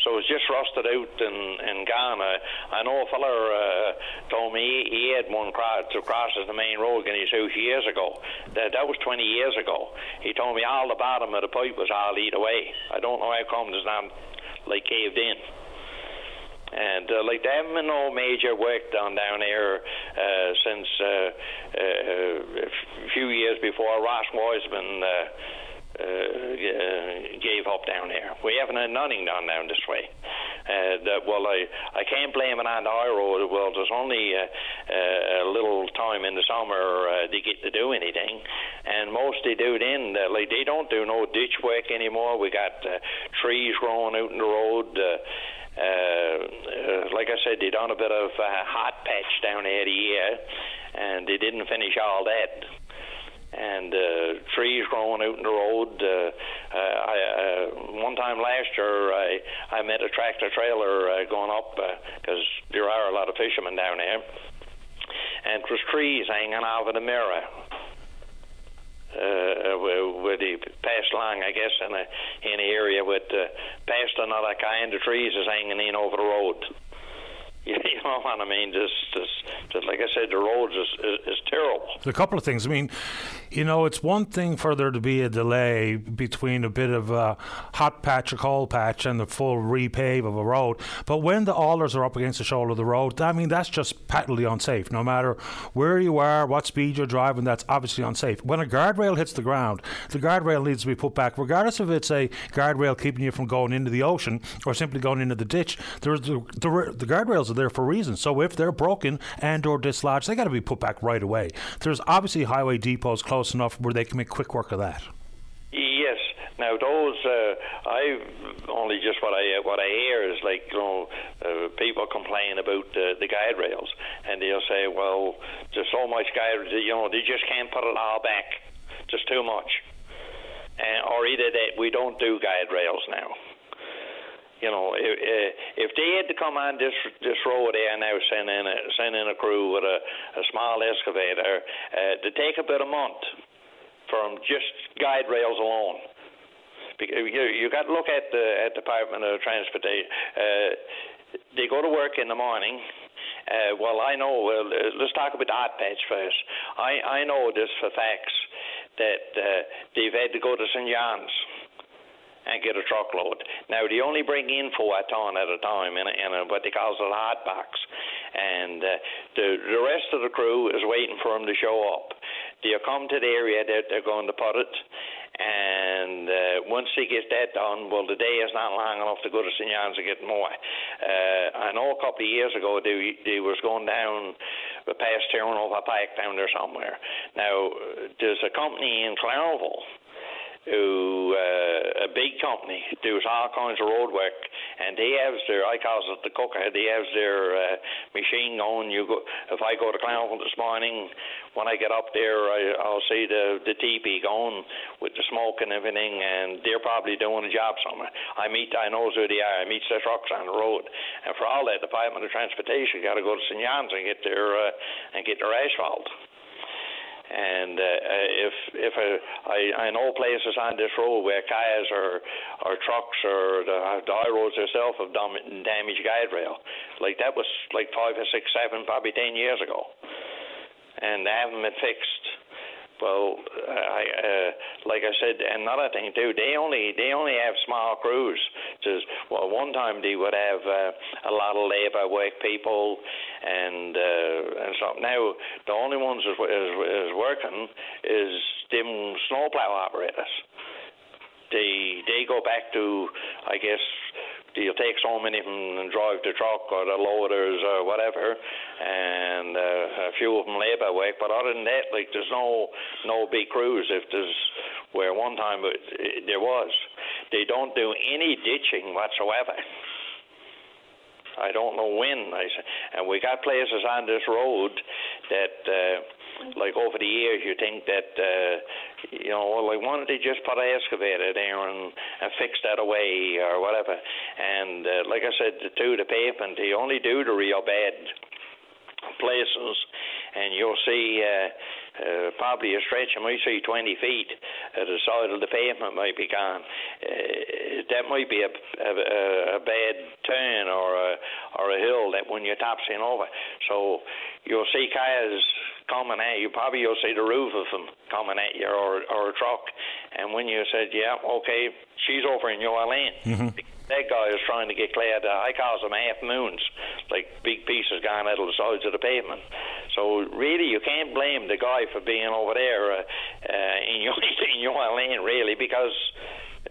So it's just rusted out and gone. Uh, I know a fella uh, told me he, had one cross, to cross the main road in his house years ago. That, that was 20 years ago. He told me all the bottom of the pipe was all eat away. I don't know how come it's not like caved in. And uh, like there haven't been no major work done down here uh, since uh, uh, a few years before Ross Wiseman uh, gave up down there. We haven't had nothing done down this way. Uh, that, well, I I can't blame it on the high road. Well, there's only uh, uh, a little time in the summer uh, they get to do anything, and most they do then. Uh, like they don't do no ditch work anymore. We got uh, trees growing out in the road. Uh, uh, uh, like I said, they done a bit of uh, hot patch down there the year, and they didn't finish all that. And uh, trees growing out in the road. Uh, uh, I, uh, one time last year, I I met a tractor trailer uh, going up because uh, there are a lot of fishermen down there, and it was trees hanging out of the mirror. Uh, where they passed along, I guess, in a in an area with uh, past another kind of trees is hanging in over the road. You know what I mean? Just, just, just like I said, the roads is, is, is terrible. A couple of things. I mean, you know, it's one thing for there to be a delay between a bit of a hot patch, a cold patch, and the full repave of a road. But when the alders are up against the shoulder of the road, I mean, that's just patently unsafe. No matter where you are, what speed you're driving, that's obviously unsafe. When a guardrail hits the ground, the guardrail needs to be put back, regardless if it's a guardrail keeping you from going into the ocean or simply going into the ditch. There's the, the, the guardrails are there for a reason. So if they're broken and or dislodged, they got to be put back right away. There's obviously highway depots close enough where they can make quick work of that. Yes. Now those, uh, I only just what I what I hear is like you know uh, people complain about uh, the guide rails, and they'll say, well, there's so much guide, you know, they just can't put it all back, just too much, and, or either that we don't do guide rails now you know, if, if they had to come on this this road there and now, send in a send in a crew with a, a small excavator, uh, to take about a month from just guide rails alone. You you got to look at the at Department of Transportation. Uh, they go to work in the morning. Uh, well, I know. Well, let's talk about the hot patch first. I I know this for facts that uh, they've had to go to St. John's and get a truckload. Now they only bring in four ton at a time in, a, in a, what they call a hot box, and uh, the the rest of the crew is waiting for them to show up. They'll come to the area that they're going to put it, and uh, once they get that done, well, the day is not long enough to go to St. John's and get more. Uh, I know a couple of years ago they they was going down past Terranova Pike down there somewhere. Now there's a company in Clareville who uh, a big company does all kinds of road work, and they have their I call it the cooker. They have their uh, machine going. You go if I go to Clarenville this morning, when I get up there, I, I'll see the the teepee going with the smoke and everything, and they're probably doing a job somewhere. I meet I know who they are. I meet their trucks on the road, and for all that, the Department of Transportation got to go to St. John's and get their uh, and get their asphalt. And uh, if if a, I, I know places on this road where cars or or trucks or the, the high roads themselves have done damaged guide rail, like that was like five or six, seven, probably ten years ago, and they haven't been fixed. Well, I, uh, like I said, another thing too, they only they only have small crews. Just well, one time they would have uh, a lot of labour work people, and uh, and so now the only ones is, is, is working is them snowplow operators. They they go back to I guess you'll take so many of them and drive the truck or the loaders or whatever, and uh, a few of them labour work. But other than that, like there's no no big crews. If there's where one time it, it, there was, they don't do any ditching whatsoever. I don't know when. I and we got places on this road that, uh, like over the years, you think that, uh, you know, well, like why don't they just put an excavator there and, and fix that away or whatever? And uh, like I said, to the pavement, they only do the real bad places, and you'll see. Uh, uh, probably a stretch, you might say 20 feet, uh, the side of the pavement might be gone. Uh, that might be a, a, a bad turn or a, or a hill that when you're topsing over. So you'll see cars coming at you. Probably you'll see the roof of them coming at you or, or a truck. And when you said, yeah, okay, she's over in your lane. Mm-hmm that guy is trying to get cleared. Uh, I call them half moons, like big pieces going out of the sides of the pavement. So really, you can't blame the guy for being over there uh, uh, in your in your lane, really, because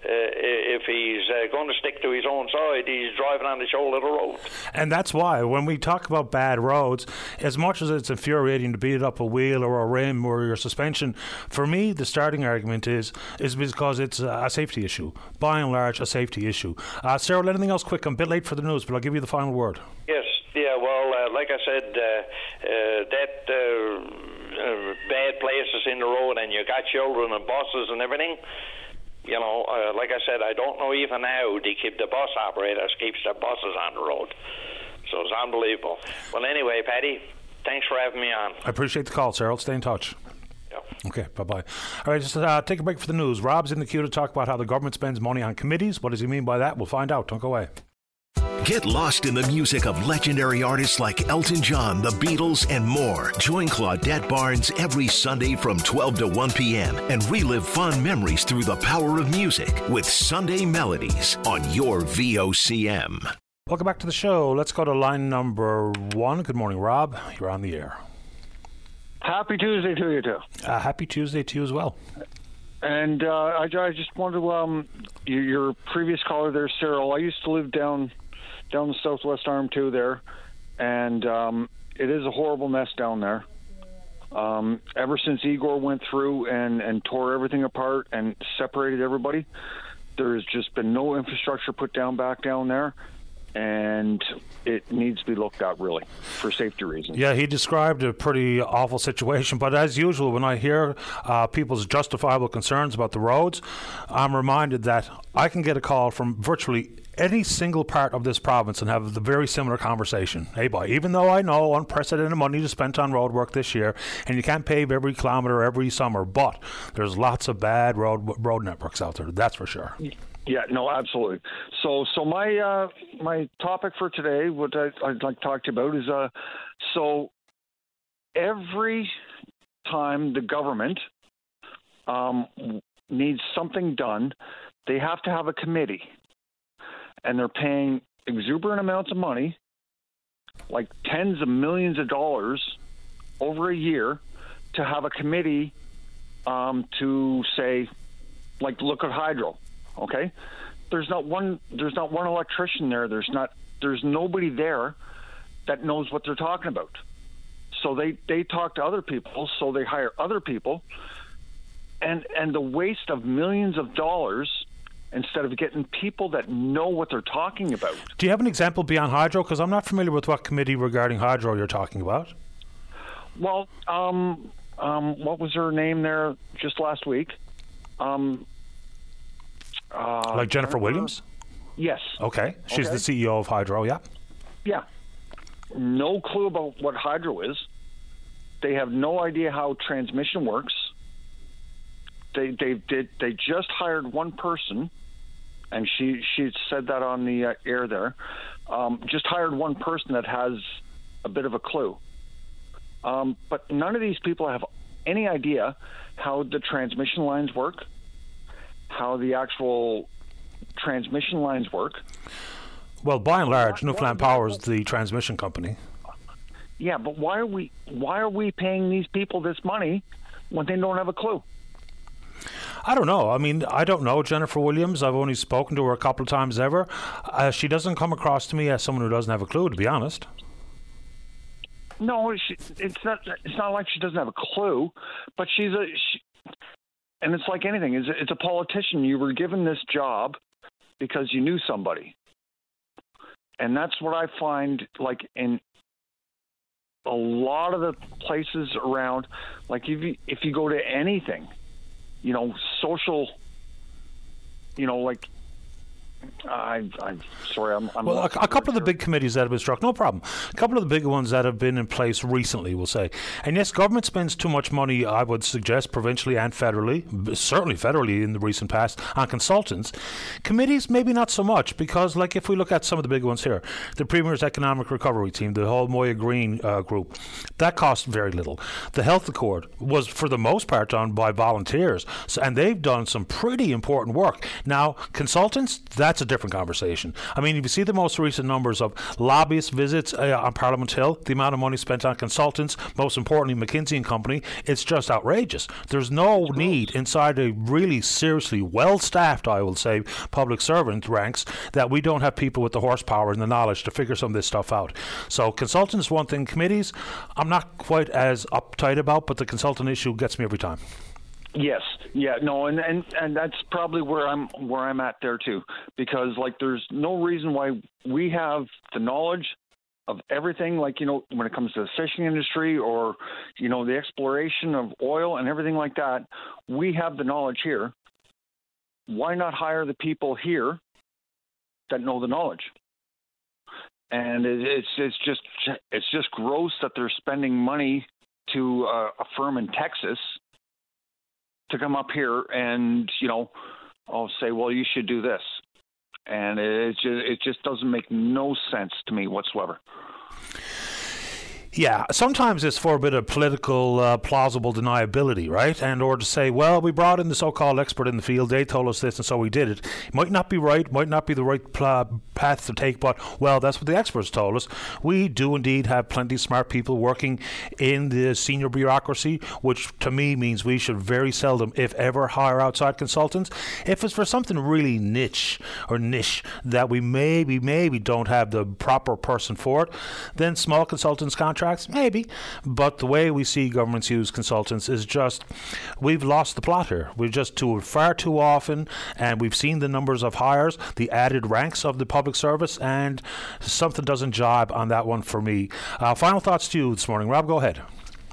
if he's uh, going to stick to his own side, he's driving on the shoulder of the road. And that's why when we talk about bad roads, as much as it's infuriating to beat up a wheel or a rim or your suspension, for me the starting argument is is because it's a safety issue. By and large, a safety issue. Uh, Cyril, anything else quick? I'm a bit late for the news, but I'll give you the final word. Yes. Yeah. Well, uh, like I said, uh, uh, that uh, bad places in the road, and you got children and buses and everything. You know, uh, like I said, I don't know even now they keep the bus operators keeps the buses on the road. So it's unbelievable. Well, anyway, Paddy, thanks for having me on. I appreciate the call, Cyril. Stay in touch. Okay, bye bye. All right, just uh, take a break for the news. Rob's in the queue to talk about how the government spends money on committees. What does he mean by that? We'll find out. Don't go away. Get lost in the music of legendary artists like Elton John, the Beatles, and more. Join Claudette Barnes every Sunday from 12 to 1 p.m. and relive fond memories through the power of music with Sunday Melodies on your VOCM. Welcome back to the show. Let's go to line number one. Good morning, Rob. You're on the air. Happy Tuesday to you too. Uh, happy Tuesday to you as well. And uh, I, I, just wanted to um, your, your, previous caller there, Cyril. I used to live down down the Southwest Arm too there, and um, it is a horrible mess down there. Um, ever since Igor went through and, and tore everything apart and separated everybody, there has just been no infrastructure put down back down there and it needs to be looked at really for safety reasons. Yeah, he described a pretty awful situation. But as usual, when I hear uh, people's justifiable concerns about the roads, I'm reminded that I can get a call from virtually any single part of this province and have the very similar conversation. Hey, boy, even though I know unprecedented money is spent on road work this year, and you can't pave every kilometre every summer, but there's lots of bad road road networks out there. That's for sure. Yeah, no, absolutely. So, so my uh, my topic for today, what I, would like to talk to you about is, uh, so every time the government um, needs something done, they have to have a committee, and they're paying exuberant amounts of money, like tens of millions of dollars, over a year, to have a committee um, to say, like, look at hydro Okay, there's not one. There's not one electrician there. There's not. There's nobody there that knows what they're talking about. So they they talk to other people. So they hire other people, and and the waste of millions of dollars instead of getting people that know what they're talking about. Do you have an example beyond hydro? Because I'm not familiar with what committee regarding hydro you're talking about. Well, um, um, what was her name there just last week? Um, uh, like Jennifer Williams? Yes. Okay. She's okay. the CEO of Hydro, yeah? Yeah. No clue about what Hydro is. They have no idea how transmission works. They they did they just hired one person, and she she said that on the uh, air there. Um, just hired one person that has a bit of a clue. Um, but none of these people have any idea how the transmission lines work, how the actual transmission lines work. Well, by and large, Newfoundland Power is the transmission company. Yeah, but why are we why are we paying these people this money when they don't have a clue? I don't know. I mean, I don't know Jennifer Williams. I've only spoken to her a couple of times ever. Uh, she doesn't come across to me as someone who doesn't have a clue, to be honest. No, she, it's not. It's not like she doesn't have a clue, but she's a. She, and it's like anything. It's, it's a politician. You were given this job because you knew somebody, and that's what I find like in a lot of the places around. Like if you if you go to anything, you know, social, you know, like I, I'm sorry. I'm, I'm well, a, a, couple of the big committees that have been struck, no problem. A couple of the big ones that have been in place recently, we'll say. And yes, government spends too much money, I would suggest, provincially and federally, certainly federally in the recent past, on consultants. Committees, maybe not so much, because, like, if we look at some of the big ones here, the Premier's Economic Recovery Team, the whole Moya Greene uh, group, that cost very little. The Health Accord was, for the most part, done by volunteers, so, and they've done some pretty important work. Now, consultants, that that's a different conversation. I mean, if you see the most recent numbers of lobbyist visits uh, on Parliament Hill, the amount of money spent on consultants, most importantly McKinsey and Company, it's just outrageous. There's no need inside a really seriously well-staffed, I will say, public servant ranks that we don't have people with the horsepower and the knowledge to figure some of this stuff out. So consultants, one thing. Committees, I'm not quite as uptight about, but the consultant issue gets me every time. Yes, yeah, no, and and and that's probably where I'm where I'm at there too, because like there's no reason why we have the knowledge, of everything, like you know, when it comes to the fishing industry or you know the exploration of oil and everything like that, we have the knowledge here. Why not hire the people here that know the knowledge? And it, it's it's just it's just gross that they're spending money to uh, a firm in Texas to come up here and you know, I'll say, well, you should do this and it just it just doesn't make no sense to me whatsoever. Yeah, sometimes it's for a bit of political uh, plausible deniability, right? And or to say, well, we brought in the so-called expert in the field, they told us this, and so we did it. it might not be right, might not be the right pl- path to take, but well, that's what the experts told us. We do indeed have plenty of smart people working in the senior bureaucracy, which to me means we should very seldom, if ever, hire outside consultants. If it's for something really niche or niche that we maybe maybe don't have the proper person for it, then small consultants contract contracts? Maybe. But the way we see governments use consultants is just we've lost the plot here. We've just too far too often, and we've seen the numbers of hires, the added ranks of the public service, and something doesn't jibe on that one for me. Uh, final thoughts to you this morning, Rob. Go ahead.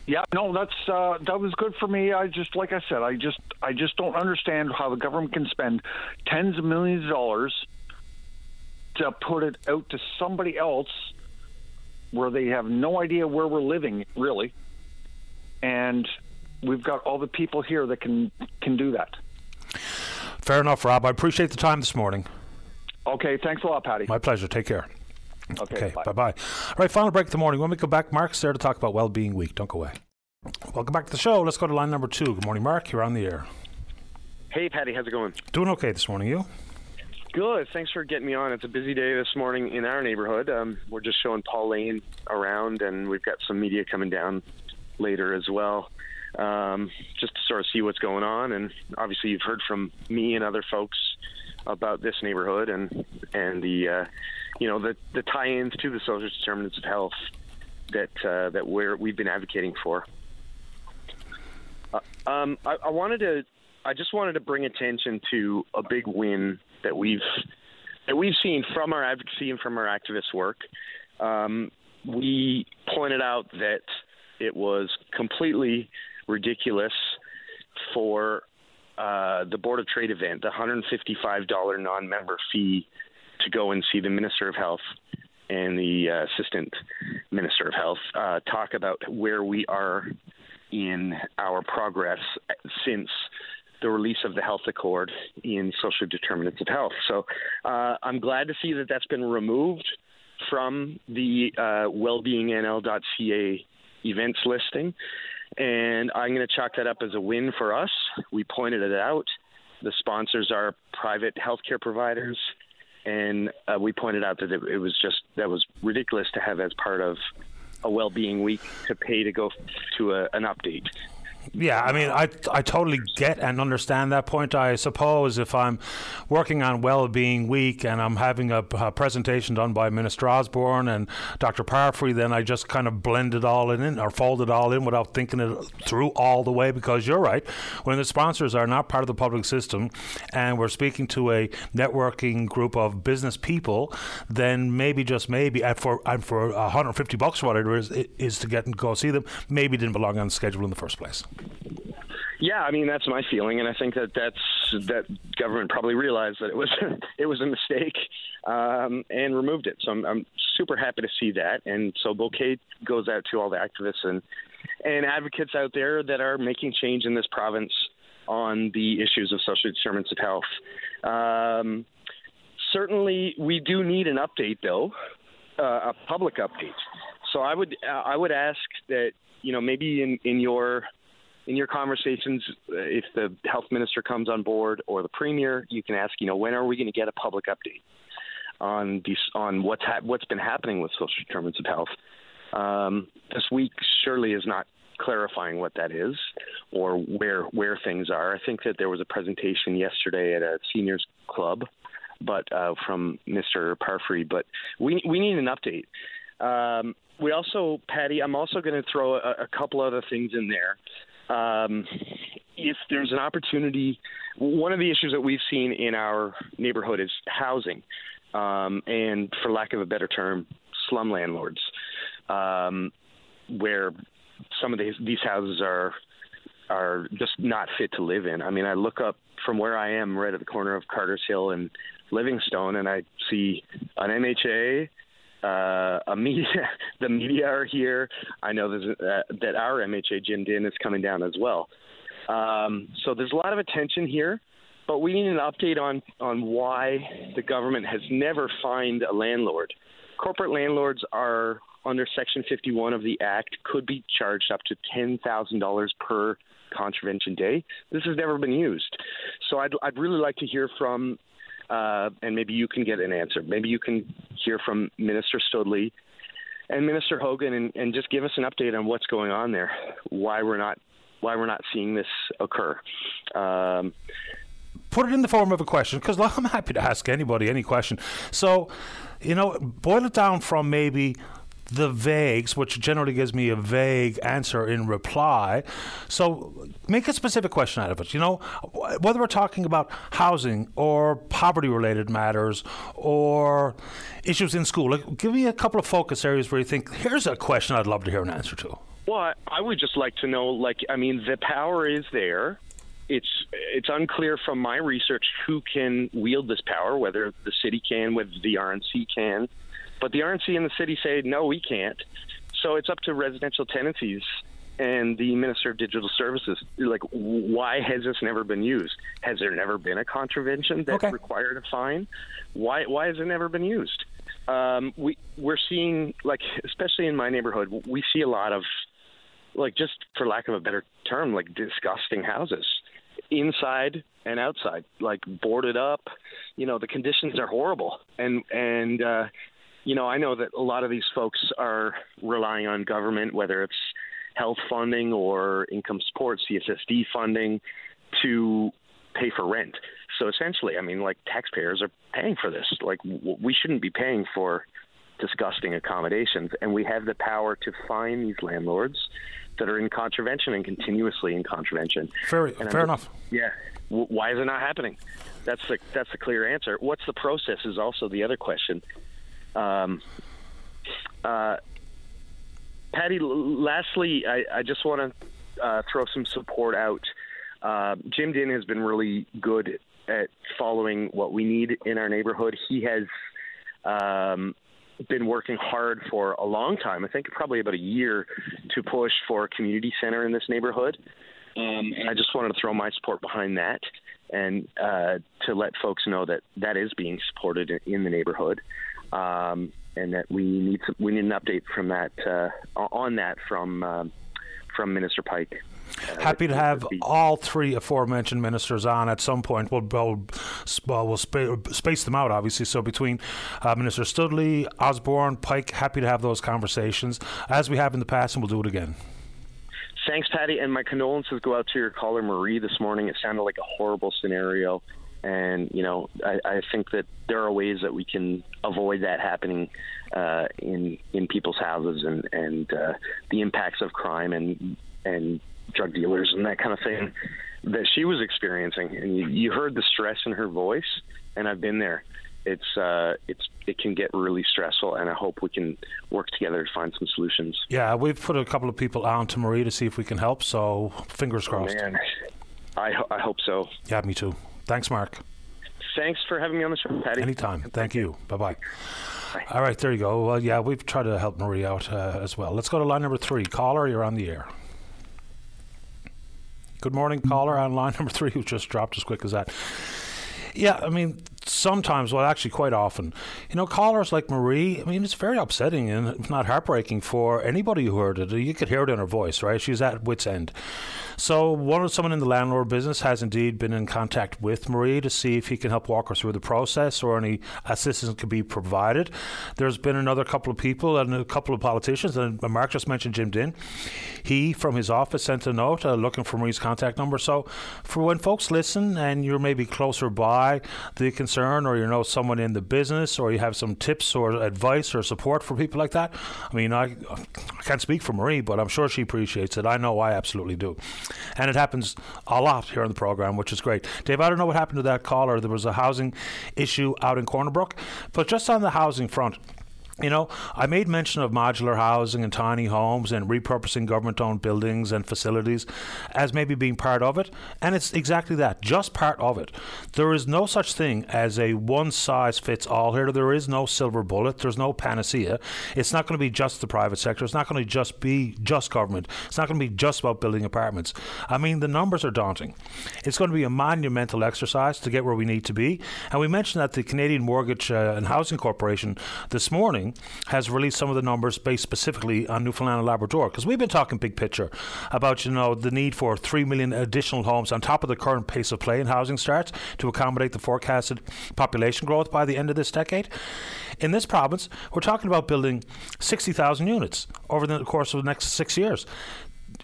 Yeah, no, that's uh, that was good for me. I just, like I said, I just, I just don't understand how the government can spend tens of millions of dollars to put it out to somebody else where they have no idea where we're living, really. And we've got all the people here that can can do that. Fair enough, Rob. I appreciate the time this morning. Okay, thanks a lot, Paddy. My pleasure. Take care. Okay, okay bye bye. All right, final break of the morning. When we come back, Mark's there to talk about Well-Being Week. Don't go away. Welcome back to the show. Let's go to line number two. Good morning, Mark. You're on the air. Hey, Paddy. How's it going? Doing okay this morning. You? Good. Thanks for getting me on. It's a busy day this morning in our neighborhood. Um, we're just showing Paul Lane around, and we've got some media coming down later as well, um, just to sort of see what's going on. And obviously, you've heard from me and other folks about this neighborhood and and the uh, you know the the tie-ins to the social determinants of health that uh, that we're we've been advocating for. Uh, um, I, I wanted to I just wanted to bring attention to a big win that we've that we've seen from our advocacy and from our activist work. Um, we pointed out that it was completely ridiculous for uh, the Board of Trade event, the $155 non-member fee to go and see the Minister of Health and the uh, Assistant Minister of Health uh, talk about where we are in our progress since the release of the health accord in social determinants of health. So uh, I'm glad to see that that's been removed from the uh, wellbeingnl.ca events listing. And I'm going to chalk that up as a win for us. We pointed it out. The sponsors are private healthcare providers. And uh, we pointed out that it, it was just that was ridiculous to have as part of a well-being week to pay to go to a, an update. Yeah, I mean, I I totally get and understand that point. I suppose if I'm working on well-being week and I'm having a, a presentation done by Minister Osborne and Dr. Parfrey, then I just kind of blend it all in or fold it all in without thinking it through all the way. Because you're right, when the sponsors are not part of the public system, and we're speaking to a networking group of business people, then maybe just maybe, and for and for 150 bucks, whatever it is, is to get and go see them, maybe didn't belong on the schedule in the first place. Yeah, I mean that's my feeling, and I think that that's that government probably realized that it was it was a mistake um, and removed it. So I'm, I'm super happy to see that, and so bouquet goes out to all the activists and and advocates out there that are making change in this province on the issues of social determinants of health. Um, certainly, we do need an update, though, uh, a public update. So I would uh, I would ask that you know maybe in in your in your conversations, uh, if the health minister comes on board or the premier, you can ask, you know, when are we going to get a public update on these on what's ha- what's been happening with social determinants of health? Um, this week surely is not clarifying what that is or where where things are. I think that there was a presentation yesterday at a seniors club, but uh, from Mr. Parfrey. But we we need an update. Um, we also, Paddy, I'm also going to throw a, a couple other things in there um, if there's an opportunity, one of the issues that we've seen in our neighborhood is housing, um, and for lack of a better term, slum landlords, um, where some of these these houses are are just not fit to live in. I mean, I look up from where I am, right at the corner of Carter's Hill and Livingstone, and I see an MHA. Uh, a media, the media are here. I know uh, that our MHA Jim Dinn is coming down as well. Um, so there's a lot of attention here, but we need an update on on why the government has never fined a landlord. Corporate landlords are under Section 51 of the Act could be charged up to $10,000 per contravention day. This has never been used. So I'd, I'd really like to hear from, uh, and maybe you can get an answer. Maybe you can hear from Minister Stoodley and Minister Hogan and, and just give us an update on what's going on there, why we're not why we're not seeing this occur. Um, Put it in the form of a question because I'm happy to ask anybody any question. So, you know, boil it down from maybe the vagues, which generally gives me a vague answer in reply. So make a specific question out of it. You know, whether we're talking about housing or poverty related matters or issues in school, like, give me a couple of focus areas where you think, here's a question I'd love to hear an answer to. Well, I would just like to know, like, I mean, the power is there. It's it's unclear from my research who can wield this power, whether the city can, whether the RNC can. But the RNC and the city say, no, we can't. So it's up to residential tenancies and the Minister of Digital Services. Like, why has this never been used? Has there never been a contravention that okay. required a fine? Why why has it never been used? Um, we we're seeing like, especially in my neighborhood, we see a lot of like, just for lack of a better term, like disgusting houses inside and outside, like boarded up. You know, the conditions are horrible, and and uh, you know, I know that a lot of these folks are relying on government, whether it's health funding or income support, CSSD funding, to pay for rent. So essentially, I mean, like taxpayers are paying for this. Like we shouldn't be paying for disgusting accommodations, and we have the power to fine these landlords that are in contravention and continuously in contravention. Fair, fair just, enough. Yeah. why is it not happening? That's the that's the clear answer. What's the process is also the other question. Um, uh, Paddy, lastly, I, I just want to uh, throw some support out. Uh, Jim Dinn has been really good at following what we need in our neighborhood. He has um, been working hard for a long time, I think probably about a year, to push for a community center in this neighborhood. Um, and I just wanted to throw my support behind that and uh, to let folks know that that is being supported in, in the neighborhood um, and that we need some, we need an update from that uh, on that from um, from Minister Pike. Uh, Happy to have all three aforementioned ministers on at some point. We'll, we'll, we'll space them out, obviously. So between uh, Minister Stoodley, Osborne, Pike, happy to have those conversations as we have in the past, and we'll do it again. Thanks, Paddy, and my condolences go out to your caller Marie this morning. It sounded like a horrible scenario, and you know I, I think that there are ways that we can avoid that happening uh, in in people's houses and and uh, the impacts of crime and and drug dealers and that kind of thing that she was experiencing and you, you heard the stress in her voice and I've been there it's uh, it's it can get really stressful, and I hope we can work together to find some solutions. Yeah, we've put a couple of people on to Marie to see if we can help. So fingers oh, crossed. Man, I I hope so. Yeah, me too. Thanks, Mark. Thanks for having me on the show, Paddy. Anytime. Thank you. Bye bye. All right, there you go. Well, yeah, we've tried to help Marie out uh, as well. Let's go to line number three. Caller, you're on the air. Good morning, caller on line number three, who just dropped as quick as that. Yeah, I mean, sometimes, well, actually, quite often, you know, callers like Marie, I mean, it's very upsetting and not heartbreaking for anybody who heard it. You could hear it in her voice, right? She's at wit's end. So, one of someone in the landlord business has indeed been in contact with Marie to see if he can help walk her through the process or any assistance can be provided. There's been another couple of people and a couple of politicians, and Mark just mentioned Jim Dinn. He, from his office, sent a note uh, looking for Marie's contact number. So, for when folks listen and you're maybe closer by the concern, or you know someone in the business, or you have some tips or advice or support for people like that, I mean, I, I can't speak for Marie, but I'm sure she appreciates it. I know I absolutely do. And it happens a lot here on the program, which is great. Dave, I don't know what happened to that caller. There was a housing issue out in Corner Brook, but just on the housing front, You know, I made mention of modular housing and tiny homes and repurposing government owned buildings and facilities as maybe being part of it. And it's exactly that, just part of it. There is no such thing as a one size fits all here. There is no silver bullet. There's no panacea. It's not going to be just the private sector. It's not going to just be just government. It's not going to be just about building apartments. I mean, the numbers are daunting. It's going to be a monumental exercise to get where we need to be. And we mentioned that the Canadian Mortgage uh, and Housing Corporation this morning has released some of the numbers based specifically on Newfoundland and Labrador because we've been talking big picture about you know the need for three million additional homes on top of the current pace of play in housing starts to accommodate the forecasted population growth by the end of this decade. In this province, we're talking about building 60,000 units over the course of the next six years.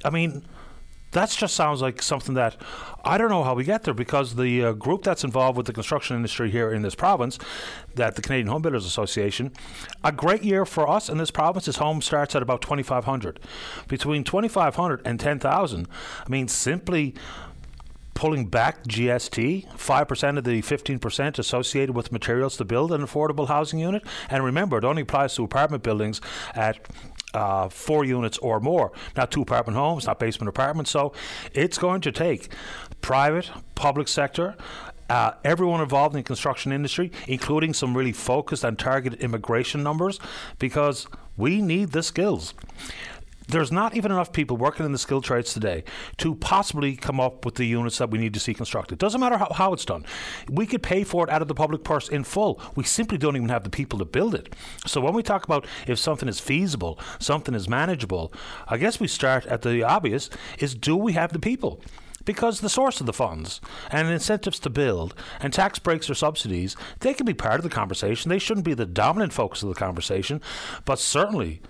I mean, that just sounds like something that I don't know how we get there because the uh, group that's involved with the construction industry here in this province, that the Canadian Home Builders Association, a great year for us in this province is home starts at about 2,500. Between 2,500 and 10,000, I mean, simply pulling back GST, 5% of the 15% associated with materials to build an affordable housing unit. And remember, it only applies to apartment buildings at uh, four units or more, not two apartment homes, not basement apartments. So it's going to take private, public sector, uh, everyone involved in the construction industry, including some really focused and targeted immigration numbers, because we need the skills there's not even enough people working in the skilled trades today to possibly come up with the units that we need to see constructed. Doesn't matter how, how, it's done. We could pay for it out of the public purse in full. We simply don't even have the people to build it. So when we talk about if something is feasible, something is manageable, I guess we start at the obvious is do we have the people? because the source of the funds and incentives to build and tax breaks or subsidies, they can be part of the conversation. They shouldn't be the dominant focus of the conversation, but certainly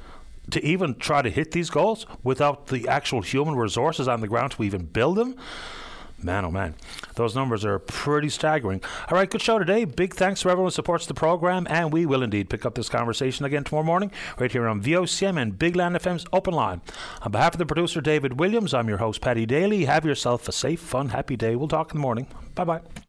to even try to hit these goals without the actual human resources on the ground to even build them. Man, oh man, those numbers are pretty staggering. All right, good show today. Big thanks to everyone who supports the program, and we will indeed pick up this conversation again tomorrow morning, right here on VOCM and Big Land FM's Open Line. On behalf of the producer David Williams, I'm your host Paddy Daly. Have yourself a safe, fun, happy day. We'll talk in the morning. Bye bye.